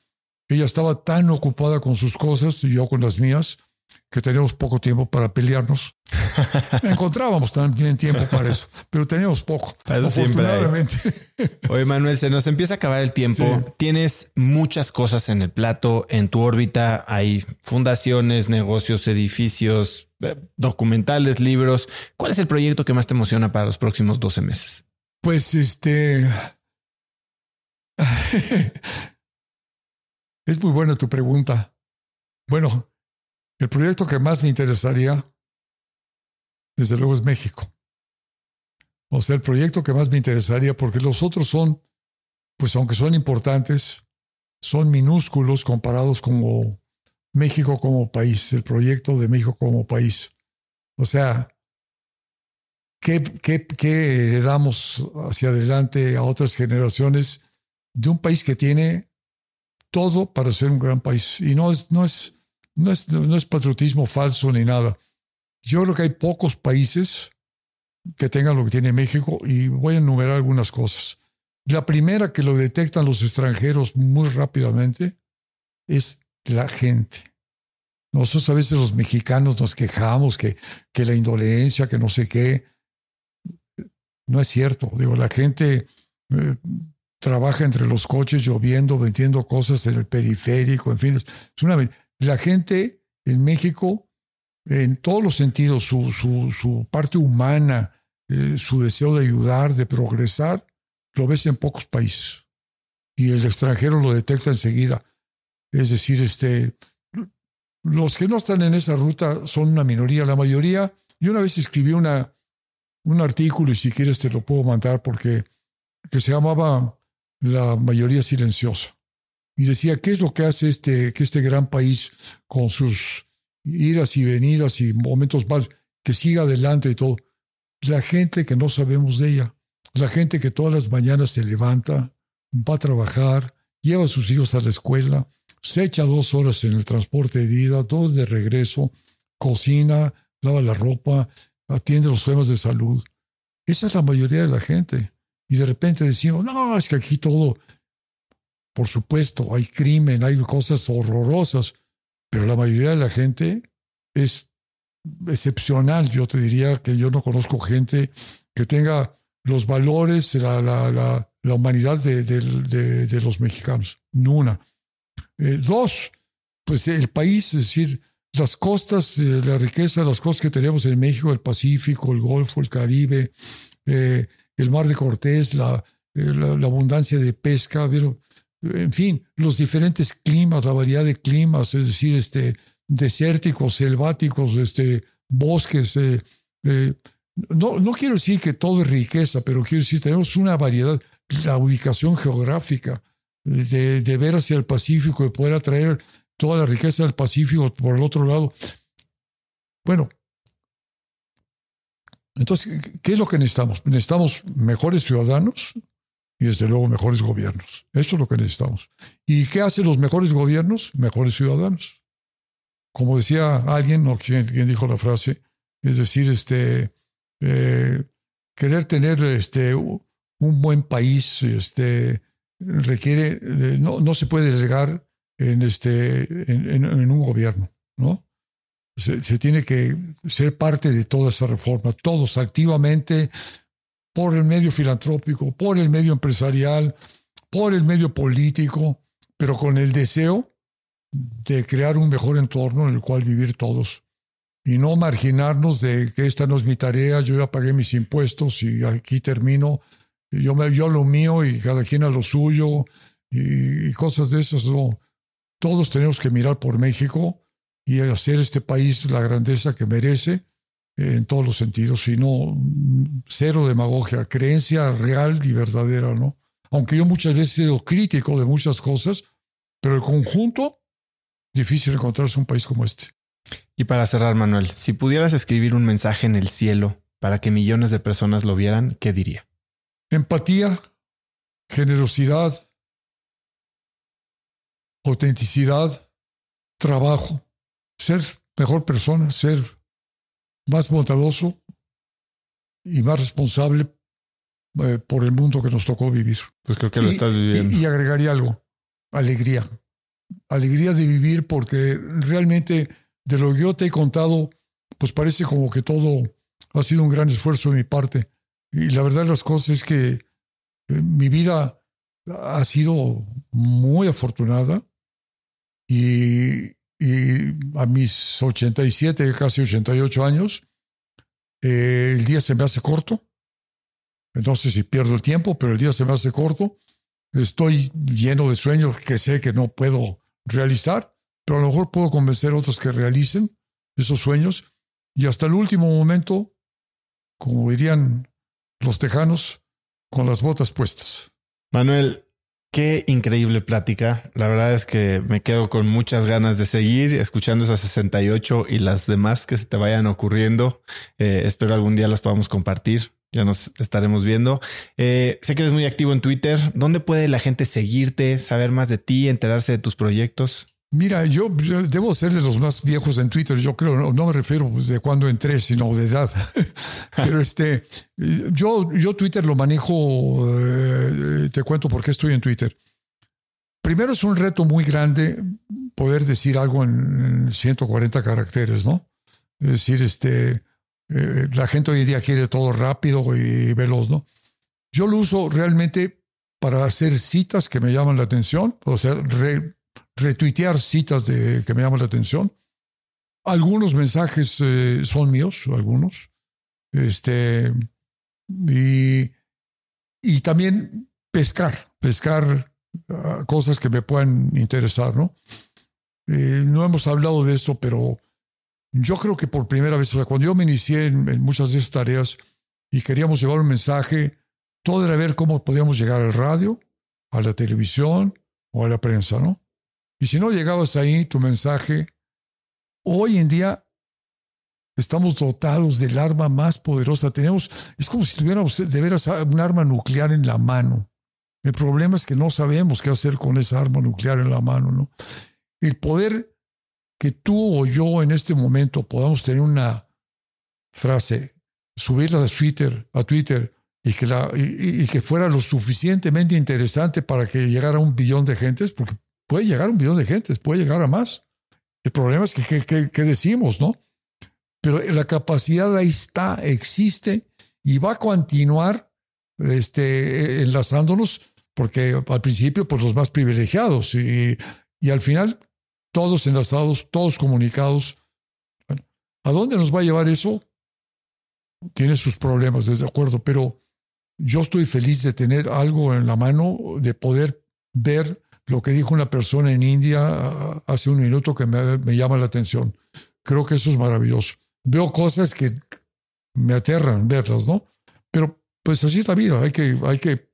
ella estaba tan ocupada con sus cosas y yo con las mías, que teníamos poco tiempo para pelearnos. Encontrábamos también tiempo para eso, pero teníamos poco. Eso afortunadamente. Oye, Manuel, se nos empieza a acabar el tiempo. Tienes muchas cosas en el plato, en tu órbita. Hay fundaciones, negocios, edificios, eh, documentales, libros. ¿Cuál es el proyecto que más te emociona para los próximos 12 meses? Pues este. es muy buena tu pregunta. Bueno, el proyecto que más me interesaría, desde luego, es México. O sea, el proyecto que más me interesaría, porque los otros son, pues aunque son importantes, son minúsculos comparados con México como país, el proyecto de México como país. O sea, ¿qué, qué, qué heredamos hacia adelante a otras generaciones de un país que tiene todo para ser un gran país? Y no es, no es, no es, patriotismo falso ni nada. Yo creo que hay pocos países que tengan lo que tiene México y voy a enumerar algunas cosas. La primera que lo detectan los extranjeros muy rápidamente es la gente. Nosotros a veces los mexicanos nos quejamos que, que la indolencia, que no sé qué. No es cierto. Digo, la gente eh, trabaja entre los coches lloviendo, vendiendo cosas en el periférico, en fin. Es una, la gente en México, en todos los sentidos, su, su, parte humana, eh, su deseo de ayudar, de progresar, lo ves en pocos países. Y el extranjero lo detecta enseguida. Es decir, este, los que no están en esa ruta son una minoría. La mayoría, yo una vez escribí una, un artículo, y si quieres te lo puedo mandar, porque que se llamaba La mayoría silenciosa y decía, ¿qué es lo que hace este, que este gran país con sus idas y venidas y momentos malos, que siga adelante y todo? La gente que no sabemos de ella, la gente que todas las mañanas se levanta, va a trabajar, lleva a sus hijos a la escuela, se echa dos horas en el transporte de ida, dos de regreso, cocina, lava la ropa, atiende los temas de salud. Esa es la mayoría de la gente. Y de repente decimos, no, es que aquí todo por supuesto, hay crimen, hay cosas horrorosas, pero la mayoría de la gente es excepcional. Yo te diría que yo no conozco gente que tenga los valores, la, la, la, humanidad de, de, los mexicanos. Una. Eh, dos, pues el país, es decir, las costas, eh, la riqueza de las costas que tenemos en México, el Pacífico, el Golfo, el Caribe, eh, el Mar de Cortés, la, la, abundancia de pesca, en fin, los diferentes climas, la variedad de climas, es decir, este, desérticos, selváticos, este, bosques. Eh, eh, no, no quiero decir que todo es riqueza, pero quiero decir, tenemos una variedad, la ubicación geográfica, de, de ver hacia el Pacífico, y poder atraer toda la riqueza del Pacífico por el otro lado. Bueno, entonces, ¿qué es lo que necesitamos? Necesitamos mejores ciudadanos, y desde luego mejores gobiernos. Esto es lo que necesitamos. ¿Y qué hacen los mejores gobiernos? Mejores ciudadanos. Como decía alguien, no quien dijo la frase, es decir, este, eh, querer tener este, un buen país este, requiere, no, no se puede delegar en, este, en, un gobierno, ¿no? Se, se, tiene que ser parte de toda esa reforma, todos activamente, por el medio filantrópico, por el medio empresarial, por el medio político, pero con el deseo de crear un mejor entorno en el cual vivir todos y no marginarnos de que esta no es mi tarea, yo ya pagué mis impuestos y aquí termino, yo, me, yo lo mío y cada quien a lo suyo y, cosas de esas. Todos tenemos que mirar por México y hacer este país la grandeza que merece en todos los sentidos, y no cero demagogia, creencia real y verdadera, ¿no? Aunque yo muchas veces he sido crítico de muchas cosas, pero el conjunto, difícil encontrarse un país como este. Y para cerrar, Manuel, si pudieras escribir un mensaje en el cielo para que millones de personas lo vieran, ¿qué diría? Empatía, generosidad, autenticidad, trabajo, ser mejor persona, ser más bondadoso y más responsable eh, por el mundo que nos tocó vivir. Pues creo que lo estás viviendo. y agregaría algo, alegría. Alegría de vivir porque realmente de lo que yo te he contado, pues parece como que todo ha sido un gran esfuerzo de mi parte. Y la verdad de las cosas es que eh, mi vida ha sido muy afortunada y, a mis 87, casi 88 años, eh, el día se me hace corto. No sé si pierdo el tiempo, pero el día se me hace corto. Estoy lleno de sueños que sé que no puedo realizar pero a lo mejor puedo convencer a otros que realicen esos sueños y hasta el último momento, como dirían los tejanos, con las botas puestas. Manuel, qué increíble plática. La verdad es que me quedo con muchas ganas de seguir escuchando esas 68 y las demás que se te vayan ocurriendo. Eh, espero algún día las podamos compartir. Ya nos estaremos viendo. Eh, sé que eres muy activo en Twitter. ¿Dónde puede la gente seguirte, saber más de ti, enterarse de tus proyectos? Mira, yo, debo ser de los más viejos en Twitter, yo creo, no, me refiero de cuando entré, sino de edad. Pero este, yo, yo Twitter lo manejo, eh, te cuento por qué estoy en Twitter. Primero es un reto muy grande poder decir algo en, 140 caracteres, ¿no? Es decir, este, eh, la gente hoy día quiere todo rápido y veloz, ¿no? Yo lo uso realmente para hacer citas que me llaman la atención, o sea, re, retuitear citas de, que me llaman la atención. Algunos mensajes eh, son míos, algunos. Este, y, y también pescar, pescar ah, cosas que me puedan interesar, ¿no? Eh, no hemos hablado de esto, pero yo creo que por primera vez, o sea, cuando yo me inicié en, en muchas de estas tareas y queríamos llevar un mensaje, todo era ver cómo podíamos llegar al radio, a la televisión o a la prensa, ¿no? Y si no llegabas ahí, tu mensaje, hoy en día estamos dotados del arma más poderosa. Tenemos, es como si tuviéramos de veras un arma nuclear en la mano. El problema es que no sabemos qué hacer con esa arma nuclear en la mano, ¿no? El poder que tú o yo en este momento podamos tener una frase, subirla a Twitter, a Twitter y que, la, y que fuera lo suficientemente interesante para que llegara a un billón de gentes, porque puede llegar un millón de gente, puede llegar a más. El problema es que, ¿qué decimos, no? Pero la capacidad ahí está, existe y va a continuar este, enlazándonos, porque al principio, pues los más privilegiados y, y al final todos enlazados, todos comunicados. ¿A dónde nos va a llevar eso? Tiene sus problemas, desde acuerdo, pero yo estoy feliz de tener algo en la mano, de poder ver lo que dijo una persona en India ah, hace un minuto que me, llama la atención. Creo que eso es maravilloso. Veo cosas que me aterran verlas, ¿no? Pero pues así es la vida, hay que, hay que,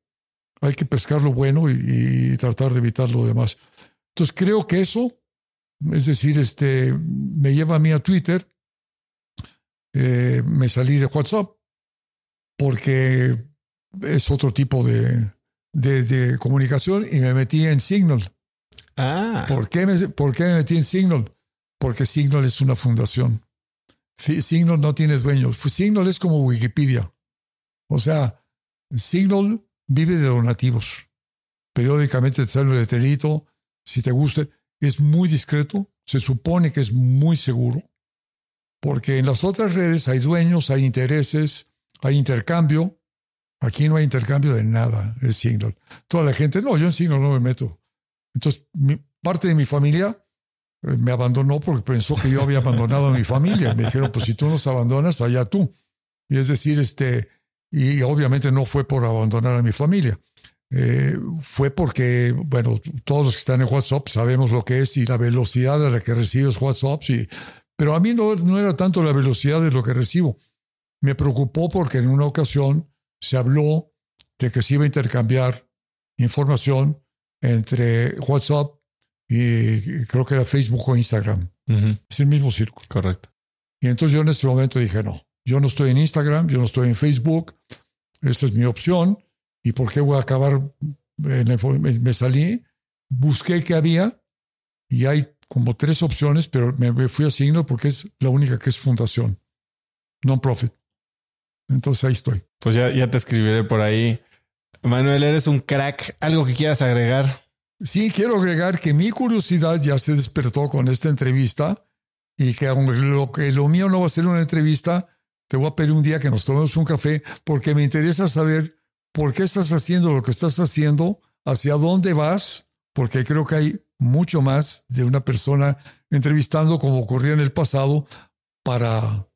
hay que pescar lo bueno y, tratar de evitar lo demás. Entonces creo que eso, es decir, este, me lleva a mí a Twitter, eh, me salí de WhatsApp porque es otro tipo de, de, comunicación y me metí en Signal. Ah. ¿Por qué, me, ¿Por qué me metí en Signal? Porque Signal es una fundación. Signal no tiene dueños. Signal es como Wikipedia. O sea, Signal vive de donativos. Periódicamente te sale un letrerito, si te gusta. es muy discreto, se supone que es muy seguro, porque en las otras redes hay dueños, hay intereses, hay intercambio. Aquí no hay intercambio de nada, es Signal. Toda la gente, no, yo en Signal no me meto. Entonces, parte de mi familia eh, me abandonó porque pensó que yo había abandonado a mi familia. Me dijeron, pues si tú nos abandonas, allá tú. Y es decir, este, y obviamente no fue por abandonar a mi familia. Eh, fue porque, bueno, todos los que están en WhatsApp sabemos lo que es y la velocidad a la que recibes WhatsApp. Y, pero a mí no, no era tanto la velocidad de lo que recibo. Me preocupó porque en una ocasión se habló de que se iba a intercambiar información entre WhatsApp y creo que era Facebook o Instagram. Es el mismo círculo. Correcto. Y entonces yo en ese momento dije, no, yo no estoy en Instagram, yo no estoy en Facebook, esta es mi opción ¿Y por qué voy a acabar? me salí, busqué qué había y hay como tres opciones, pero me fui a Signal porque es la única que es fundación, non-profit. Entonces ahí estoy. Pues ya, ya te escribiré por ahí. Manuel, eres un crack. ¿Algo que quieras agregar? Sí, quiero agregar que mi curiosidad ya se despertó con esta entrevista y que aunque lo, que lo mío no va a ser una entrevista, te voy a pedir un día que nos tomemos un café porque me interesa saber por qué estás haciendo lo que estás haciendo, hacia dónde vas, porque creo que hay mucho más de una persona entrevistando como ocurría en el pasado para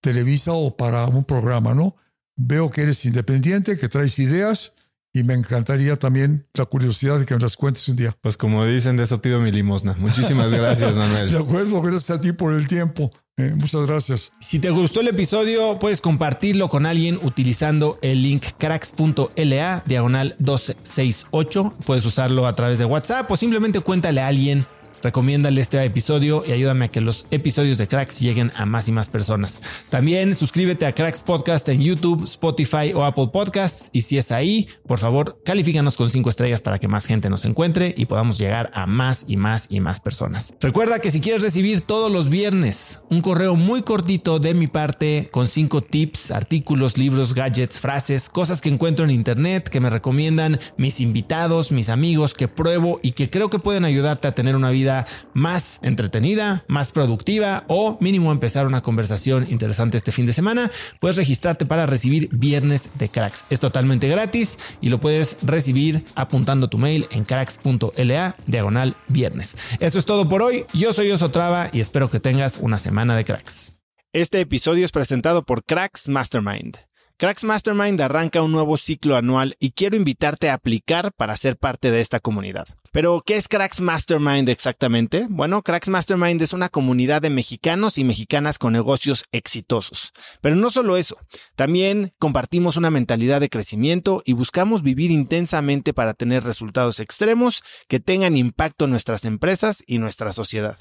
Televisa o para un programa, ¿no? Veo que eres independiente, que traes ideas y me encantaría también la curiosidad de que me las cuentes un día. Pues como dicen, de eso pido mi limosna. Muchísimas gracias, Manuel. de acuerdo, gracias a ti por el tiempo. Eh, muchas gracias. Si te gustó el episodio, puedes compartirlo con alguien utilizando el link cracks.la diagonal 1268. Puedes usarlo a través de WhatsApp o simplemente cuéntale a alguien recomiéndale este episodio y ayúdame a que los episodios de Cracks lleguen a más y más personas. También suscríbete a Cracks Podcast en YouTube, Spotify o Apple Podcasts y si es ahí, por favor, califícanos con cinco estrellas para que más gente nos encuentre y podamos llegar a más y más y más personas. Recuerda que si quieres recibir todos los viernes un correo muy cortito de mi parte con cinco tips, artículos, libros, gadgets, frases, cosas que encuentro en internet que me recomiendan mis invitados, mis amigos, que pruebo y que creo que pueden ayudarte a tener una vida más entretenida, más productiva o mínimo empezar una conversación interesante este fin de semana, puedes registrarte para recibir Viernes de Cracks. Es totalmente gratis y lo puedes recibir apuntando tu mail en cracks.la diagonal viernes. Eso es todo por hoy. Yo soy Osotrava y espero que tengas una semana de cracks. Este episodio es presentado por Cracks Mastermind. Cracks Mastermind arranca un nuevo ciclo anual y quiero invitarte a aplicar para ser parte de esta comunidad. Pero, ¿qué es Cracks Mastermind exactamente? Bueno, Cracks Mastermind es una comunidad de mexicanos y mexicanas con negocios exitosos. Pero no solo eso, también compartimos una mentalidad de crecimiento y buscamos vivir intensamente para tener resultados extremos que tengan impacto en nuestras empresas y nuestra sociedad.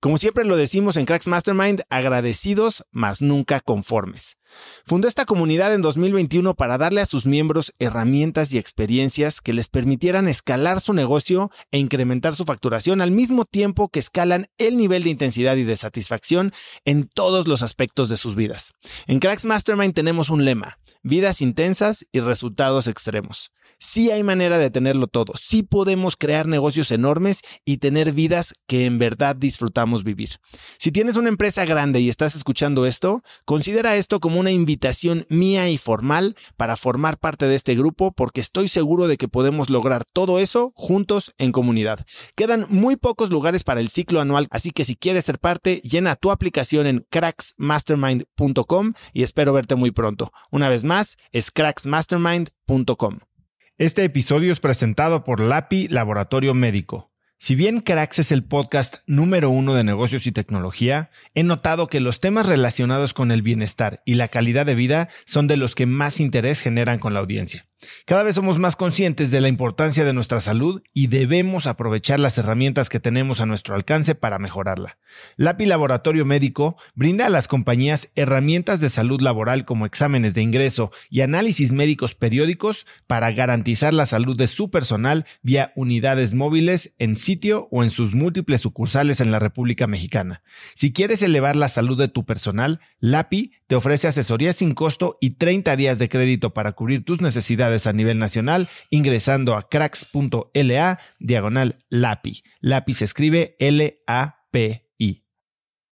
Como siempre lo decimos en Cracks Mastermind, agradecidos, mas nunca conformes. Fundó esta comunidad en 2021 para darle a sus miembros herramientas y experiencias que les permitieran escalar su negocio e incrementar su facturación al mismo tiempo que escalan el nivel de intensidad y de satisfacción en todos los aspectos de sus vidas. En Cracks Mastermind tenemos un lema, vidas intensas y resultados extremos. Sí hay manera de tenerlo todo, sí podemos crear negocios enormes y tener vidas que en verdad disfrutamos vivir. Si tienes una empresa grande y estás escuchando esto, considera esto como una invitación mía y formal para formar parte de este grupo porque estoy seguro de que podemos lograr todo eso juntos en comunidad. Quedan muy pocos lugares para el ciclo anual, así que si quieres ser parte, llena tu aplicación en cracksmastermind.com y espero verte muy pronto. Una vez más, es cracksmastermind.com. Este episodio es presentado por LAPI Laboratorio Médico. Si bien Cracks es el podcast número uno de negocios y tecnología, he notado que los temas relacionados con el bienestar y la calidad de vida son de los que más interés generan con la audiencia. Cada vez somos más conscientes de la importancia de nuestra salud y debemos aprovechar las herramientas que tenemos a nuestro alcance para mejorarla. LAPI Laboratorio Médico brinda a las compañías herramientas de salud laboral como exámenes de ingreso y análisis médicos periódicos para garantizar la salud de su personal vía unidades móviles en sitio o en sus múltiples sucursales en la República Mexicana. Si quieres elevar la salud de tu personal, LAPI te ofrece asesoría sin costo y 30 días de crédito para cubrir tus necesidades a nivel nacional ingresando a cracks.la diagonal LAPI. LAPI se escribe L-A-P